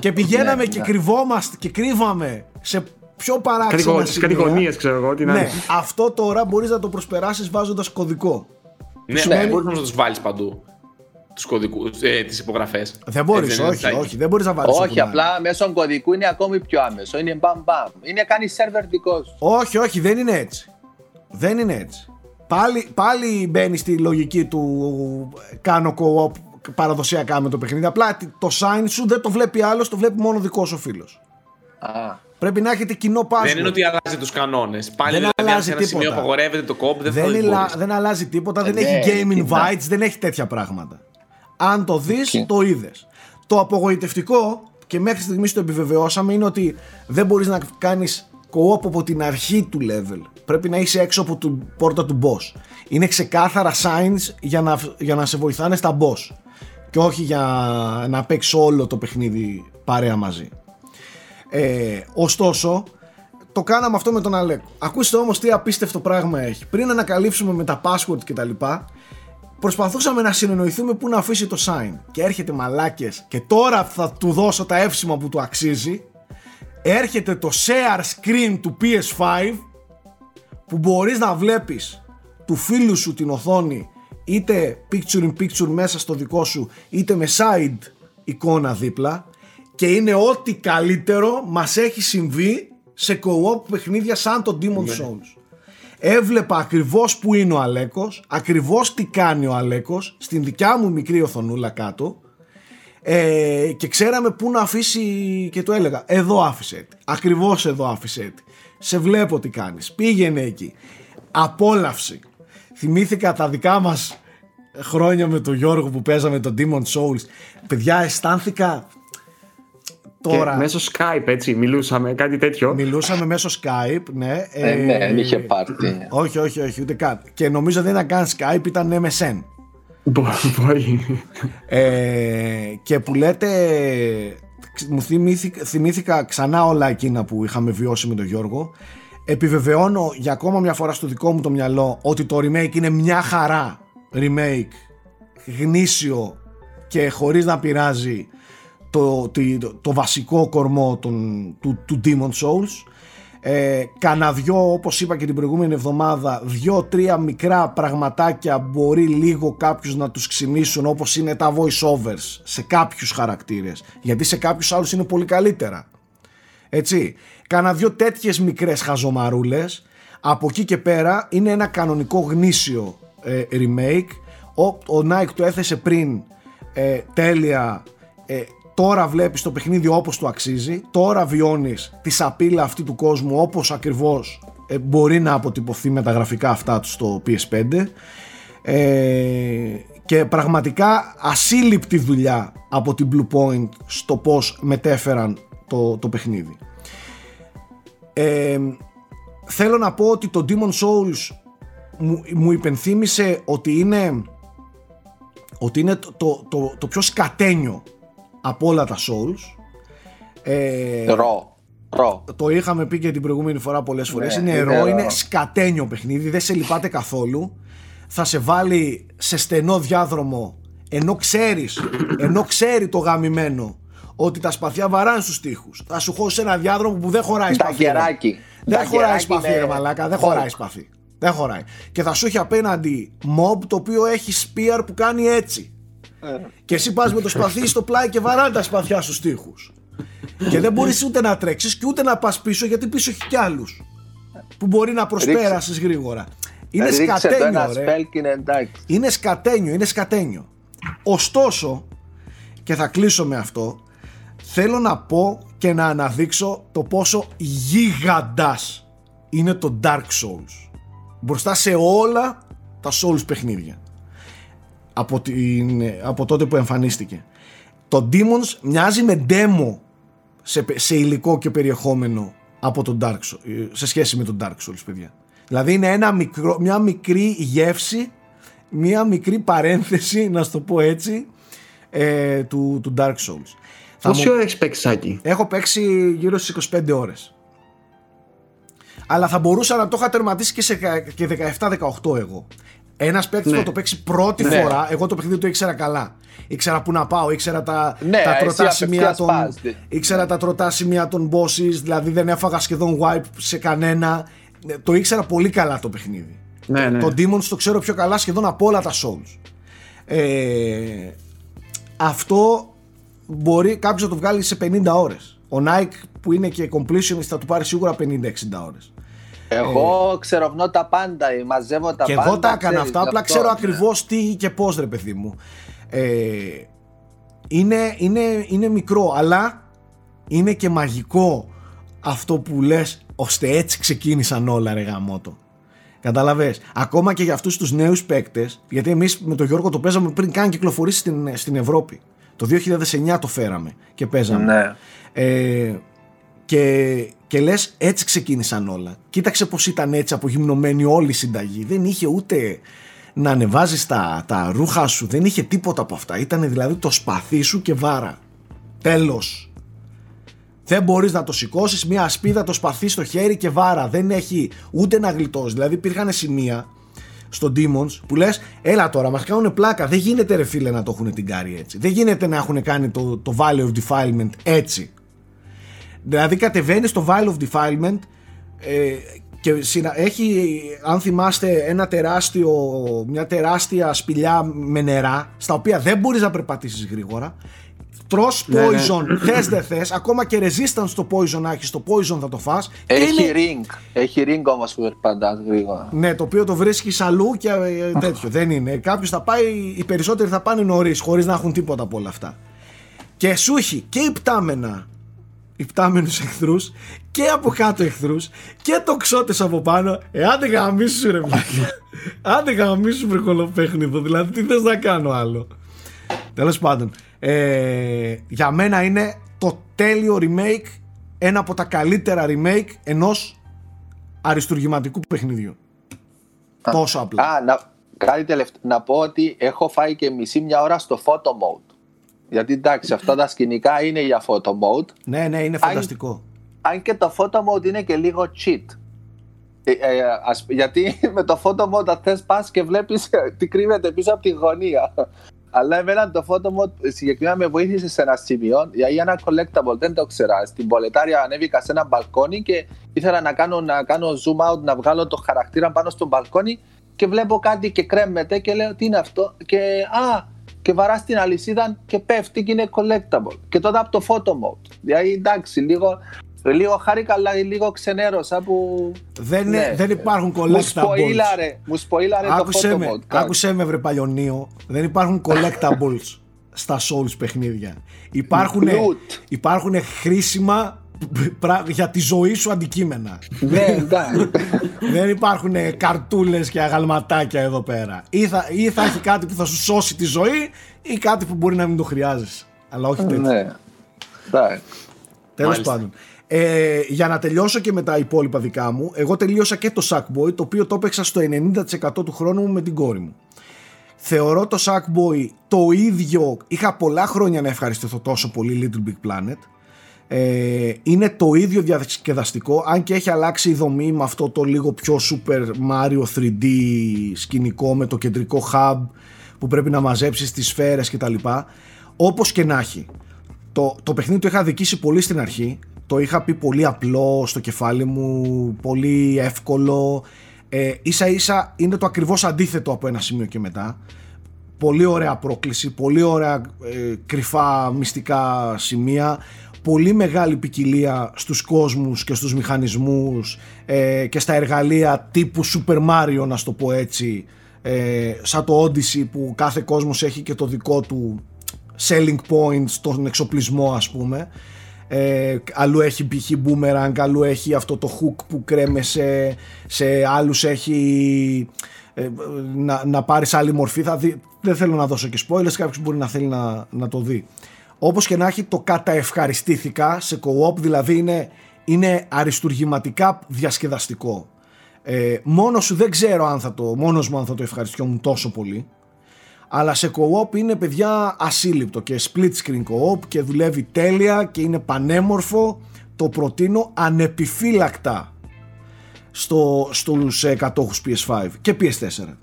S1: και πηγαίναμε ναι, και ναι. κρυβόμαστε και κρύβαμε σε πιο παράξενα
S3: Τις κατηγορίες, ξέρω εγώ. Τι ναι,
S1: αυτό τώρα μπορείς να το προσπεράσεις βάζοντας κωδικό.
S4: Ναι, σημαίνει... ναι, μπορείς να του βάλεις παντού. Τους κωδικούς, ε, τις υπογραφές.
S1: Δεν μπορείς, όχι, όχι, δεν μπορείς να βάλεις.
S2: Όχι, απλά μέσω κωδικού είναι ακόμη πιο άμεσο. Είναι μπαμ μπαμ. Είναι κάνει σερβερ δικός σου.
S1: Όχι, όχι, δεν είναι έτσι. Δεν είναι έτσι. Πάλι, πάλι μπαίνεις στη λογική του κάνω co-op παραδοσιακά με το παιχνίδι. Απλά το sign σου δεν το βλέπει άλλος, το βλέπει μόνο δικός σου φίλος.
S2: Α.
S1: Πρέπει να έχετε κοινό password.
S4: Δεν είναι ότι αλλάζει τους κανόνες. Πάλι δεν δηλαδή, αλλάζει σε ένα σημείο απογορεύεται το κόμπ, δεν,
S1: δεν, ηλα... δεν αλλάζει τίποτα, δεν ε, έχει ναι, game invites, δεν έχει τέτοια πράγματα. Αν το δεις, το είδες. Το απογοητευτικό και μέχρι στιγμής το επιβεβαιώσαμε είναι ότι δεν μπορείς να κάνεις co-op από την αρχή του level. Πρέπει να είσαι έξω από την πόρτα του boss. Είναι ξεκάθαρα signs για να, για να σε βοηθάνε στα boss. Και όχι για να παίξεις όλο το παιχνίδι παρέα μαζί. Ε, ωστόσο, το κάναμε αυτό με τον Αλέκο. Ακούστε όμως τι απίστευτο πράγμα έχει. Πριν ανακαλύψουμε με τα password και τα λοιπά, προσπαθούσαμε να συνεννοηθούμε πού να αφήσει το sign. Και έρχεται μαλάκες και τώρα θα του δώσω τα εύσημα που του αξίζει. Έρχεται το share screen του PS5 που μπορείς να βλέπεις του φίλου σου την οθόνη είτε picture in picture μέσα στο δικό σου είτε με side εικόνα δίπλα και είναι ό,τι καλύτερο μας έχει συμβεί σε co-op παιχνίδια σαν το Demon ναι. Souls. Έβλεπα ακριβώς που είναι ο Αλέκος, ακριβώς τι κάνει ο Αλέκος, στην δικιά μου μικρή οθονούλα κάτω. ε, και ξέραμε πού να αφήσει και το έλεγα. Εδώ άφησε ακριβώς εδώ άφησε σε βλέπω τι κάνεις. Πήγαινε εκεί. Απόλαυση θυμήθηκα τα δικά μας χρόνια με τον Γιώργο που παίζαμε τον Demon Souls. Παιδιά αισθάνθηκα
S3: Τώρα... Και μέσω Skype έτσι μιλούσαμε, κάτι τέτοιο.
S1: Μιλούσαμε μέσω Skype, ναι.
S2: Ε, ναι, δεν είχε πάρτι.
S1: Όχι, όχι, όχι, ούτε καν. Και νομίζω δεν ήταν καν Skype, ήταν MSN.
S3: Μπορεί.
S1: ε, και που λέτε, μου θυμήθηκα, θυμήθηκα ξανά όλα εκείνα που είχαμε βιώσει με τον Γιώργο. Επιβεβαιώνω για ακόμα μια φορά στο δικό μου το μυαλό ότι το remake είναι μια χαρά remake γνήσιο και χωρίς να πειράζει το, το, το βασικό κορμό των, του, του Demon Souls. Ε, κανα δυο όπως είπα και την προηγούμενη εβδομάδα δυο τρία μικρά πραγματάκια μπορεί λίγο κάποιους να τους ξυμίσουν όπως είναι τα voice overs σε κάποιους χαρακτήρες. Γιατί σε κάποιους άλλους είναι πολύ καλύτερα. Έτσι. Κάνα δυο τέτοιες μικρές χαζομαρούλες από εκεί και πέρα είναι ένα κανονικό γνήσιο ε, remake. Ο, ο Nike το έθεσε πριν ε, τέλεια ε, τώρα βλέπεις το παιχνίδι όπως του αξίζει, τώρα βιώνεις τη σαπίλα αυτή του κόσμου όπως ακριβώς ε, μπορεί να αποτυπωθεί με τα γραφικά αυτά του στο PS5 ε, και πραγματικά ασύλληπτη δουλειά από την Blue Point στο πώς μετέφεραν το, το παιχνίδι. Ε, θέλω να πω ότι το Demon Souls μου, μου υπενθύμησε ότι είναι ότι είναι το, το, το, το πιο σκατένιο από όλα τα Souls.
S2: Ε, ρο. ρο.
S1: Το είχαμε πει και την προηγούμενη φορά πολλές φορές. Ναι, είναι ρο, είναι σκατένιο παιχνίδι, δεν σε λυπάται καθόλου. Θα σε βάλει σε στενό διάδρομο ενώ ξέρεις, ενώ ξέρει το γαμημένο ότι τα σπαθιά βαράνε στους τοίχους. Θα σου χώσει ένα διάδρομο που δεν χωράει σπαθί. Δεν χωράει σπαθί, ρε μαλάκα, δεν χωράει σπαθί. Δεν χωράει. Και θα σου έχει απέναντι mob το οποίο έχει spear που κάνει έτσι. Και εσύ πας με το σπαθί στο πλάι και βαράνε τα σπαθιά στους τοίχους. και δεν μπορείς ούτε να τρέξεις και ούτε να πας πίσω γιατί πίσω έχει κι άλλους. Που μπορεί να προσπέρασεις γρήγορα. Είναι σκατένιο, ρε. Είναι σκατένιο, είναι σκατένιο. Ωστόσο, και θα κλείσω με αυτό, θέλω να πω και να αναδείξω το πόσο γίγαντας είναι το Dark Souls. Μπροστά σε όλα τα Souls παιχνίδια από, την, από τότε που εμφανίστηκε. Το Demons μοιάζει με demo σε, σε υλικό και περιεχόμενο από τον Dark Souls, σε σχέση με τον Dark Souls, παιδιά. Δηλαδή είναι ένα μικρό, μια μικρή γεύση, μια μικρή παρένθεση, να σου το πω έτσι, ε, του, του Dark Souls.
S3: Πόση ώρα έχεις παίξει, Σάκη;
S1: Έχω παίξει γύρω στις 25 ώρες. Αλλά θα μπορούσα να το είχα τερματίσει και, σε, και 17-18 εγώ. Ένας παίκτης ναι. που το παίξει πρώτη ναι. φορά, εγώ το παιχνίδι το ήξερα καλά. Ήξερα πού να πάω, ήξερα τα,
S2: ναι,
S1: τα τροτά σημεία των. Ήξερα τα τροτά σημεία των bosses, δηλαδή δεν έφαγα σχεδόν wipe σε κανένα. Ε, το ήξερα πολύ καλά το παιχνίδι.
S3: Ναι, ναι.
S1: Το Demons το ξέρω πιο καλά σχεδόν από όλα τα Souls. Ε, αυτό μπορεί κάποιος να το βγάλει σε 50 ώρες. Ο Nike που είναι και completionist θα του πάρει σίγουρα 50-60 ώρες.
S2: Εγώ ε, ξερευνώ τα πάντα, μαζεύω τα
S1: και
S2: πάντα.
S1: Και εγώ τα έκανα αυτά, απλά ξέρω ακριβώς τι και πώς, ρε παιδί μου. Ε, είναι, είναι, είναι μικρό, αλλά είναι και μαγικό αυτό που λες ώστε έτσι ξεκίνησαν όλα ρε γαμότο. Καταλαβες. Ακόμα και για αυτούς τους νέους παίκτες, γιατί εμείς με τον Γιώργο το παίζαμε πριν καν κυκλοφορήσει στην, στην Ευρώπη. Το 2009 το φέραμε και παίζαμε.
S2: Ναι.
S1: Ε, και, και λες έτσι ξεκίνησαν όλα. Κοίταξε πως ήταν έτσι απογυμνωμένη όλη η συνταγή. Δεν είχε ούτε να ανεβάζεις τα, τα ρούχα σου, δεν είχε τίποτα από αυτά. Ήταν δηλαδή το σπαθί σου και βάρα. Τέλος. Δεν μπορείς να το σηκώσεις μια ασπίδα, το σπαθί στο χέρι και βάρα. Δεν έχει ούτε να γλιτώσεις. Δηλαδή υπήρχαν σημεία στο Demons που λες έλα τώρα μας κάνουν πλάκα δεν γίνεται ρε φίλε να το έχουν την κάρη έτσι δεν γίνεται να έχουν κάνει το, το Valley of Defilement έτσι Δηλαδή κατεβαίνει στο Vile of Defilement ε, και έχει, αν θυμάστε, ένα τεράστιο, μια τεράστια σπηλιά με νερά, στα οποία δεν μπορείς να περπατήσεις γρήγορα. Τρως ναι, ναι. poison, ναι, θες δεν θες, ακόμα και resistance στο poison να έχεις, το poison θα το φας.
S2: Έχει είναι... ring, έχει ring όμως που περπατάς γρήγορα.
S1: Ναι, το οποίο το βρίσκεις αλλού και ε, τέτοιο, δεν είναι. Κάποιος θα πάει, οι περισσότεροι θα πάνε νωρίς, χωρίς να έχουν τίποτα από όλα αυτά. και σου έχει και υπτάμενα υπτάμενους εχθρούς και από κάτω εχθρούς και τοξότες από πάνω ε άντε γαμίσου ρε βλάκα άντε γαμίσου βρε κολοπέχνιδο δηλαδή τι θες να κάνω άλλο; Τέλος πάντων ε, για μένα είναι το τέλειο remake ένα από τα καλύτερα remake ενός αριστουργηματικού παιχνιδιού τόσο απλά
S2: Α, να, κάτι τελευταίο. Να πω ότι έχω φάει και μισή μια ώρα στο photo mode. Γιατί εντάξει, αυτά τα σκηνικά είναι για photo mode.
S1: ναι ναι είναι φανταστικό
S2: Αν και το photo mode είναι και λίγο cheat. Ε, ε, ας- γιατί με το photo mode αν θες πας και βλέπεις τι κρύβεται πίσω από τη γωνία. Αλλά εμένα το photo mode συγκεκριμένα με βοήθησε σε ένα σημείο γιατί ένα collectible δεν το ξέρα. Στην Πολετάρια ανέβηκα σε ένα μπαλκόνι και ήθελα να κάνω, να κάνω zoom out να βγάλω το χαρακτήρα πάνω στο μπαλκόνι και βλέπω κάτι και κρέμεται και λέω τι είναι αυτό και α και βαρά στην αλυσίδα και πέφτει και είναι collectible και τότε από το photo mode δηλαδή εντάξει λίγο, λίγο χάρηκα αλλά λίγο ξενέρωσα που
S1: δεν,
S2: Ναι.
S1: δεν υπάρχουν
S2: μου
S1: collectables
S2: σποίλαρε, μου σποίλαρε το
S1: Άκουσέ
S2: photo
S1: με,
S2: mode κάτι.
S1: άκουσέ με βρε παλιονίο Δεν υπάρχουν collectables στα Souls παιχνίδια Υπάρχουν,
S2: Loot.
S1: υπάρχουν χρήσιμα πρα- για τη ζωή σου αντικείμενα
S2: ναι εντάξει
S1: Δεν υπάρχουν καρτούλες και αγαλματάκια εδώ πέρα ή θα, ή θα έχει κάτι που θα σου σώσει τη ζωή Ή κάτι που μπορεί να μην το χρειάζεσαι Αλλά όχι τέτοιο
S2: ναι εντάξει
S1: Τέλος
S4: Μάλιστα.
S1: πάντων. Ε, για να τελειώσω και με τα υπόλοιπα δικά μου, εγώ τελείωσα και το Sackboy, το οποίο το έπαιξα στο 90% του χρόνου μου με την κόρη μου. Θεωρώ το Sackboy το ίδιο. Είχα πολλά χρόνια να ευχαριστηθώ τόσο πολύ Little Big Planet. Ε, είναι το ίδιο διασκεδαστικό, αν και έχει αλλάξει η δομή με αυτό το λίγο πιο Super Mario 3D σκηνικό με το κεντρικό hub που πρέπει να μαζέψεις τις σφαίρες κτλ. Όπως και να έχει. Το, το παιχνίδι το είχα δικήσει πολύ στην αρχή. Το είχα πει πολύ απλό στο κεφάλι μου, πολύ εύκολο. Ε, ίσα ίσα είναι το ακριβώς αντίθετο από ένα σημείο και μετά. Πολύ ωραία πρόκληση, πολύ ωραία ε, κρυφά μυστικά σημεία, πολύ μεγάλη ποικιλία στους κόσμους και στους μηχανισμούς ε, και στα εργαλεία τύπου Super Mario να στο πω έτσι, ε, σαν το Odyssey που κάθε κόσμος έχει και το δικό του selling point στον εξοπλισμό ας πούμε ε, αλλού έχει π.χ. boomerang, αλλού έχει αυτό το hook που κρέμεσαι, σε άλλους έχει ε, να, να πάρεις άλλη μορφή. Θα δει, δεν θέλω να δώσω και spoilers, κάποιος μπορεί να θέλει να, να το δει. Όπως και να έχει το καταευχαριστήθηκα σε co-op, δηλαδή είναι, είναι αριστουργηματικά διασκεδαστικό. Ε, μόνος σου δεν ξέρω αν θα το, μόνος μου αν θα το ευχαριστιόμουν τόσο πολύ αλλά σε co-op είναι παιδιά ασύλληπτο και split screen co-op και δουλεύει τέλεια και είναι πανέμορφο το προτείνω ανεπιφύλακτα στο, στους ε, κατόχους PS5 και PS4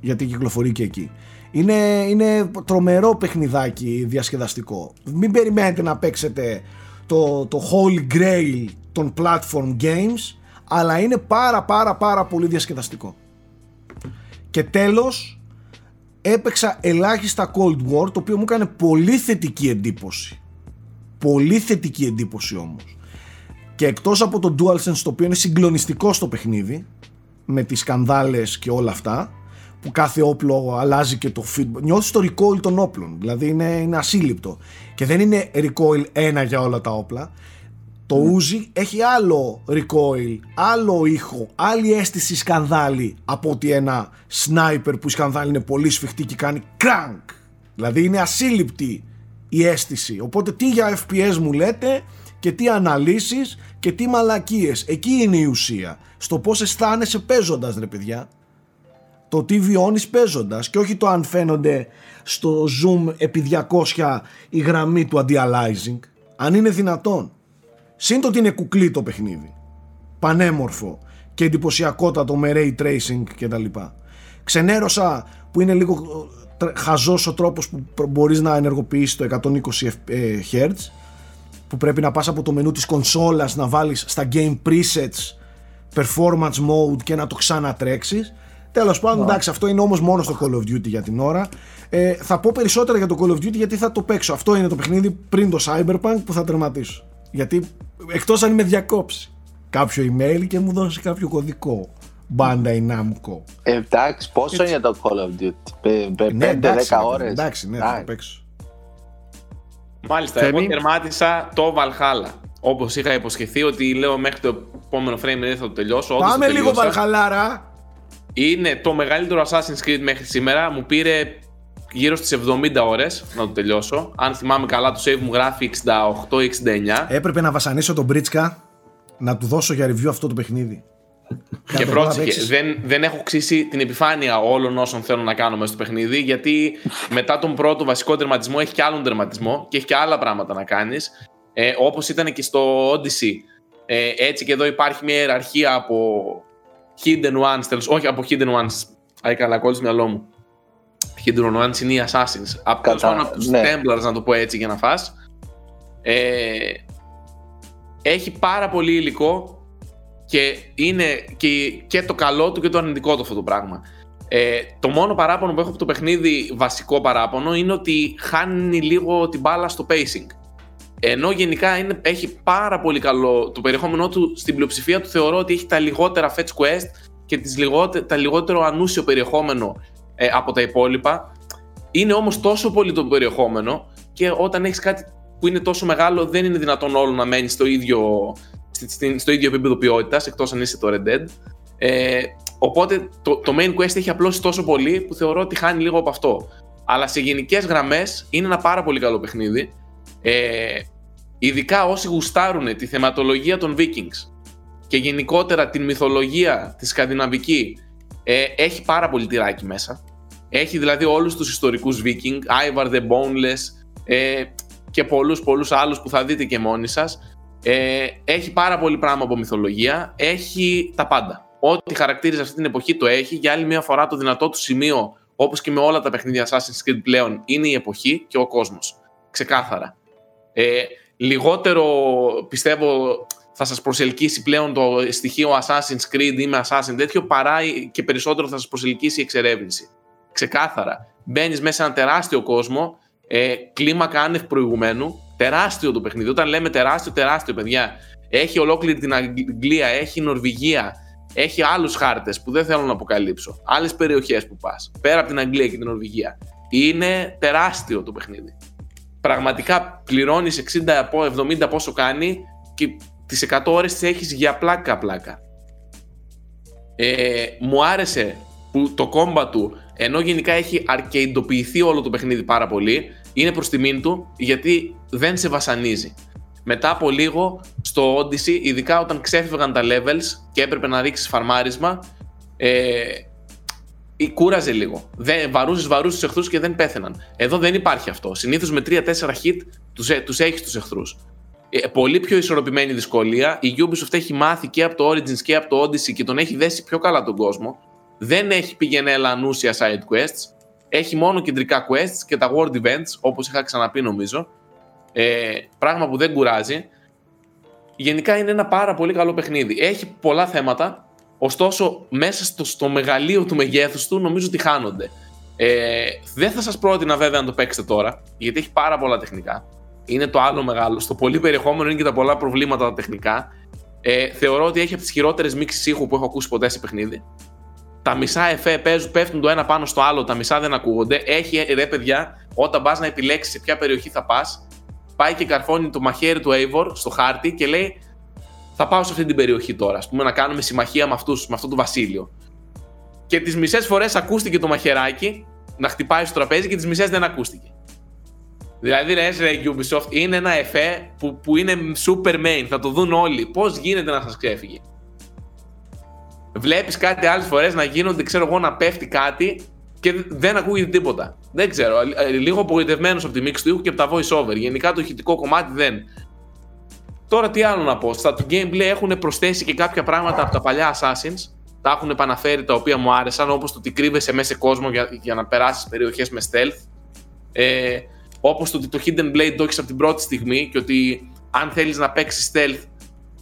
S1: γιατί κυκλοφορεί και εκεί είναι, είναι τρομερό παιχνιδάκι διασκεδαστικό. Μην περιμένετε να παίξετε το, το holy grail των platform games αλλά είναι πάρα πάρα πάρα πολύ διασκεδαστικό. Και τέλος έπαιξα ελάχιστα Cold War το οποίο μου έκανε πολύ θετική εντύπωση. Πολύ θετική εντύπωση όμως. Και εκτός από το DualSense το οποίο είναι συγκλονιστικό στο παιχνίδι με τις σκανδάλες και όλα αυτά που κάθε όπλο αλλάζει και το feedback νιώθεις το recoil των όπλων δηλαδή είναι, είναι ασύλληπτο και δεν είναι recoil ένα για όλα τα όπλα το Uzi έχει άλλο recoil, άλλο ήχο, άλλη αίσθηση σκανδάλι από ότι ένα sniper που η σκανδάλι είναι πολύ σφιχτή και κάνει crank. Δηλαδή είναι ασύλληπτη η αίσθηση. Οπότε τι για FPS μου λέτε και τι αναλύσεις και τι μαλακίες. Εκεί είναι η ουσία. Στο πώς αισθάνεσαι παίζοντας ρε παιδιά. Το τι βιώνεις παίζοντας και όχι το αν φαίνονται στο zoom επί 200 η γραμμή του anti-aliasing. Αν είναι δυνατόν. Συν το ότι είναι κουκλί το παιχνίδι. Πανέμορφο και εντυπωσιακότατο με ray tracing κτλ. Ξενέρωσα που είναι λίγο ε, τρ- χαζός ο τρόπος που προ- μπορείς να ενεργοποιήσεις το 120 ε, Hz που πρέπει να πας από το μενού της κονσόλας να βάλεις στα game presets performance mode και να το ξανατρέξεις Τέλος πάντων, εντάξει, αυτό είναι όμως μόνο στο Call of Duty για την ώρα. Ε, θα πω περισσότερα για το Call of Duty γιατί θα το παίξω. Αυτό είναι το παιχνίδι πριν το Cyberpunk που θα τερματίσω. Γιατί εκτός αν με διακόψει κάποιο email και μου δώσει κάποιο κωδικό. Bandai Namco.
S2: Εντάξει, πόσο είναι το Call of Duty,
S1: Ναι,
S2: 5-10
S1: εντάξει, ρε,
S2: ώρες.
S1: Εντάξει, ναι, θα το παίξω.
S4: Μάλιστα,
S3: Θέμη.
S4: εγώ τερμάτισα το Valhalla. Όπως είχα υποσχεθεί ότι λέω μέχρι το επόμενο frame rate θα το τελειώσω. όντως
S1: Πάμε
S4: το
S1: λίγο
S4: τελείωσα.
S1: Βαλχαλάρα.
S4: Είναι το μεγαλύτερο Assassin's Creed μέχρι σήμερα. Μου πήρε γύρω στις 70 ώρες να το τελειώσω. Αν θυμάμαι καλά, το save μου γράφει 68-69.
S1: Έπρεπε να βασανίσω τον Μπρίτσκα να του δώσω για review αυτό το παιχνίδι.
S4: Και
S1: το
S4: πρόσεχε,
S1: παίξεις.
S4: δεν, δεν έχω ξύσει την επιφάνεια όλων όσων θέλω να κάνω μέσα στο παιχνίδι, γιατί μετά τον πρώτο βασικό τερματισμό έχει και άλλον τερματισμό και έχει και άλλα πράγματα να κάνεις. Ε, Όπως ήταν και στο Odyssey, ε, έτσι και εδώ υπάρχει μια ιεραρχία από Hidden Ones, τέλος, όχι από Hidden Ones. Άι καλά, κόλλησε το μυαλό μου. Hidden Ones είναι οι Assassins. Από, τέλος
S2: Κατά-
S4: πάντων, από τους
S2: ναι.
S4: Templars, να το πω έτσι για να φας. Ε, έχει πάρα πολύ υλικό και είναι και, και το καλό του και το αρνητικό του αυτό το πράγμα. Ε, το μόνο παράπονο που έχω από το παιχνίδι, βασικό παράπονο, είναι ότι χάνει λίγο την μπάλα στο pacing. Ενώ γενικά είναι, έχει πάρα πολύ καλό το περιεχόμενό του, στην πλειοψηφία του θεωρώ ότι έχει τα λιγότερα fetch quest και τις λιγότε, τα λιγότερο ανούσιο περιεχόμενο ε, από τα υπόλοιπα. Είναι όμως τόσο πολύ το περιεχόμενο και όταν έχεις κάτι που είναι τόσο μεγάλο δεν είναι δυνατόν όλο να μένει στο ίδιο, στη- στην- στο ίδιο επίπεδο ποιότητας εκτός αν είσαι το Red Dead. Ε, οπότε το, το main quest έχει απλώσει τόσο πολύ που θεωρώ ότι χάνει λίγο από αυτό. Αλλά σε γενικές γραμμές είναι ένα πάρα πολύ καλό παιχνίδι. Ε, ειδικά όσοι γουστάρουν τη θεματολογία των Vikings και γενικότερα την μυθολογία τη σκανδιναβική ε, έχει πάρα πολύ τυράκι μέσα. Έχει δηλαδή όλους τους ιστορικούς Viking, Ivar the Boneless ε, και πολλούς πολλούς άλλους που θα δείτε και μόνοι σας. Ε, έχει πάρα πολύ πράγμα από μυθολογία, έχει τα πάντα. Ό,τι χαρακτήριζε αυτή την εποχή το έχει. Για άλλη μια φορά το δυνατό του σημείο, όπως και με όλα τα παιχνίδια Assassin's Creed πλέον, είναι η εποχή και ο κόσμος. Ξεκάθαρα. Ε, λιγότερο πιστεύω θα σας προσελκύσει πλέον το στοιχείο Assassin's Creed ή με Assassin τέτοιο παρά και περισσότερο θα σας προσελκύσει η εξερεύνηση. Ξεκάθαρα. Μπαίνεις μέσα σε ένα τεράστιο κόσμο, ε, κλίμακα άνευ προηγουμένου, τεράστιο το παιχνίδι. Όταν λέμε τεράστιο, τεράστιο παιδιά. Έχει ολόκληρη την Αγγλία, έχει Νορβηγία, έχει άλλους χάρτες που δεν θέλω να αποκαλύψω. Άλλες περιοχές που πας, πέρα από την Αγγλία και την Νορβηγία. Είναι τεράστιο το παιχνίδι πραγματικά πληρώνεις 60 από 70 πόσο κάνει και τις 100 ώρες τις έχεις για πλάκα πλάκα. Ε, μου άρεσε που το κόμμα του ενώ γενικά έχει αρκεϊντοποιηθεί όλο το παιχνίδι πάρα πολύ είναι προς τιμήν του γιατί δεν σε βασανίζει. Μετά από λίγο στο Odyssey, ειδικά όταν ξέφευγαν τα levels και έπρεπε να ρίξεις φαρμάρισμα, ε, ή κούραζε λίγο. Δεν, βαρούσες, βαρούσες τους εχθρούς και δεν πέθαιναν. Εδώ δεν υπάρχει αυτό. Συνήθως με 3-4 hit τους, ε- τους έχεις τους εχθρούς. Ε, πολύ πιο ισορροπημένη δυσκολία. Η Ubisoft έχει μάθει και από το Origins και από το Odyssey και τον έχει δέσει πιο καλά τον κόσμο. Δεν έχει πηγενέλα ανούσια side quests. Έχει μόνο κεντρικά quests και τα world events, όπως είχα ξαναπεί νομίζω. Ε, πράγμα που δεν κουράζει. Γενικά είναι ένα πάρα πολύ καλό παιχνίδι. Έχει πολλά θέματα, Ωστόσο, μέσα στο, στο μεγαλείο του μεγέθους του νομίζω ότι χάνονται. Ε, δεν θα σας πρότεινα βέβαια να το παίξετε τώρα, γιατί έχει πάρα πολλά τεχνικά. Είναι το άλλο μεγάλο. Στο πολύ περιεχόμενο είναι και τα πολλά προβλήματα τα τεχνικά. Ε, θεωρώ ότι έχει από τις χειρότερες μίξεις ήχου που έχω ακούσει ποτέ σε παιχνίδι. Τα μισά εφέ παίζουν, πέφτουν το ένα πάνω στο άλλο, τα μισά δεν ακούγονται. Έχει ρε παιδιά, όταν πας να επιλέξεις σε ποια περιοχή θα πας, πάει και καρφώνει το μαχαίρι του Eivor στο χάρτη και λέει θα πάω σε αυτή την περιοχή τώρα. Α πούμε, να κάνουμε συμμαχία με, αυτούς, με αυτό το βασίλειο. Και τις μισές φορές ακούστηκε το μαχαιράκι να χτυπάει στο τραπέζι και τις μισές δεν ακούστηκε. Δηλαδή, ρε, ρε Ubisoft, είναι ένα εφέ που, που είναι super main. Θα το δουν όλοι. Πώς γίνεται να σας ξέφυγε; Βλέπεις κάτι άλλες φορές να γίνονται, ξέρω εγώ, να πέφτει κάτι και δεν ακούγεται τίποτα. Δεν ξέρω. ε, Λίγο απογοητευμένος από τη μίξη του ήχου και από τα voice over. Γενικά το ηχητικό κομμάτι δεν. Τώρα τι άλλο να πω. Στα του gameplay έχουν προσθέσει και κάποια πράγματα από τα παλιά Assassins. Τα έχουν επαναφέρει τα οποία μου άρεσαν, όπως το ότι κρύβεσαι μέσα σε κόσμο για, για να περάσεις περιοχές με stealth. Ε, όπως το ότι το Hidden Blade το έχεις από την πρώτη στιγμή και ότι αν θέλεις να παίξεις stealth,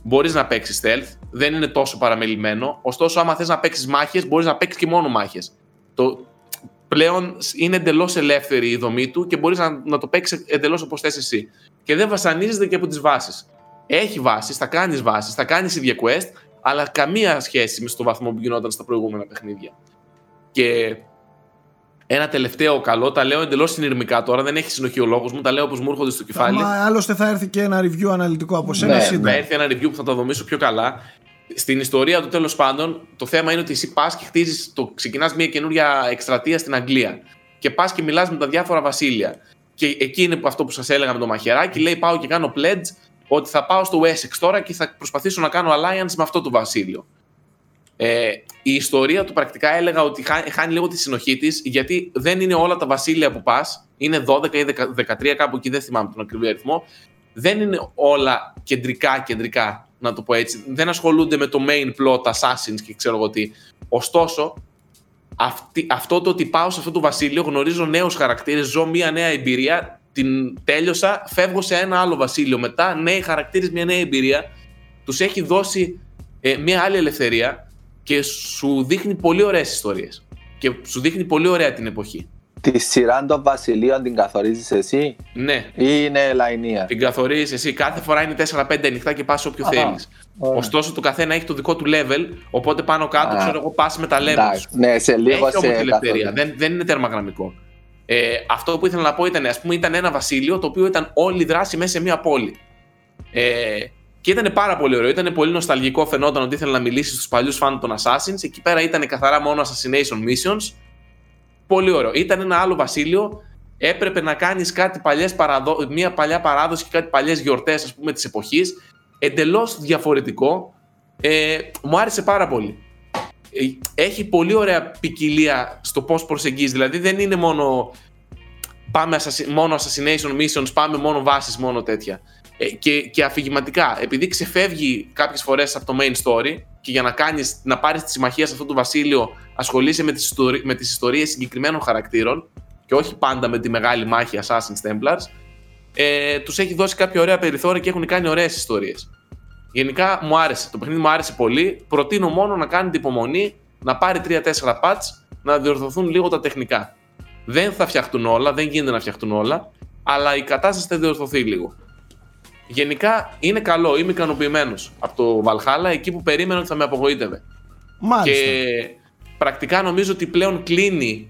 S4: μπορείς να παίξεις stealth. Δεν είναι τόσο παραμελημένο. Ωστόσο, άμα θες να παίξεις μάχες, μπορείς να παίξεις και μόνο μάχες. Το, πλέον είναι εντελώς ελεύθερη η δομή του και μπορείς να, να το παίξεις εντελώς όπως θες εσύ. Και δεν βασανίζεται και από τις βάσεις έχει βάσεις, θα κάνεις βάσεις, θα κάνεις ίδια quest, αλλά καμία σχέση με στο βαθμό που γινόταν στα προηγούμενα παιχνίδια. Και ένα τελευταίο καλό, τα λέω εντελώς συνειρμικά τώρα, δεν έχει συνοχή ο λόγος μου, τα λέω όπως μου έρχονται στο κεφάλι.
S1: Μα άλλωστε θα έρθει και ένα review αναλυτικό από σένα
S2: Ναι,
S1: σύντομα.
S4: Θα έρθει ένα review που θα τα δομήσω πιο καλά. Στην ιστορία του τέλος πάντων, το θέμα είναι ότι εσύ πας και χτίζεις, ξεκινάς μια καινούρια εκστρατεία στην Αγγλία. Και πας και μιλάς με τα διάφορα βασίλεια. Και εκεί είναι που αυτό που σας έλεγα με το μαχαιράκι, λέει: Πάω και κάνω pledge ότι θα πάω στο Wessex τώρα και θα προσπαθήσω να κάνω alliance με αυτό το βασίλειο. Ε, η ιστορία του πρακτικά έλεγα ότι χά- χάνει λίγο τη συνοχή της, γιατί δεν είναι όλα τα βασίλεια που πας, είναι 12 ή 13 κάπου εκεί, δεν θυμάμαι τον ακριβή αριθμό. Δεν είναι όλα κεντρικά κεντρικά, να το πω έτσι. Δεν ασχολούνται με το main plot, assassins και ξέρω εγώ τι. Ωστόσο, αυτή, αυτό το ότι πάω σε αυτό το βασίλειο, γνωρίζω νέους χαρακτήρες, ζω μια νέα εμπειρία, την τέλειωσα, φεύγω σε ένα άλλο βασίλειο. Μετά, νέοι χαρακτήρες, μια νέα εμπειρία, τους έχει δώσει ε, μια άλλη ελευθερία και σου δείχνει πολύ ωραίες ιστορίες. Και σου δείχνει πολύ ωραία την εποχή.
S2: Τη σειρά των βασιλείων την καθορίζεις εσύ;
S4: Ναι,
S2: ή είναι λαϊνία.
S4: την καθορίζεις εσύ. Κάθε φορά είναι 4-5 ανοιχτά και πας όποιο
S2: Αχα,
S4: θέλεις.
S2: ωραία.
S4: Ωστόσο, το καθένα έχει το δικό του level. Οπότε πάνω κάτω,
S2: Α,
S4: ξέρω εγώ, πας με τα level
S2: Εντάξει,
S4: σου.
S2: ναι, σε λίγο
S4: Έχει όμως
S2: σε
S4: ελευθερία.
S2: καθορίζεις.
S4: Δεν, δεν είναι τερμαγραμμικό. Ε, αυτό που ήθελα να πω ήταν, ας πούμε, ήταν ένα βασίλειο το οποίο ήταν όλη η δράση μέσα σε μια πόλη. Ε, και ήταν πάρα πολύ ωραίο. Ήταν πολύ νοσταλγικό. Φαινόταν ότι ήθελε να μιλήσει στους παλιούς φαν των Assassins. Εκεί πέρα ήταν καθαρά μόνο Assassination Missions. Πολύ ωραίο. Ήταν ένα άλλο βασίλειο. Έπρεπε να κάνεις κάτι παλιές παραδο... μια παλιά παράδοση και κάτι παλιές γιορτές, ας πούμε, της εποχής. Εντελώς διαφορετικό. Ε, μου άρεσε πάρα πολύ. Ε, Έχει πολύ ωραία ποικιλία στο πώς προσεγγίζεις. Δηλαδή δεν είναι μόνο πάμε assassi- μόνο assassination missions, πάμε μόνο βάσεις, μόνο τέτοια. Ε, και, και αφηγηματικά, επειδή ξεφεύγει κάποιες φορές από το main story και για να, κάνεις, να πάρεις τη συμμαχία σε αυτό το βασίλειο ασχολείσαι με τις, ιστορι- με τις ιστορίες συγκεκριμένων χαρακτήρων και όχι πάντα με τη μεγάλη μάχη Assassin's Templars, ε, τους έχει δώσει κάποια ωραία περιθώρια και έχουν κάνει ωραίες ιστορίες. Γενικά μου άρεσε. Το παιχνίδι μου άρεσε πολύ. Προτείνω μόνο να κάνετε υπομονή, να πάρει 3-4 patch, να διορθωθούν λίγο τα τεχνικά. Δεν θα φτιαχτούν όλα, δεν γίνεται να φτιαχτούν όλα, αλλά η κατάσταση θα διορθωθεί λίγο. Γενικά είναι καλό, είμαι ικανοποιημένος από το Valhalla εκεί που περίμενα ότι θα με απογοήτευε.
S1: Μάλιστα.
S4: Και πρακτικά νομίζω ότι πλέον κλείνει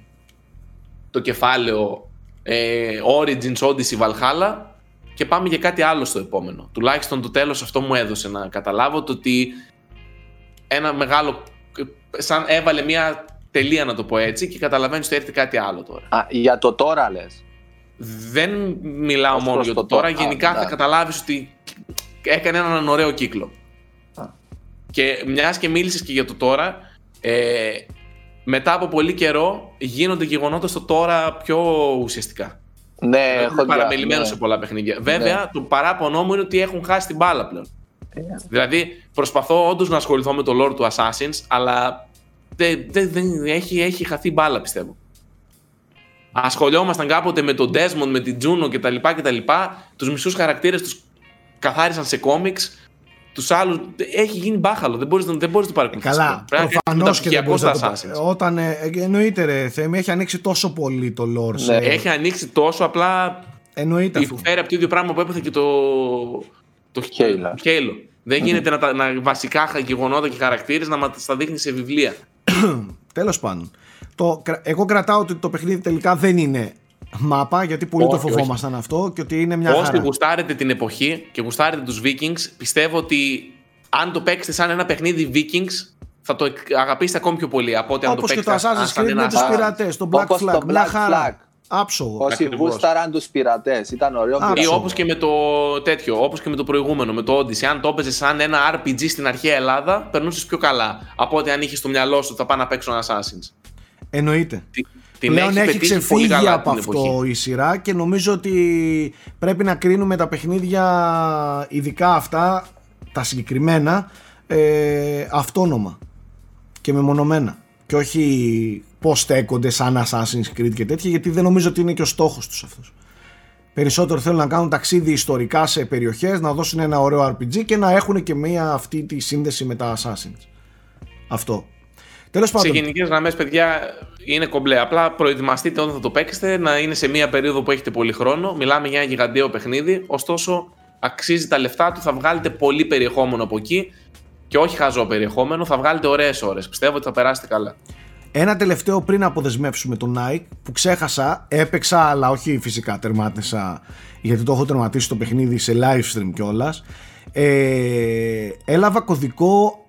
S4: το κεφάλαιο ε, Origins Odyssey Valhalla και πάμε για κάτι άλλο στο επόμενο. Τουλάχιστον το τέλος αυτό μου έδωσε να καταλάβω το ότι ένα μεγάλο... σαν έβαλε μια τελεία να το πω έτσι και καταλαβαίνεις ότι έρθει κάτι άλλο τώρα.
S2: Α, για το τώρα λες.
S4: Δεν μιλάω
S2: Ως
S4: μόνο
S2: προς
S4: για
S2: το
S4: το τώρα,
S2: τώρα. Α,
S4: γενικά θα
S2: εντάξει.
S4: καταλάβεις ότι έκανε έναν ωραίο κύκλο.
S2: Α.
S4: Και μιας και μίλησες και για το τώρα, ε, μετά από πολύ καιρό γίνονται γεγονότα στο τώρα πιο ουσιαστικά.
S2: Ναι,
S4: Έχω
S2: έχω δια-
S4: παραμελημένος
S2: ναι.
S4: σε πολλά παιχνίδια. Βέβαια, το παράπονό μου είναι ότι έχουν χάσει την μπάλα πλέον.
S2: Ε,
S4: Δηλαδή, προσπαθώ όντως να ασχοληθώ με το lore του Assassins, αλλά δεν, δεν, δεν- έχει, έχει χαθεί μπάλα, πιστεύω. Ασχολιόμασταν κάποτε με τον Desmond, με την Juno κτλ. κτλ. Τους μισούς χαρακτήρες τους καθάρισαν σε κόμιξ. Τους άλλους. Έχει γίνει μπάχαλο. Δεν μπορείς δεν μπορείς να το παρακολουθήσει.
S1: Καλά,
S4: πλέον. Πρέπει να
S1: προφανώς
S4: κάνεις
S1: και δεν
S4: μεταπτυχιακό
S1: μπορείς να
S4: στα
S1: το
S4: Assassins.
S1: Όταν. ε, εννοείται, ρε Θέμη, έχει ανοίξει τόσο πολύ το lore. σε-
S2: Ναι,
S4: Έχει ανοίξει τόσο απλά.
S1: Εννοείται αφού.
S4: Φέρει από το ίδιο πράγμα που έπαθε και το. Το
S2: Halo.
S4: Halo. Δεν γίνεται να, τα, να βασικά γεγονότα και χαρακτήρες να μας τα δείχνει σε βιβλία.
S1: Τέλος πάντων. Το, κρα- εγώ κρατάω ότι το παιχνίδι τελικά δεν είναι μάπα, γιατί πολύ το
S4: Όχι,
S1: φοβόμασταν αυτό και ότι είναι μια
S4: Όσοι
S1: χαρά.
S4: γουστάρετε την εποχή και γουστάρετε τους Vikings, πιστεύω ότι αν το παίξετε σαν ένα παιχνίδι Vikings, θα το εκ- αγαπήσετε ακόμη πιο πολύ από ότι αν το
S1: Όπως και το
S4: παίξετε σαν-
S1: Assassin's
S4: σαν
S1: Creed με
S4: ένα
S1: τους
S2: Assassin's.
S1: πειρατές, το Black
S2: Όπως το
S1: Flag. Μια
S2: Black
S1: χαρά.
S2: Flag.
S1: Άψογο.
S2: Όσοι
S4: Ακριβώς.
S2: γούσταραν τους πειρατές, ήταν ωραίο.
S1: Α,
S4: Ή
S1: Άψογο.
S4: όπως και με το τέτοιο, όπως και με το προηγούμενο, με το Odyssey. Αν το έπαιζε σαν ένα RPG στην αρχαία Ελλάδα, περνούσες πιο καλά από ότι αν είχες στο μυαλό σου ότι θα πάω να παίξω ένα Assassins.
S1: Εννοείται.
S4: Τι- Την
S1: Πλέον έχει
S4: πετύχει πολύ
S1: ξεφύγει
S4: καλά
S1: από
S4: την
S1: αυτό
S4: εποχή.
S1: η σειρά και νομίζω ότι πρέπει να κρίνουμε τα παιχνίδια ειδικά αυτά, τα συγκεκριμένα, ε, αυτόνομα και μεμονωμένα και όχι πώς στέκονται σαν Assassin's Creed και τέτοια γιατί δεν νομίζω ότι είναι και ο στόχος τους αυτός. Περισσότερο θέλουν να κάνουν ταξίδι ιστορικά σε περιοχές, να δώσουν ένα ωραίο RPG και να έχουν και μία αυτή τη σύνδεση με τα Assassins. Αυτό. Τέλος
S4: Σε
S1: πάντων,
S4: γενικές γραμμές, παιδιά, είναι κομπλέ. Απλά προετοιμαστείτε όταν θα το παίξετε να είναι σε μια περίοδο που έχετε πολύ χρόνο. Μιλάμε για ένα γιγαντιαίο παιχνίδι. Ωστόσο, αξίζει τα λεφτά του. Θα βγάλετε πολύ περιεχόμενο από εκεί. Και όχι χαζό περιεχόμενο. Θα βγάλετε ωραίες ώρες. Πιστεύω ότι θα περάσετε καλά.
S1: Ένα τελευταίο πριν αποδεσμεύσουμε τον Nike που ξέχασα, έπαιξα αλλά όχι φυσικά τερμάτισα γιατί το έχω τερματίσει το παιχνίδι σε live stream κιόλας. Ε, έλαβα κωδικό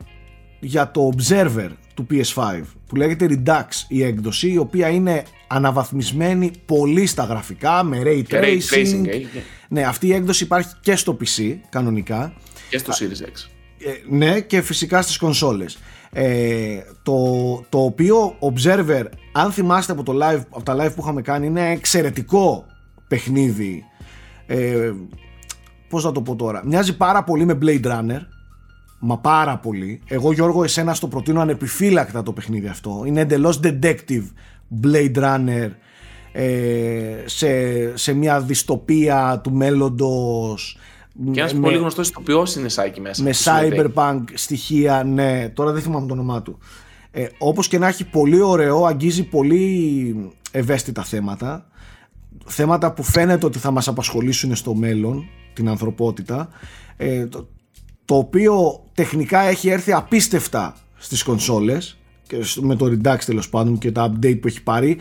S1: για το Observer του PS5 που λέγεται Redux η έκδοση η οποία είναι αναβαθμισμένη πολύ στα γραφικά με Ray
S4: Και
S1: Tracing,
S4: Ray Tracing, ε,
S1: ναι αυτή η έκδοση υπάρχει και στο PC κανονικά.
S4: Και στο Series X.
S1: ε, ναι και φυσικά στις κονσόλες. Ε, το, το οποίο Observer αν θυμάστε από, το live, από τα live που είχαμε κάνει είναι εξαιρετικό παιχνίδι. Ε, πώς να το πω τώρα. Μοιάζει πάρα πολύ με Blade Runner Μα πάρα πολύ. Εγώ Γιώργο εσένα στο προτείνω ανεπιφύλακτα το παιχνίδι αυτό. Είναι εντελώς detective Blade Runner ε, σε, σε μια δυστοπία του μέλλοντος
S4: Και ένας
S1: με-
S4: πολύ γνωστός ηθοποιός είναι Σάκη μέσα.
S1: με
S4: στο Sword Age.
S1: cyberpunk στοιχεία, ναι, τώρα δεν θυμάμαι το όνομά του. Ε, όπως και να έχει πολύ ωραίο, αγγίζει πολύ ευαίσθητα θέματα. Θέματα που φαίνεται ότι θα μας απασχολήσουν στο μέλλον, την ανθρωπότητα. Ε, το, το οποίο τεχνικά έχει έρθει απίστευτα στις κονσόλες και στο- με το Redux τέλος πάντων και τα update που έχει πάρει.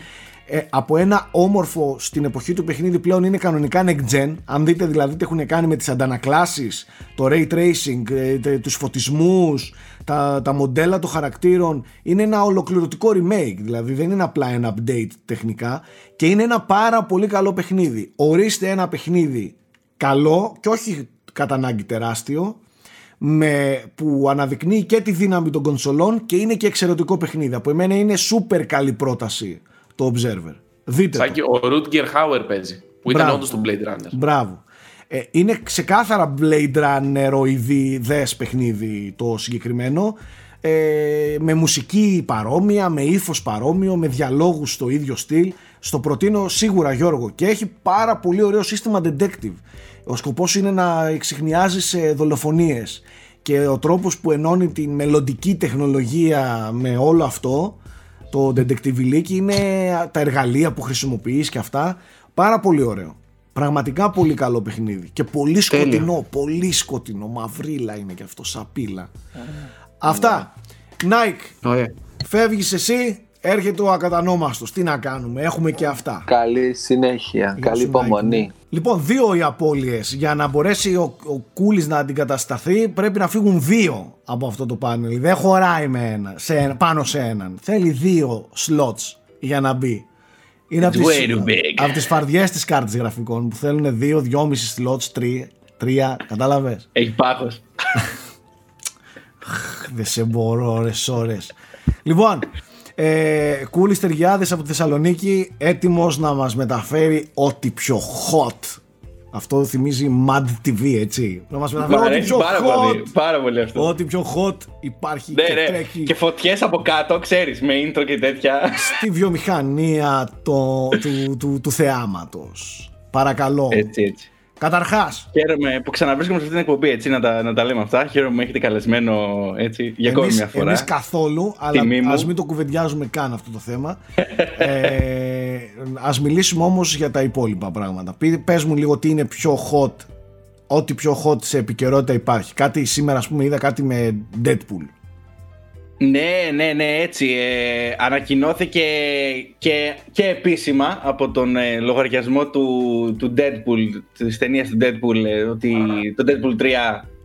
S1: Ε, από ένα όμορφο στην εποχή του παιχνίδι πλέον είναι κανονικά next gen. Αν δείτε δηλαδή τι έχουν κάνει με τις αντανακλάσεις το ray tracing, ε, τε- τους φωτισμούς τα, τα μοντέλα των χαρακτήρων είναι ένα ολοκληρωτικό remake. Δηλαδή δεν είναι απλά ένα update τεχνικά και είναι ένα πάρα πολύ καλό παιχνίδι. Ορίστε ένα παιχνίδι καλό και όχι κατά ανάγκη τεράστιο με, που αναδεικνύει και τη δύναμη των κονσολών και είναι και εξαιρετικό παιχνίδι. Από εμένα είναι σούπερ καλή πρόταση το Observer. Δείτε
S4: Σάκη,
S1: το.
S4: ο Rutger Hauer παίζει. Που ήταν
S1: Μπράβο.
S4: όντως του Blade Runner.
S1: Μπράβο. Ε, είναι ξεκάθαρα Blade Runner δες παιχνίδι το συγκεκριμένο ε, με μουσική παρόμοια, με ύφος παρόμοιο, με διαλόγους στο ίδιο στυλ. Στο προτείνω σίγουρα Γιώργο και έχει πάρα πολύ ωραίο σύστημα detective. Ο σκοπός είναι να εξηχνιάζεις ε, δολοφονίες και ο τρόπος που ενώνει την μελλοντική τεχνολογία με όλο αυτό το detective είναι τα εργαλεία που χρησιμοποιείς και αυτά. Πάρα πολύ ωραίο. Πραγματικά πολύ καλό παιχνίδι και πολύ
S3: Τέλεια.
S1: σκοτεινό πολύ σκοτεινό, μαυρίλα είναι και αυτό σαπίλα. Αυτά. Nike
S3: Ωραία.
S1: φεύγεις εσύ έρχεται ο ακατανόμαστος τι να κάνουμε έχουμε και αυτά
S2: Καλή συνέχεια.
S1: Γεια
S2: Καλή
S1: σου, Nike.
S2: υπομονή.
S1: Λοιπόν, δύο οι απώλειες. Για να μπορέσει ο, ο Κούλης να αντικατασταθεί, πρέπει να φύγουν δύο από αυτό το πάνελ. Δεν χωράει με ένα, σε, ένα- πάνω σε έναν. Θέλει δύο slots για να μπει. Είναι από
S4: It's
S1: τις,
S4: way too big.
S1: από τις φαρδιές της κάρτης γραφικών που θέλουν δύο, δυόμιση slots, τρία, τρία κατάλαβες;
S5: Έχει πάθος.
S1: Δεν σε μπορώ ώρες ώρες. Λοιπόν, ε, Κούλης Τεργιάδης από τη Θεσσαλονίκη έτοιμος να μας μεταφέρει ό,τι πιο hot. Αυτό θυμίζει Mad TV, έτσι. Να μας
S5: Μ'
S1: μεταφέρει ό,τι
S5: αρέσει
S1: πιο
S5: πάρα
S1: hot.
S5: πολύ. Πάρα πολύ αυτό.
S1: Ό,τι πιο hot υπάρχει
S5: Ναι,
S1: και
S5: ναι.
S1: τρέχει
S5: Και φωτιές από κάτω, ξέρεις, με intro και τέτοια.
S1: στη βιομηχανία το, του, του, του θεάματος. Παρακαλώ.
S5: Έτσι, έτσι.
S1: Καταρχάς,
S5: Χαίρομαι που ξαναβρίσκομαι σε αυτήν την εκπομπή, έτσι, να τα, να τα λέμε αυτά. Χαίρομαι που με έχετε καλεσμένο έτσι, για ακόμη
S1: εμείς,
S5: μια φορά.
S1: εμείς καθόλου, αλλά
S5: Τιμή μου.
S1: ας μην το κουβεντιάζουμε καν αυτό το θέμα. ε, ας μιλήσουμε όμως για τα υπόλοιπα πράγματα. Πεί- Πες μου λίγο τι είναι πιο hot, ό,τι πιο hot σε επικαιρότητα υπάρχει. Κάτι σήμερα, ας πούμε, είδα κάτι με Deadpool.
S5: Ναι, ναι, ναι, έτσι. Ε, ανακοινώθηκε και, και επίσημα από τον ε, λογαριασμό του, του Deadpool, της ταινίας του Deadpool, ε, ότι το Deadpool 3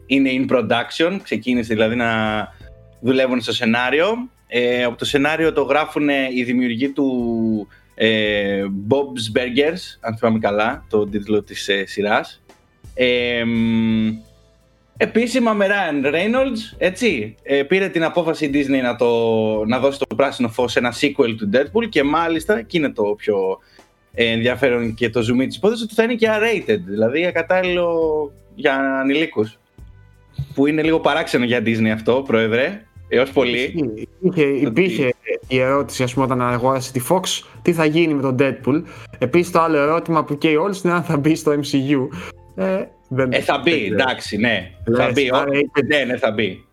S5: είναι in production. Ξεκίνησε δηλαδή να δουλεύουν στο σενάριο. Ε, από το σενάριο το γράφουν οι δημιουργοί του ε, Bob's Burgers, αν θυμάμαι καλά, το τίτλο της ε, σειράς. Ε, μ, Επίσημα με Ryan Reynolds, έτσι, ε, πήρε την απόφαση η Disney να, το, να δώσει το πράσινο φως σε ένα sequel του Deadpool και μάλιστα, και είναι το πιο ε, ενδιαφέρον και το zoom της υπόθεσης, ότι θα είναι και R-rated, δηλαδή ακατάλληλο για ανηλίκους. Που είναι λίγο παράξενο για Disney αυτό, πρόεδρε, έως πολύ.
S3: Υπήρχε, υπήρχε η ερώτηση, ας πούμε, όταν αγόρασε τη Fox, τι θα γίνει με τον Deadpool. Επίσης, το άλλο ερώτημα που καίει όλους είναι αν θα μπει στο MCU. Ε, δεν,
S5: Ε, θα μπει,
S3: δεν ξέρω.
S5: εντάξει, ναι.
S3: Λες,
S5: θα μπει.
S3: άρα
S5: Ο-
S3: είπε-
S5: Ναι, ναι, θα μπει.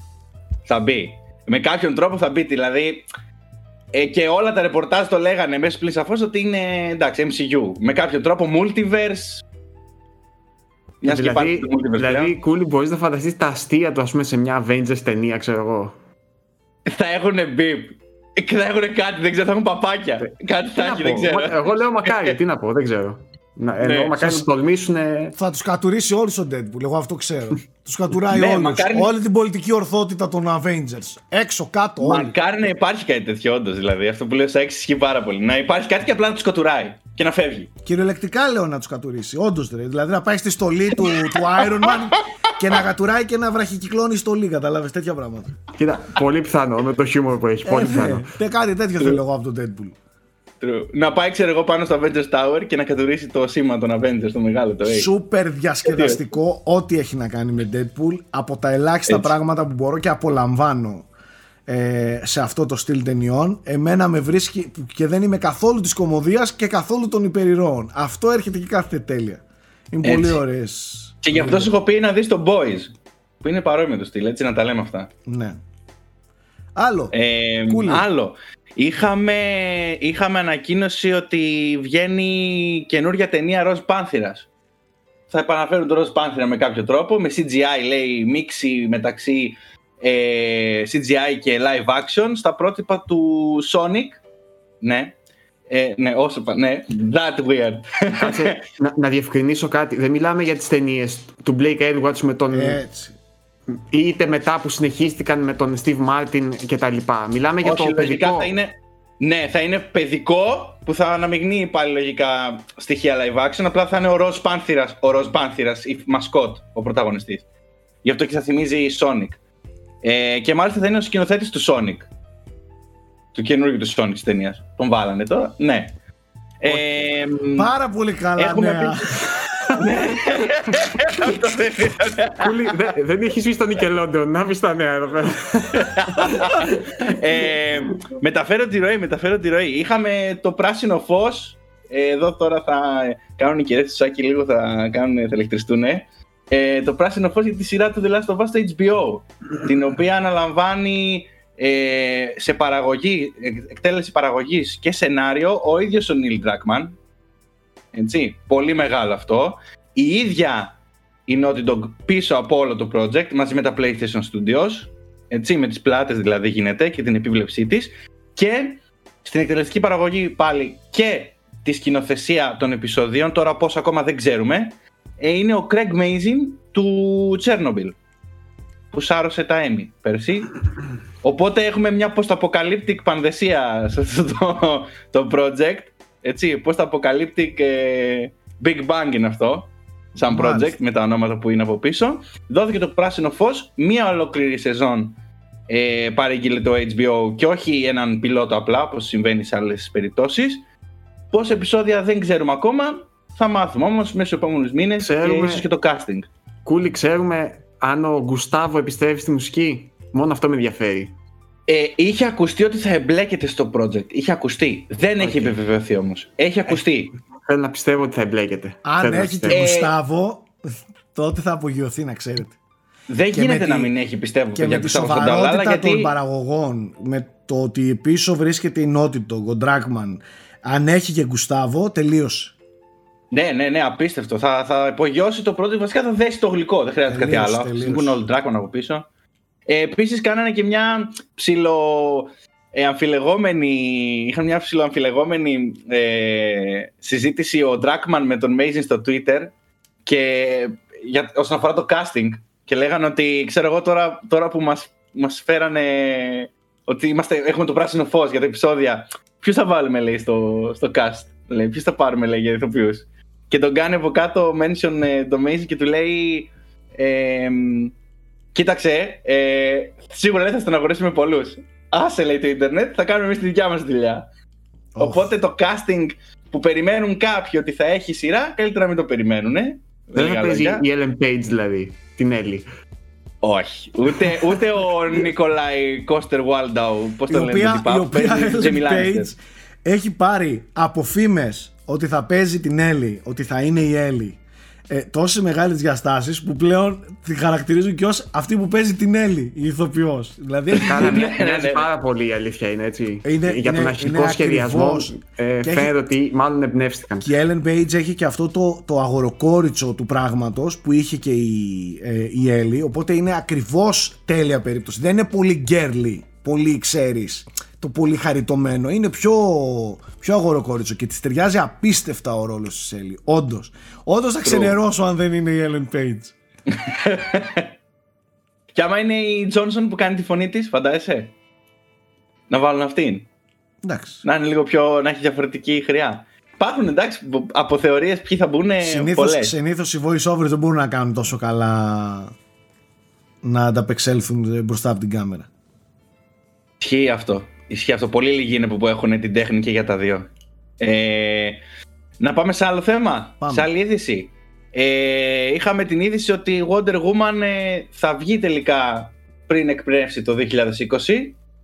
S5: Θα μπει. Με κάποιον τρόπο θα μπει, δηλαδή. Ε, και όλα τα ρεπορτάζ το λέγανε μέσα πλην σαφώς ότι είναι εντάξει, MCU. Με κάποιο τρόπο multiverse. Μια και υπάρχει
S3: Δηλαδή,
S5: το multiverse
S3: δηλαδή
S5: πλέον.
S3: Κούλι, μπορείς να φανταστείς τα αστεία του, ας πούμε, σε μια Avengers ταινία, ξέρω εγώ.
S5: Θα έχουν μπει. Και θα έχουν κάτι, δεν ξέρω, θα έχουν παπάκια. Κάτι
S3: Τι
S5: θα
S3: να
S5: έχει,
S3: πω,
S5: δεν ξέρω.
S3: μα- Εγώ λέω μακάρι, τι να πω, δεν ξέρω. Να, εννοώ
S5: Ναι,
S3: μακάρι να τολμήσουν.
S1: Θα τους κατουρίσει όλου ο Deadpool. Εγώ αυτό ξέρω. τους κατουράει
S5: Ναι,
S1: όλους.
S5: μακάρι-
S1: Όλη την πολιτική ορθότητα των Avengers. Έξω, κάτω, όλοι.
S5: Μακάρι να υπάρχει κάτι τέτοιο, όντως. Δηλαδή, αυτό που λέω στα 6 ισχύει πάρα πολύ. Να υπάρχει κάτι και απλά να τους σκοτουράει και να φεύγει.
S1: Κυριολεκτικά λέω να τους κατουρίσει. Όντως Δηλαδή να πάει στη στολή του, του Iron Man και να κατουράει και να βραχικυκλώνει στολή. Κατάλαβε τέτοια πράγματα.
S3: Κοίτα, πολύ πιθανό με το χιούμορ που έχει. Πολύ
S1: Ε, ναι.
S3: πιθανό.
S1: Τε κάτι τέτοιο θέλω εγώ από τον Deadpool.
S5: True. Να πάει, ξέρω εγώ, πάνω στο Avengers Tower και να κατουρίσει το σήμα των Avengers, το μεγάλο, το A.
S1: Σούπερ διασκεδαστικό ό,τι έχει να κάνει με Deadpool από τα ελάχιστα
S5: Έτσι.
S1: πράγματα που μπορώ και απολαμβάνω ε, σε αυτό το στυλ ταινιών εμένα με βρίσκει που και δεν είμαι καθόλου της κομμωδίας και καθόλου των υπερηρώων αυτό έρχεται και κάθεται τέλεια είναι
S5: Έτσι.
S1: πολύ ωραίες
S5: Και γι' αυτό σου έχω πει να δεις το Boys. Που είναι παρόμοιο με το στυλ, έτσι να τα λέμε αυτά.
S1: ναι άλλο
S5: Ε,
S1: Cool.
S5: Άλλο. Είχαμε, είχαμε ανακοίνωση ότι βγαίνει καινούρια ταινία Ροζ Πάνθυρας. Θα επαναφέρουν το Ροζ Πάνθυρα με κάποιο τρόπο, με CGI λέει μίξη μεταξύ ε, CGI και live action στα πρότυπα του Sonic. Ναι. Ε, ναι, όσο πα- ναι, that weird.
S3: Κάτσε, να, να διευκρινίσω κάτι. Δεν μιλάμε για τις ταινίες του Blake Edwards με τον.
S1: έτσι
S3: είτε μετά που συνεχίστηκαν με τον Steve Martin κτλ. Μιλάμε για
S5: Όχι,
S3: το
S5: λογικά
S3: παιδικό.
S5: θα είναι. Ναι, θα είναι παιδικό που θα αναμειγνύει πάλι λογικά στοιχεία live action. Απλά θα είναι ο Ροζ Πάνθυρας, ο Ροζ Πάνθυρας, η μασκότ, ο πρωταγωνιστής. Γι' αυτό και θα θυμίζει Sonic. Ε, και μάλιστα θα είναι ο σκηνοθέτης του Sonic. Του καινούργιου του Sonic της ταινίας. Τον βάλανε τώρα. Ναι. Ε, μ,
S1: πάρα πολύ καλά
S5: Έχουμε
S1: νέα
S5: αυτό δεν ήταν.
S3: Κούλη, δεν, δεν έχεις βγει στο Nickelodeon, να πει τα νέα εδώ πέρα.
S5: ε, μεταφέρω τη ροή, μεταφέρω τη ροή. Είχαμε το πράσινο φως. Ε, εδώ τώρα θα κάνουν οι κυρίες τους Σάκη λίγο, θα, κάνουν, θα ηλεκτριστούν. Ε, το πράσινο φως για τη σειρά του The Last of Us στο HBO. την οποία αναλαμβάνει ε, σε παραγωγή, εκ- εκτέλεση παραγωγής και σενάριο ο ίδιος ο Neil Druckmann. Έτσι, πολύ μεγάλο αυτό. Η ίδια η Naughty Dog πίσω από όλο το project μαζί με τα PlayStation Studios έτσι, με τις πλάτες δηλαδή γίνεται και την επίβλεψή της και στην εκτελεστική παραγωγή πάλι και τη σκηνοθεσία των επεισοδίων, τώρα πώς ακόμα δεν ξέρουμε, ε, είναι ο Craig Mazin του Chernobyl που σάρωσε τα Emmy πέρσι. Οπότε έχουμε μια post-apocalyptic πανδεσία σε αυτό το, το project. Έτσι, post-apocalyptic ε, Big Bang είναι αυτό, σαν
S1: Μάλιστα.
S5: project με τα ονόματα που είναι από πίσω. Δόθηκε το πράσινο φως, μία ολόκληρη σεζόν ε, παρήγγειλε το HBO και όχι έναν πιλότο απλά, όπως συμβαίνει σε άλλες περιπτώσεις. Πόσα επεισόδια δεν ξέρουμε ακόμα, θα μάθουμε όμως μέσα στους επόμενους μήνες και
S3: Ξέρουμε.
S5: ίσως και το casting.
S3: Κούλη, ξέρουμε αν ο Γκουστάβο επιστρέφει στη μουσική. Μόνο αυτό με ενδιαφέρει.
S5: Ε, είχε ακουστεί ότι θα εμπλέκεται στο project. Είχε ακουστεί. Δεν έχει
S3: Οκ.
S5: επιβεβαιωθεί όμως. Έχει ακουστεί.
S3: Θέλω να πιστεύω ότι θα εμπλέκεται.
S1: αν
S3: Θέλω να
S1: έχει και
S3: πιστεύω.
S5: Ε,
S1: Γουστάβο τότε θα απογειωθεί να ξέρετε
S5: Δεν
S1: Και
S5: γίνεται
S1: με
S5: να
S1: τη-
S5: μην έχει πιστεύω
S1: και
S5: για
S1: με τη
S5: Gustavo Santana,
S1: σοβαρότητα
S5: γιατί
S1: των παραγωγών με το ότι πίσω βρίσκεται η Naughty Dog, ο Dragman αν έχει και Γκουστάβο τελείωσε
S5: Ναι, ναι, ναι, απίστευτο. Θα, θα υπογειώσει το project. Βασικά θα δέσει το γλυκό. Δεν χρειάζεται κάτι
S1: Τελείωσε,
S5: άλλο.
S1: τελείωσε.
S5: Συμβούν όλοι Dragman από πίσω. Ε, Επίσης, κάνανε και μια ψηλο. Ε, αμφιλεγόμενη, είχαν μια ψηλοαμφιλεγόμενη ε, συζήτηση ο Dragman με τον Mason στο Twitter και για, όσον αφορά το casting και λέγανε ότι ξέρω εγώ τώρα, τώρα που μας, μας φέρανε ότι είμαστε, έχουμε το πράσινο φως για τα επεισόδια ποιους θα βάλουμε λέει στο, στο cast λέει, ποιους θα πάρουμε λέει για ηθοποιούς και τον κάνει από κάτω mention ε, το Mason και του λέει ε, κοίταξε ε, σίγουρα λέει θα στεναχωρήσουμε πολλούς άσε λέει το ίντερνετ θα κάνουμε εμείς τη δικιά μας δουλειά Οπότε το casting που περιμένουν κάποιοι ότι θα έχει σειρά, καλύτερα να μην το περιμένουν. Ε.
S3: Δεν
S5: Λίγα
S3: θα παίζει
S5: λόγια.
S3: η Ellen Page δηλαδή, την Έλλη.
S5: Όχι. Ούτε, ούτε ο Νικολάη Κώστερ Βάλνταου, πώς
S1: η
S5: το λένε,
S1: οποία,
S5: το τυπά,
S1: η
S5: που
S1: οποία
S5: παίζει
S1: Ellen
S5: Jamie Lannister.
S1: Page έχει πάρει από φήμες ότι θα παίζει την Έλλη, ότι θα είναι η Έλλη ε, τόσες μεγάλες διαστάσεις που πλέον τη χαρακτηρίζουν και ως αυτή που παίζει την Έλλη, η ηθοποιός. Δηλαδή έχει
S3: Κάνα
S5: ναι, ναι,
S3: μοιάζει
S5: ναι.
S3: πάρα πολύ η αλήθεια είναι έτσι.
S1: Είναι-
S3: Για τον
S1: είναι-
S3: αρχικό
S1: είναι
S3: σχεδιασμό
S1: ακριβώς.
S3: ε,
S1: Και
S3: φαίνεται
S1: έχει-
S3: ότι μάλλον εμπνεύστηκαν.
S1: Και η Ellen Page έχει και αυτό το, το αγοροκόριτσο του πράγματος που είχε και η, ε, η Έλλη οπότε είναι ακριβώς τέλεια περίπτωση δεν είναι πολύ girly πολύ ξέρεις το πολύ χαριτωμένο. Είναι πιο, πιο αγοροκόριτσο και της ταιριάζει απίστευτα ο ρόλος της Έλλη. Όντως. Όντως θα ξενερώσω αν δεν είναι η Ellen Page.
S5: Και άμα είναι η Τζόνσον που κάνει τη φωνή της, φαντάζεσαι; Να βάλουν αυτήν;
S1: Εντάξει.
S5: Να είναι λίγο πιο. να έχει διαφορετική χρειά. Υπάρχουν εντάξει από θεωρίες ποιοι θα μπουν πολλές.
S1: Συνήθως οι voice overs δεν μπορούν να κάνουν τόσο καλά να ανταπεξέλθουν μπροστά από την κάμερα.
S5: Ισχύει αυτό; Ισχύει αυτό. Πολύ λίγοι είναι που έχουν την τέχνη και για τα δύο. Ε, να πάμε σε άλλο θέμα.
S1: Πάμε.
S5: Σε άλλη είδηση. Ε, είχαμε την είδηση ότι η Wonder Woman ε, θα βγει τελικά πριν εκπνεύσει το 2020.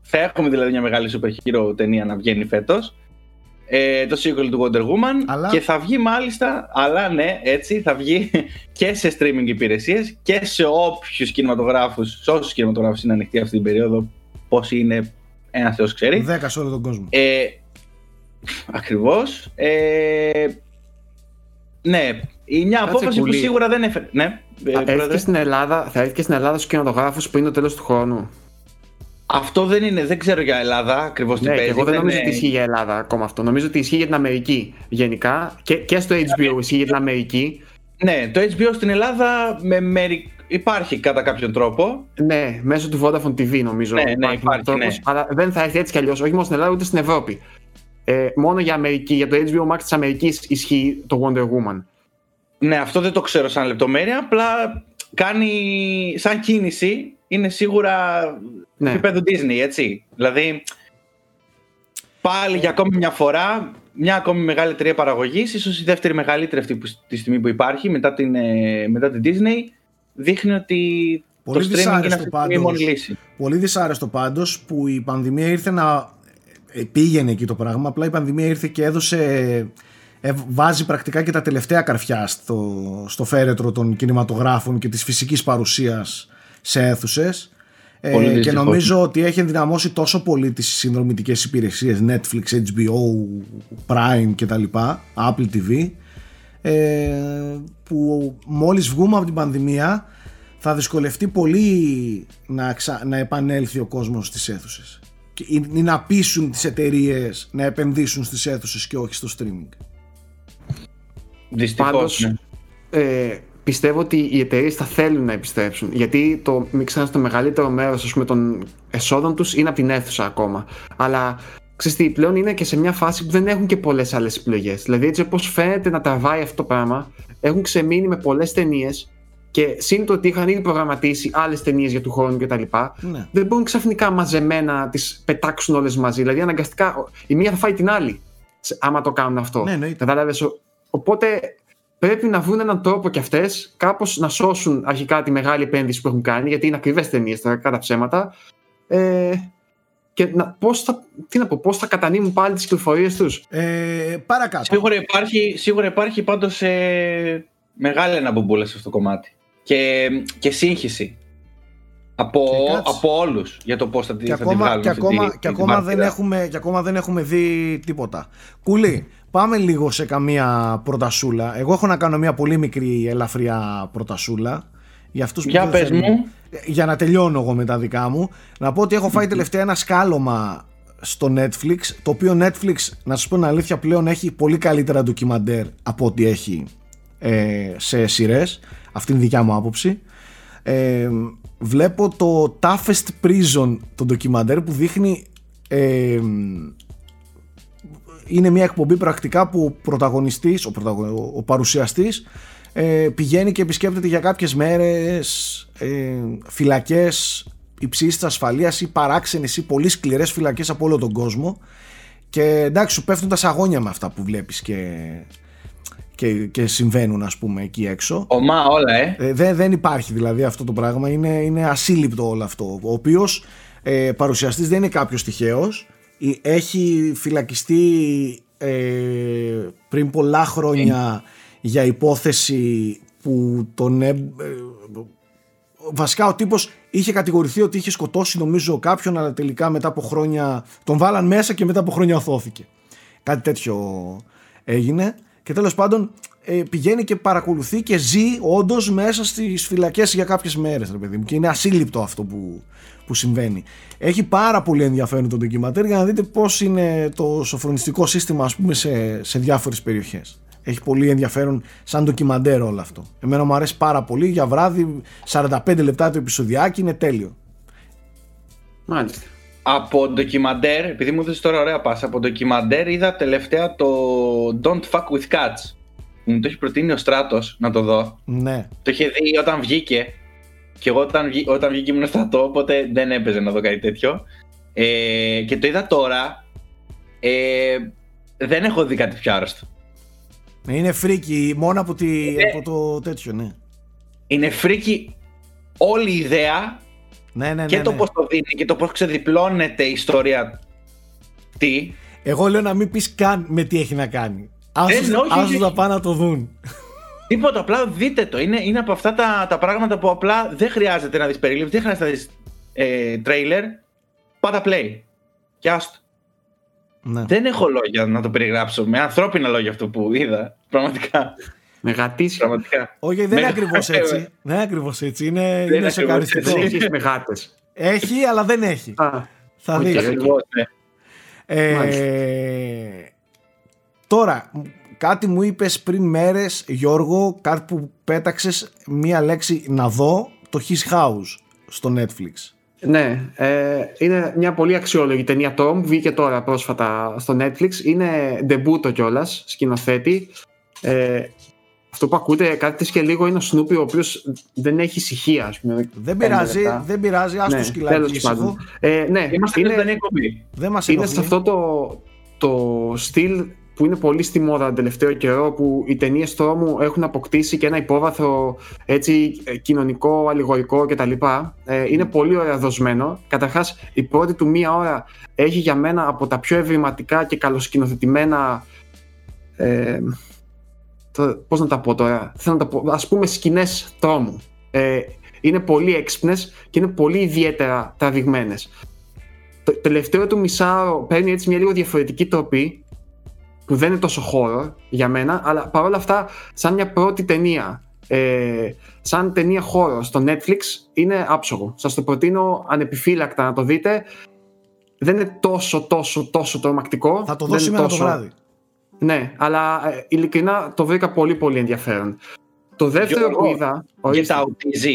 S5: Θα έχουμε δηλαδή μια μεγάλη super hero ταινία να βγαίνει φέτος. Ε, το sequel του Wonder Woman
S1: Αλλά-
S5: και θα βγει μάλιστα, αλλά ναι, έτσι, θα βγει και σε streaming υπηρεσίες και σε όποιους κινηματογράφους, σε όσους κινηματογράφους είναι ανοιχτοί αυτή την περίοδο, πόσοι είναι ένα θεός ξέρει.
S1: 10 σε όλο τον κόσμο.
S5: Ε, ακριβώς. Ε, ναι, η μια
S3: Κάτσε,
S5: απόφαση που
S3: Κουλή.
S5: σίγουρα δεν έφερε. Ναι, ε,
S3: Θα έρθει,
S5: πρόεδρε.
S3: και στην Ελλάδα, θα έρθει και στην Ελλάδα στου κινηματογράφου πριν το τέλος του χρόνου.
S5: Αυτό δεν είναι, δεν ξέρω για Ελλάδα ακριβώς τι
S3: Ναι, και
S5: παίζει.
S3: εγώ δεν νομίζω
S5: είναι-
S3: ότι ισχύει για Ελλάδα ακόμα αυτό. Νομίζω ότι ισχύει για την Αμερική γενικά και, και στο HBO ισχύει για την Αμερική.
S5: Ναι, το HBO στην Ελλάδα με μερι... υπάρχει κατά κάποιον τρόπο.
S3: Ναι, μέσω του Vodafone TV νομίζω.
S5: Ναι, ναι, υπάρχει,
S3: τρόπος,
S5: ναι.
S3: Αλλά δεν θα έρθει έτσι κι αλλιώς, όχι μόνο στην Ελλάδα ούτε στην Ευρώπη. Ε, μόνο για Αμερική, για το HBO Max της Αμερικής ισχύει το Wonder Woman.
S5: Ναι, αυτό δεν το ξέρω σαν λεπτομέρεια, απλά κάνει σαν κίνηση, είναι σίγουρα
S3: Ναι.
S5: επίπεδο Disney, έτσι. Δηλαδή, πάλι για ακόμη μια φορά, μια ακόμη μεγάλη εταιρεία παραγωγής, ίσως η δεύτερη μεγαλύτερη αυτή που, τη στιγμή που υπάρχει μετά την, ε, μετά την Disney, δείχνει ότι
S1: Πολύ
S5: το streaming είναι
S1: δυσάρεστο
S5: αυτή τη στιγμή η μόνη
S1: πάντως.
S5: λύση.
S1: Πολύ δυσάρεστο πάντως που η πανδημία ήρθε να ε, πήγαινε εκεί το πράγμα απλά η πανδημία ήρθε και έδωσε ε, βάζει πρακτικά και τα τελευταία καρφιά στο, στο φέρετρο των κινηματογράφων και της φυσικής παρουσίας σε αίθουσες
S5: Πολύ
S1: ε, και
S5: δυστυχώς.
S1: νομίζω ότι έχει ενδυναμώσει τόσο πολύ τις συνδρομητικές υπηρεσίες Netflix, HBO, Prime και τα λοιπά, Apple TV ε, που μόλις βγούμε από την πανδημία θα δυσκολευτεί πολύ να, ξα... να επανέλθει ο κόσμος στις αίθουσες και... ή ή να πείσουν τις εταιρείες να επενδύσουν στις αίθουσες και όχι στο streaming.
S5: Δυστυχώς,
S3: Πάντως,
S5: ναι.
S3: ε, πιστεύω ότι οι εταιρείες θα θέλουν να επιστρέψουν. Γιατί το, μην ξεχνάς, το μεγαλύτερο μέρος των εσόδων τους είναι από την αίθουσα ακόμα. Αλλά ξέρεις τι, πλέον είναι και σε μια φάση που δεν έχουν και πολλές άλλες επιλογές. Δηλαδή, έτσι όπως φαίνεται να τραβάει αυτό το πράγμα, έχουν ξεμείνει με πολλές ταινίες και σύν το ότι είχαν ήδη προγραμματίσει άλλες ταινίες για του χρόνου κτλ.
S1: Ναι.
S3: Δεν μπορούν ξαφνικά μαζεμένα να τις πετάξουν όλες μαζί. Δηλαδή, αναγκαστικά η μία θα φάει την άλλη. σε- Άμα το κάνουν αυτό.
S1: Ναι, εννοείται.
S3: Κατάλαβες, ο- οπότε πρέπει να βρουν έναν τρόπο κι αυτές κάπως να σώσουν αρχικά τη μεγάλη επένδυση που έχουν κάνει, γιατί είναι ακριβές ταινίες τώρα, κατά ψέματα. Ε, και να, πώς θα, τι να πω, πώς θα κατανείμουν πάλι τις κυκλοφορίες τους;
S1: Ε, παρακάτω.
S5: Σίγουρα υπάρχει, σίγουρα υπάρχει πάντως ε, μεγάλη αναμπομπούλα σε αυτό το κομμάτι. Και, και σύγχυση. Από,
S1: Και κάτσε.
S5: από όλους για το πώς θα, τη-
S1: και
S5: θα τη
S1: ακόμα,
S5: βγάλουν
S1: και
S5: αυτή
S1: ακόμα,
S5: τη-
S1: και
S5: την
S1: ακόμα δεν
S5: μαρτυρία.
S1: έχουμε, και ακόμα δεν έχουμε δει τίποτα. Κουλή, πάμε λίγο σε καμία προτασούλα. Εγώ έχω να κάνω μια πολύ μικρή ελαφριά προτασούλα. Για, αυτούς που
S5: Για
S1: δεν
S5: πες
S1: θέλουν-
S5: μου.
S1: για να τελειώνω εγώ με τα δικά μου. Να πω ότι έχω φάει τελευταία ένα σκάλωμα στο Netflix. Το οποίο Netflix, να σας πω την αλήθεια, πλέον έχει πολύ καλύτερα ντοκιμαντέρ από ό,τι έχει ε, σε σειρές. Αυτή είναι η δικιά μου άποψη. Ε, βλέπω το Toughest Prison το ντοκιμαντέρ που δείχνει ε, είναι μια εκπομπή πρακτικά που ο πρωταγωνιστής, ο, πρωταγω- ο, ο παρουσιαστής ε, πηγαίνει και επισκέπτεται για κάποιες μέρες ε, φυλακές υψής ασφαλείας ή παράξενες ή πολύ σκληρές φυλακές από όλο τον κόσμο και εντάξει σου πέφτουν τα σαγόνια με αυτά που βλέπεις και, και, και συμβαίνουν ας πούμε εκεί έξω
S5: Ομά όλα, ε.
S1: ε, δεν, δεν υπάρχει δηλαδή αυτό το πράγμα. Είναι, είναι ασύλληπτο όλο αυτό. Ο οποίος ε, παρουσιαστής δεν είναι κάποιος τυχαίος. Έχει φυλακιστεί ε, πριν πολλά χρόνια για υπόθεση που τον. ε, ε, βασικά ο τύπος είχε κατηγορηθεί ότι είχε σκοτώσει νομίζω κάποιον αλλά τελικά μετά από χρόνια τον βάλαν μέσα και μετά από χρόνια οθώθηκε. Κάτι τέτοιο έγινε και τέλος πάντων ε, πηγαίνει και παρακολουθεί και ζει όντως μέσα στις φυλακές για κάποιες μέρες ρε παιδί μου και είναι ασύλληπτο αυτό που, που συμβαίνει. Έχει πάρα πολύ ενδιαφέρον το ντοκιματέρ για να δείτε πώς είναι το σοφρονιστικό σύστημα ας πούμε σε, σε διάφορες περιοχές. Έχει πολύ ενδιαφέρον σαν ντοκιμαντέρ όλο αυτό. Εμένα μου αρέσει πάρα πολύ για βράδυ 45 λεπτά το επεισοδιάκι είναι τέλειο.
S3: Μάλιστα.
S5: Από ντοκιμαντέρ, επειδή μου έδωσε τώρα ωραία πάσα, από ντοκιμαντέρ είδα τελευταία το Don't Fuck With Cats. Μου το έχει προτείνει ο Στράτος να το δω.
S1: Ναι.
S5: Το είχε δει όταν βγήκε. Και εγώ όταν, βγή, όταν βγήκε ήμουν στρατό, οπότε δεν έπαιζε να δω κάτι τέτοιο. Ε, και το είδα τώρα. Ε, δεν έχω δει κάτι πιο άρρωστο.
S1: Είναι freaky μόνο από, τη, από το τέτοιο, ναι.
S5: Είναι freaky όλη η ιδέα
S1: Ναι, ναι, ναι.
S5: και το
S1: ναι.
S5: πώς το δίνει και το πώς ξεδιπλώνεται η ιστορία. Τι.
S1: Εγώ λέω να μην πεις καν με τι έχει να κάνει. Άσ' τους,
S5: Ε, όχι,
S1: άσ' τους
S5: όχι.
S1: να πάνε να το δουν.
S5: Τίποτα, απλά δείτε το. Είναι, είναι από αυτά τα, τα πράγματα που απλά δεν χρειάζεται να δεις περίληψη, δεν χρειάζεται να δεις ε, τρέιλερ. Πάτα play. Και άστο.
S1: Ναι.
S5: Δεν έχω λόγια να το περιγράψω με ανθρώπινα λόγια αυτό που είδα. Πραγματικά.
S3: Με γατίσια.
S5: Πραγματικά.
S1: Όχι, δεν είναι
S5: Με-
S1: ακριβώς έτσι. δεν είναι ακριβώς έτσι. Είναι, είναι
S5: είναι
S1: σοκαριστικό.
S5: ακριβώς
S3: Δεν έχεις με γάτες.
S1: Έχει, αλλά δεν έχει.
S3: Α,
S1: Θα
S3: οκ,
S1: δεις.
S3: οκ.
S5: Ακριβώς, ναι.
S1: Ε, τώρα, κάτι μου είπες πριν μέρες, Γιώργο, κάτι που πέταξες μία λέξη να δω, το His House στο Netflix.
S3: Ναι, ε, είναι μια πολύ αξιόλογη ταινία Tom, βγήκε τώρα πρόσφατα στο Netflix. Είναι ντεμπούτο κιόλας, σκηνοθέτη. Ε, αυτό που ακούτε κάτι και λίγο είναι ο Σνούπι, ο οποίος δεν έχει ησυχία, ας πούμε.
S1: Δεν
S3: πέντε
S1: πειράζει,
S3: λεπτά.
S1: δεν πειράζει, ας το
S3: Ναι,
S1: σκυλάκι
S3: τέλος
S1: ήσυχο.
S3: πάντων. Ε, ναι,
S5: Είμαστε
S3: είναι,
S5: είναι... εκπομπή.
S1: Δεν μας
S3: είναι
S1: ενοχλεί.
S3: σε αυτό το, το στυλ που είναι πολύ στη μόδα τον τελευταίο καιρό που οι ταινίες τρόμου έχουν αποκτήσει και ένα υπόβαθρο έτσι ε, κοινωνικό, αλληγορικό κτλ. Ε, είναι πολύ ωραία δοσμένο. Καταρχάς, η πρώτη του μία ώρα έχει για μένα από τα πιο ευρηματικά και καλοσκηνοθετημένα. Ε, το, πώς να τα πω τώρα, θέλω να τα πω, ας πούμε σκηνές τρόμου. Ε, είναι πολύ έξυπνες και είναι πολύ ιδιαίτερα τραβηγμένες. Το τελευταίο του μισάρο παίρνει έτσι μια λίγο διαφορετική τροπή που δεν είναι τόσο χώρο για μένα, αλλά παρόλα αυτά σαν μια πρώτη ταινία ε, σαν ταινία χώρο στο Netflix είναι άψογο. Σας το προτείνω ανεπιφύλακτα να το δείτε. Δεν είναι τόσο τόσο τόσο τρομακτικό.
S1: Θα το
S3: Δεν
S1: δω
S3: είναι
S1: σήμερα το
S3: τόσο-
S1: βράδυ.
S3: Ναι, αλλά ε, ειλικρινά το βρήκα πολύ πολύ ενδιαφέρον. Το δεύτερο
S5: Γιώργο,
S3: που είδα...
S5: Get
S3: ορίστε.
S5: out TZ.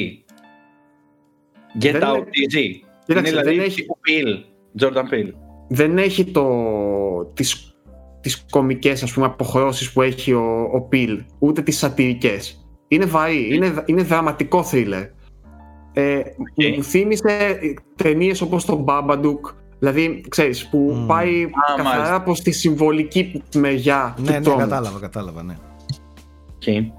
S5: Get
S3: Δεν
S5: out
S3: είναι-
S5: TZ.
S3: Κοίταξε,
S5: είναι
S3: δεν
S5: δηλαδή
S3: έχει-
S5: τύπου Peele, Jordan Peele.
S3: δεν έχει το, τις, τις κομικές ας πούμε αποχρώσεις που έχει ο, ο Πιλ, ούτε τις σατυρικές. Είναι βαρύ, είναι, είναι δραματικό θρίλερ. Ε, Μου θύμισε ταινίες όπως το Babadook, δηλαδή ξέρεις που
S1: Μμμ.
S3: πάει
S5: Α,
S3: καθαρά
S5: μάλιστα.
S3: προς τη συμβολική μεριά
S1: Ναι,
S3: του
S1: ναι,
S3: τρόμου.
S1: κατάλαβα, κατάλαβα, ναι.
S5: Okay.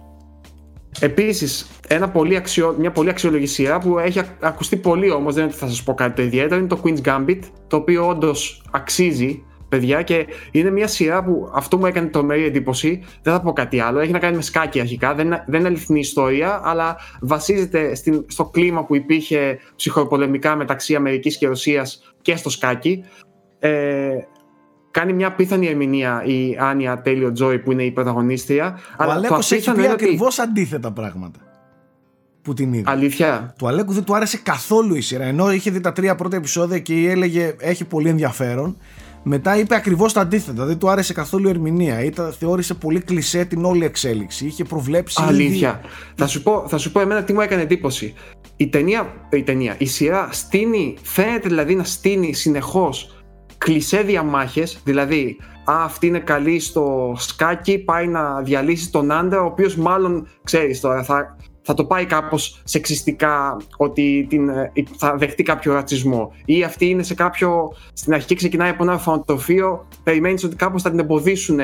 S3: Επίσης, ένα πολύ αξιο... μια πολύ αξιόλογη σειρά που έχει ακ- ακουστεί πολύ όμως, δεν είναι ότι θα σας πω κάτι το ιδιαίτερο, είναι το Queen's Gambit, το οποίο όντως αξίζει, παιδιά, και είναι μια σειρά που αυτό μου έκανε τρομερή εντύπωση, δεν θα πω κάτι άλλο, έχει να κάνει με σκάκι αρχικά, δεν, είναι- δεν είναι αληθινή ιστορία, αλλά βασίζεται στην, στο κλίμα που υπήρχε ψυχροπολεμικά μεταξύ Αμερικής και Ρωσίας και στο σκάκι. Ε, κάνει μια απίθανη ερμηνεία η Άνια Τέλειο Τζόι που είναι η πρωταγωνίστρια.
S1: Ο
S3: αλλά το
S1: Αλέκος έχει
S3: απίθανο
S1: πει
S3: είναι ότι-
S1: ακριβώς αντίθετα πράγματα. Που την είδε.
S3: Αλήθεια;
S1: Του Αλέκου δεν του άρεσε καθόλου η σειρά. Ενώ είχε δει τα τρία πρώτα επεισόδια και έλεγε έχει πολύ ενδιαφέρον. Μετά είπε ακριβώς το αντίθετο. Δεν του άρεσε καθόλου η ερμηνεία. Ήταν, θεώρησε πολύ κλεισέ την όλη εξέλιξη. Είχε προβλέψει. ήδη-
S3: Αλήθεια. Θα σου, πω, θα σου πω εμένα τι μου έκανε εντύπωση. Η ταινία, η, ταινία, η σειρά στείνει, φαίνεται δηλαδή να στείνει συνεχώς κλισέ διαμάχες, δηλαδή α, αυτή είναι καλή στο σκάκι, πάει να διαλύσει τον άντρα, ο οποίος μάλλον, ξέρεις τώρα, θα, θα το πάει κάπως σεξιστικά ότι την, ε, θα δεχτεί κάποιο ρατσισμό ή αυτή είναι σε κάποιο, στην αρχή ξεκινάει από ένα ορφανοτροφείο, περιμένεις ότι κάπως θα την εμποδίσουν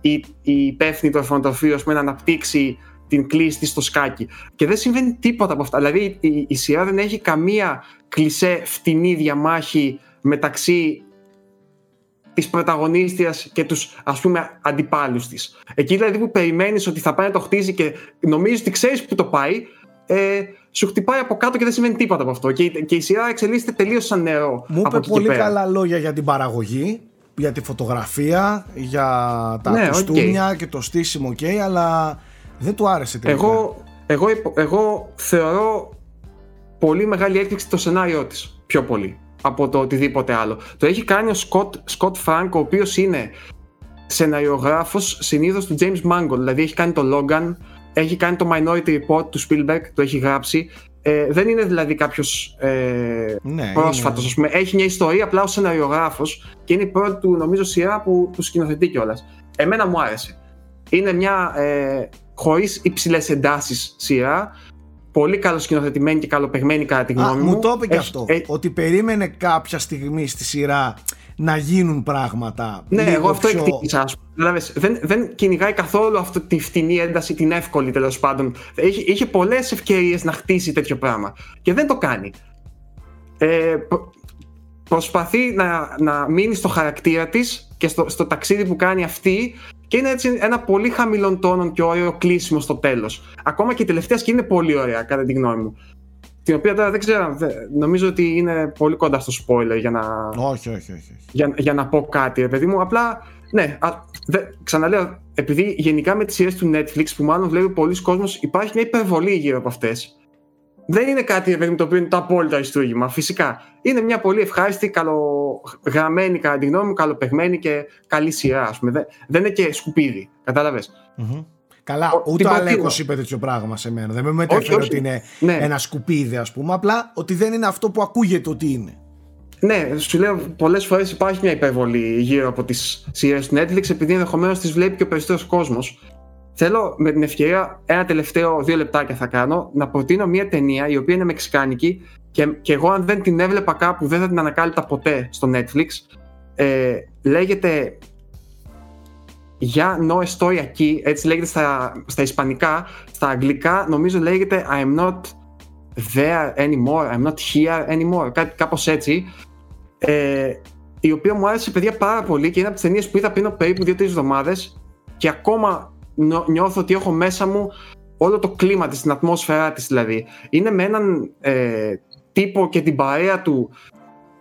S3: η, η υπεύθυνη του ορφανοτροφείου ας πούμε, να αναπτύξει την κλίση της στο σκάκι. Και δεν συμβαίνει τίποτα από αυτά. Δηλαδή η, η σειρά δεν έχει καμία κλισέ φτηνή διαμάχη μεταξύ της πρωταγωνίστριας και τους ας πούμε αντιπάλους της. Εκεί δηλαδή που περιμένεις ότι θα πάει να το χτίζει και νομίζεις ότι ξέρεις που το πάει, ε, σου χτυπάει από κάτω και δεν σημαίνει τίποτα από αυτό. Και, η- και η σειρά εξελίσσεται τελείως σαν νερό.
S1: Μου
S3: από
S1: είπε
S3: εκεί και
S1: πολύ
S3: πέρα.
S1: καλά λόγια για την παραγωγή. για τη φωτογραφία, για τα
S3: Ναι, οκ.
S1: κοστούμια και το στήσιμο, οκ, αλλά δεν του άρεσε τελικά.
S3: Εγώ, εγώ, υπο- εγώ θεωρώ πολύ μεγάλη έκπληξη το σενάριό της. Πιο πολύ από το οτιδήποτε άλλο. Το έχει κάνει ο Σκοτ, Σκοτ Φρανκ, ο οποίος είναι σεναριογράφος συνήθως του James Mangold. Δηλαδή έχει κάνει το Logan, έχει κάνει το Minority Report του Spielberg, το έχει γράψει. Ε, δεν είναι δηλαδή κάποιος ε,
S1: Ναι,
S3: πρόσφατος,
S1: είναι-
S3: ας πούμε. Έχει μια ιστορία απλά ως σεναριογράφος και είναι η πρώτη του, νομίζω, σειρά που, που σκηνοθετεί κιόλας. Εμένα μου άρεσε. Είναι μια ε, χωρίς υψηλές εντάσεις σειρά. Πολύ καλοσκηνοθετημένη και καλοπεγμένη κατά τη
S1: Α,
S3: γνώμη
S1: μου το είπε και
S3: Έχει-
S1: αυτό.
S3: ε,
S1: ότι περίμενε κάποια στιγμή στη σειρά να γίνουν πράγματα.
S3: Ναι,
S1: λίγο
S3: εγώ αυτό
S1: πιο-
S3: εκτίμησα. ας πούμε. Κατάλαβες, δεν, δεν κυνηγάει καθόλου αυτή τη φτηνή ένταση, την εύκολη τέλος πάντων. Είχε, είχε πολλές ευκαιρίες να χτίσει τέτοιο πράγμα. Και δεν το κάνει. Ε, προ- προσπαθεί να, να μείνει στο χαρακτήρα της και στο, στο ταξίδι που κάνει αυτή. Και είναι έτσι ένα πολύ χαμηλών τόνων και ωραίο κλείσιμο στο τέλος. Ακόμα και η τελευταία σκηνή είναι πολύ ωραία, κατά τη γνώμη μου. Την οποία τώρα δεν ξέρω, δε- νομίζω ότι είναι πολύ κοντά στο spoiler για να,
S1: Όχι, όχι, όχι. όχι.
S3: για, για να πω κάτι, ρε παιδί μου. Απλά, ναι, α, δε, ξαναλέω, επειδή γενικά με τις σειρές του Netflix που μάλλον βλέπει πολλοί κόσμος υπάρχει μια υπερβολή γύρω από αυτές. Δεν είναι κάτι, ρε παιδί μου, το οποίο είναι το απόλυτο αριστούργημα, φυσικά. Είναι μια πολύ ευχάριστη, καλογραμμένη, κατά τη γνώμη μου, καλοπεγμένη και καλή σειρά, ας πούμε. Δεν, δεν είναι και σκουπίδι, κατάλαβες.
S1: Μμμ. Καλά,
S3: Ο-
S1: ούτε
S3: την
S1: ο
S3: προτείνω.
S1: Αλέκος είπε τέτοιο πράγμα σε μένα. Δεν με μετέφερε
S3: όχι.
S1: ότι είναι
S3: Ναι.
S1: ένα σκουπίδι, ας πούμε. Απλά ότι δεν είναι αυτό που ακούγεται ότι είναι.
S3: Ναι, σου λέω πολλές φορές υπάρχει μια υπερβολή γύρω από τις σειρές του Netflix επειδή ενδεχομένως τις βλέπει και ο περισσότερος κόσμος. Θέλω με την ευκαιρία, ένα τελευταίο δύο λεπτάκια θα κάνω, να προτείνω μια ταινία η οποία είναι μεξικάνικη και, και εγώ αν δεν την έβλεπα κάπου δεν θα την ανακάλυπτα ποτέ στο Netflix. Ε, λέγεται για No Estoy Aquí, έτσι λέγεται στα, στα ισπανικά. Στα αγγλικά νομίζω λέγεται I'm not there anymore, I'm not here anymore, κάτι κάπως έτσι. Ε, η οποία μου άρεσε παιδιά πάρα πολύ και είναι από τις ταινίες που είδα πριν από περίπου 2-3 εβδομάδες και ακόμα νιώ- νιώθω ότι έχω μέσα μου όλο το κλίμα της, την ατμόσφαιρά της δηλαδή. Είναι με έναν ε, τύπο και την παρέα του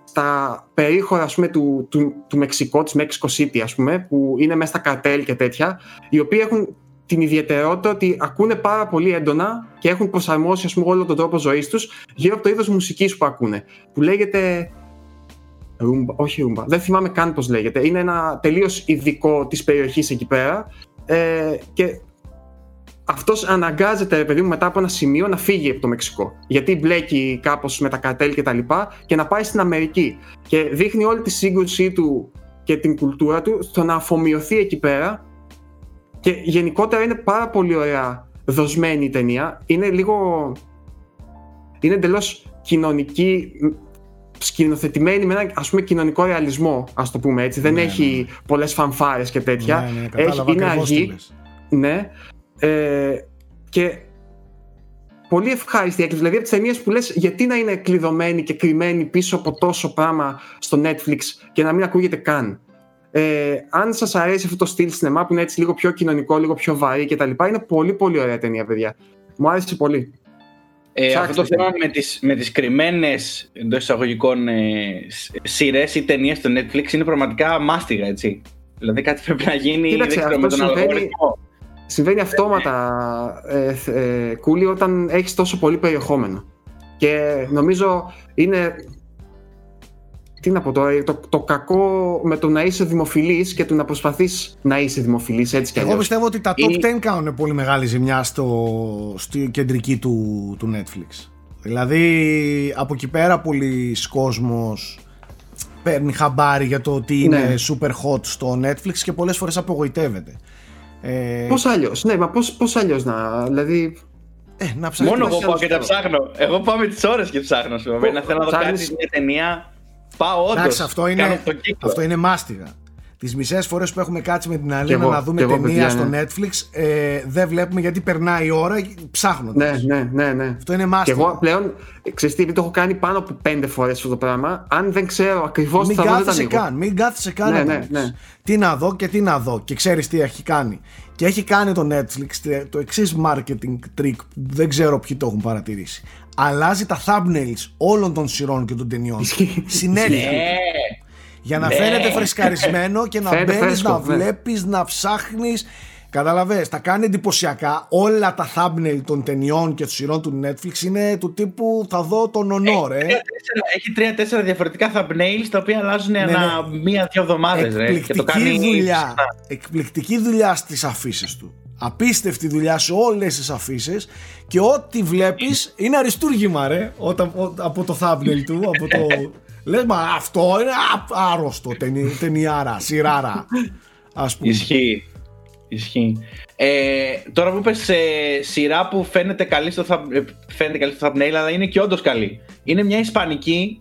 S3: στα περίχωρα ας πούμε, του, του, του Μεξικό, της Mexico City ας πούμε, που είναι μέσα στα καρτέλ και τέτοια, οι οποίοι έχουν την ιδιαιτερότητα ότι ακούνε πάρα πολύ έντονα και έχουν προσαρμόσει ας πούμε, όλο τον τρόπο ζωής τους γύρω από το είδος μουσικής που ακούνε, που λέγεται Ρούμπα, όχι ρούμπα, δεν θυμάμαι καν πώς λέγεται. Είναι ένα τελείως ειδικό της περιοχής εκεί πέρα ε, και αυτός αναγκάζεται, ρε παιδί μου, μετά από ένα σημείο να φύγει από το Μεξικό. Γιατί μπλέκει κάπως με τα καρτέλ και τα λοιπά και να πάει στην Αμερική. Και δείχνει όλη τη σύγκρουσή του και την κουλτούρα του στο να αφομοιωθεί εκεί πέρα και γενικότερα είναι πάρα πολύ ωραία δοσμένη η ταινία. Είναι λίγο... Είναι εντελώς κοινωνική, σκηνοθετημένη με ένα ας πούμε κοινωνικό ρεαλισμό, ας το πούμε έτσι. Δεν
S1: Ναι,
S3: έχει πολλές φανφάρες και τέτοια.
S1: Ναι, ναι,
S3: έχει,
S1: κατάλαβα
S3: είναι
S1: ακριβώς τι
S3: αργή.
S1: λες.
S3: Ναι. Ε, και πολύ ευχάριστη έκπληξη. Δηλαδή από τις ταινίες που λες, γιατί να είναι κλειδωμένη και κρυμμένη πίσω από τόσο πράγμα στο Netflix και να μην ακούγεται καν; Ε, αν σας αρέσει αυτό το στυλ σινεμά που είναι έτσι λίγο πιο κοινωνικό, λίγο πιο βαρύ κτλ., είναι πολύ πολύ ωραία ταινία, παιδιά. Μου άρεσε πολύ.
S5: Ε,
S3: Ψάξτε
S5: αυτό το
S3: την.
S5: θέμα με τις, με τις κρυμμένες εντός εισαγωγικών ε, σ- σειρές ή ταινίες στο Netflix είναι πραγματικά μάστιγα, έτσι. Δηλαδή κάτι πρέπει να γίνει
S3: Κοίταξε,
S5: δεν ξέρω, με
S3: αυτό
S5: τον
S3: συμβαίνει-
S5: αλγόριθμο.
S3: Συμβαίνει αυτόματα, ε, ε, Κούλι, όταν έχεις τόσο πολύ περιεχόμενο. Και νομίζω είναι... Τι να πω τώρα, το, το κακό με το να είσαι δημοφιλής και το να προσπαθείς να είσαι δημοφιλής έτσι κι
S1: Εγώ
S3: αλλιώς.
S1: πιστεύω ότι τα top
S5: Ή-
S1: 10 κάνουν πολύ μεγάλη ζημιά στο, στη κεντρική του, του Netflix. Δηλαδή από εκεί πέρα πολλοί κόσμος παίρνει χαμπάρι για το ότι είναι
S3: Ναι.
S1: super hot στο Netflix και πολλές φορές απογοητεύεται. Ε,
S3: Πώς αλλιώς, ναι, μα πώς, πώς αλλιώς να, δηλαδή...
S1: ε, να ψάχνεις.
S5: Μόνο εγώ
S3: να
S5: πάω και τα
S3: σου πω.
S5: ψάχνω. Εγώ πάω με τις ώρες και ψάχνω. Σου πω. Να θέλω να δω
S3: ψάχνεις-
S5: κάτι, μια ταινία. Πάω όντως.
S1: Εντάξει, αυτό
S5: Κάνω
S1: είναι,
S5: τον κύκλο.
S1: αυτό είναι μάστιγα. Τις μισές φορές που έχουμε κάτσει με την Αλίνα
S3: εγώ,
S1: να δούμε
S3: κι εγώ,
S1: ταινία
S3: παιδιά,
S1: στο
S3: ναι.
S1: Netflix, ε, δεν βλέπουμε γιατί περνάει η ώρα ψάχνοντας.
S3: Ναι, ναι, ναι, ναι.
S1: Αυτό είναι
S3: Και
S1: μάστιγα.
S3: εγώ πλέον, ξέρεις τι, επειδή το έχω κάνει πάνω από πέντε φορές αυτό το πράγμα, αν δεν ξέρω ακριβώς τι
S1: Μην
S3: θα δω, δεν τα
S1: κάθεσαι
S3: ανοίγω.
S1: καν, μην κάθεσαι καν
S3: Ναι,
S1: να το
S3: ναι,
S1: δεις.
S3: ναι.
S1: Τι να δω και τι να δω. Και ξέρεις τι έχει κάνει. Και έχει κάνει το Netflix το εξής marketing trick που δεν ξέρω ποιοι το έχουν παρατηρήσει. Αλλάζει τα thumbnails όλων των σειρών και των ταινιών.
S3: Ισχύει.
S1: Συνέχεια.
S5: Ναι.
S1: Για να
S5: Ναι.
S1: φαίνεται φρεσκαρισμένο και να
S3: Φαίνεται
S1: μπαίνεις,
S3: φρέσκο,
S1: να
S3: ναι.
S1: βλέπεις, να ψάχνεις. Καταλαβες, τα κάνει εντυπωσιακά. Όλα τα thumbnail των ταινιών και των σειρών του Netflix είναι του τύπου θα δω τον ονό, ρε.
S5: Τρία-τέσσερα- Έχει τρία-τέσσερα διαφορετικά thumbnails τα οποία αλλάζουν ανά μία-δύο εβδομάδες. Και το
S1: Ναι, Εκπληκτική
S5: κάνει
S1: δουλειά.
S5: συχνά.
S1: Εκπληκτική δουλειά στις αφήσεις του. Απίστευτη δουλειά σε όλες τις αφήσεις και ό,τι βλέπεις είναι αριστούργημα ρε όταν, ο- από το thumbnail του από το... Λες μα αυτό είναι α- άρρωστο ταινι, ταινιάρα, σειράρα ας πούμε.
S5: Ισχύει. Ισχύει. Ε, τώρα που είπες ε, σειρά που φαίνεται καλή, στο thumb- ε, φαίνεται καλή στο thumbnail, αλλά είναι και όντως καλή. Είναι μια ισπανική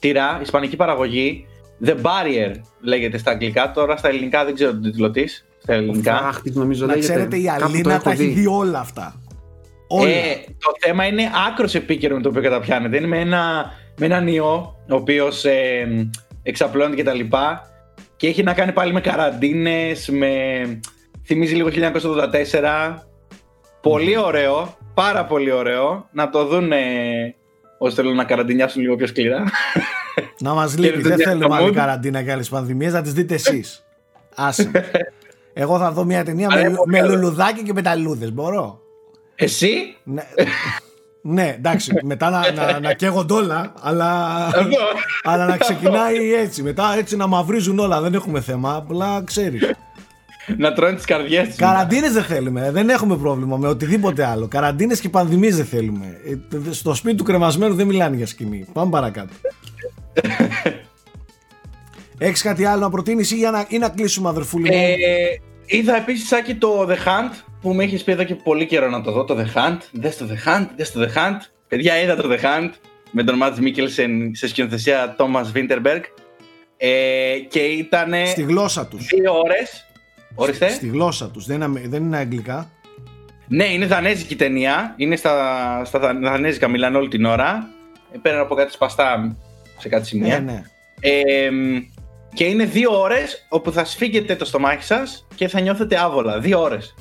S5: τυρά, ισπανική παραγωγή. The Barrier λέγεται στα αγγλικά. Τώρα στα ελληνικά δεν ξέρω τον τίτλο της. Στα ελληνικά.
S3: Αχ, τι νομίζω
S1: Να
S3: λέγεται.
S1: ξέρετε η
S3: Κάπου το
S1: Αλίνα
S3: έχω
S1: τα έχει
S3: δει.
S1: δει όλα αυτά. Όλα.
S5: Ε, το θέμα είναι άκρος επίκαιρο με το οποίο καταπιάνεται. Είναι με, ένα, με έναν ιό, ο οποίος ε, εξαπλώνεται κτλ. Και, και έχει να κάνει πάλι με καραντίνες, με. Θυμίζει λίγο 1984. Πολύ ωραίο, πάρα πολύ ωραίο. Να το δουν όσοι θέλουν να καραντινιάσουν λίγο πιο σκληρά.
S1: Να μας
S5: Και
S1: λείπεις,
S5: το
S1: δεν θέλουμε άλλη
S5: mood.
S1: καραντίνα και άλλες πανδημίες, να τις δείτε εσείς. Άσε. Εγώ θα δω μια ταινία
S5: Αλλά
S1: με,
S5: έχω
S1: με
S5: καλό.
S1: λουλουδάκι και με ταλούδες, μπορώ;
S5: Εσύ,
S1: Ναι, ναι εντάξει, μετά να, να, να καίγονται όλα, αλλά,
S5: εδώ.
S1: αλλά να ξεκινάει έτσι. Μετά έτσι να μαυρίζουν όλα, δεν έχουμε θέμα, απλά ξέρεις.
S5: να τρώνε τις καρδιές τους.
S1: Καραντίνες δεν θέλουμε, δεν έχουμε πρόβλημα με οτιδήποτε άλλο. Καραντίνες και πανδημίες δεν θέλουμε. Ε, Στο σπίτι του κρεμασμένου δεν μιλάνε για σκηνή. Πάμε παρακάτω. Έχεις κάτι άλλο να προτείνεις ή, για να, ή να κλείσουμε αδερφούλη μου;
S5: Ε, είδα επίσης Σάκη το The Hunt που με έχεις πει εδώ και πολύ καιρό να το δω. Το The Hunt. Δες το The Hunt, δες το The Hunt. Παιδιά, είδα το The Hunt με τον Μάτς Μίκελσεν σε σκηνοθεσία Τόμας Βίντερμπεργκ. Ε, και ήταν
S1: Στη γλώσσα τους.
S5: δύο ώρες. Ορίστε.
S1: Στη γλώσσα τους, δεν είναι, δεν είναι αγγλικά.
S5: Ναι, είναι δανέζικη ταινία. Είναι στα, στα δα- δανέζικα, μιλάνε όλη την ώρα. Ε, Πέρα από κάτι σπαστά σε κάτι σημεία.
S1: Ναι, ναι.
S5: Ε, μ, και είναι δύο ώρες όπου θα σφίγγετε το στομάχι σας και θα νιώθετε άβολα. Δύο ώρες.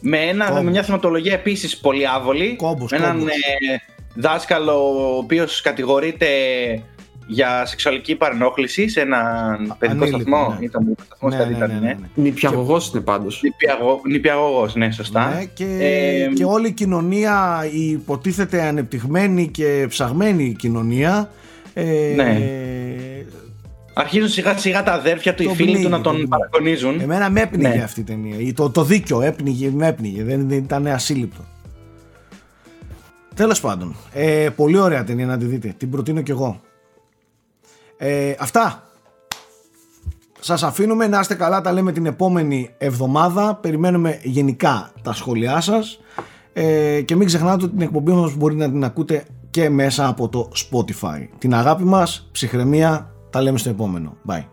S5: Με, ένα,
S1: Κόμπος.
S5: με μια θεματολογία επίσης πολύ άβολη.
S1: Κόμπος,
S5: με έναν
S1: κόμπος.
S5: ε, δάσκαλο ο οποίος κατηγορείται για σεξουαλική παρενόχληση σε έναν παιδικό
S1: ανήλικο,
S5: σταθμό.
S1: ναι.
S5: Ήταν παιδικός σταθμός,
S1: Ναι,
S5: κάτι
S1: ναι,
S5: ήταν,
S1: ναι,
S5: ναι.
S1: ναι, ναι.
S3: Νηπιαγωγός είναι πάντως.
S5: Νηπιαγω- Νηπιαγωγός, ναι, σωστά.
S1: Ναι, και,
S5: Ε,
S1: και όλη η κοινωνία, η υποτίθεται ανεπτυγμένη και ψαγμένη κοινωνία. Ε,
S5: Ναι. Αρχίζουν σιγά σιγά τα αδέρφια του, οι
S1: Το
S5: φίλοι
S1: πνίγει,
S5: του να
S1: το
S5: τον
S1: πνίγει.
S5: παρακονίζουν.
S1: Εμένα με έπνιγε
S5: Ναι.
S1: αυτή η ταινία. Ή Το, το δίκιο έπνιγε, με έπνιγε. Δεν, δεν ήταν ασύλληπτο. Τέλος πάντων. Ε, πολύ ωραία ταινία να τη δείτε. Την προτείνω κι εγώ. Ε, αυτά. Σας αφήνουμε να είστε καλά. Τα λέμε την επόμενη εβδομάδα. Περιμένουμε γενικά τα σχόλιά σας. Ε, και μην ξεχνάτε ότι την εκπομπή μας μπορείτε να την ακούτε και μέσα από το Spotify. Την αγάπη μας, ψυχραιμία, τα λέμε στο επόμενο. Bye.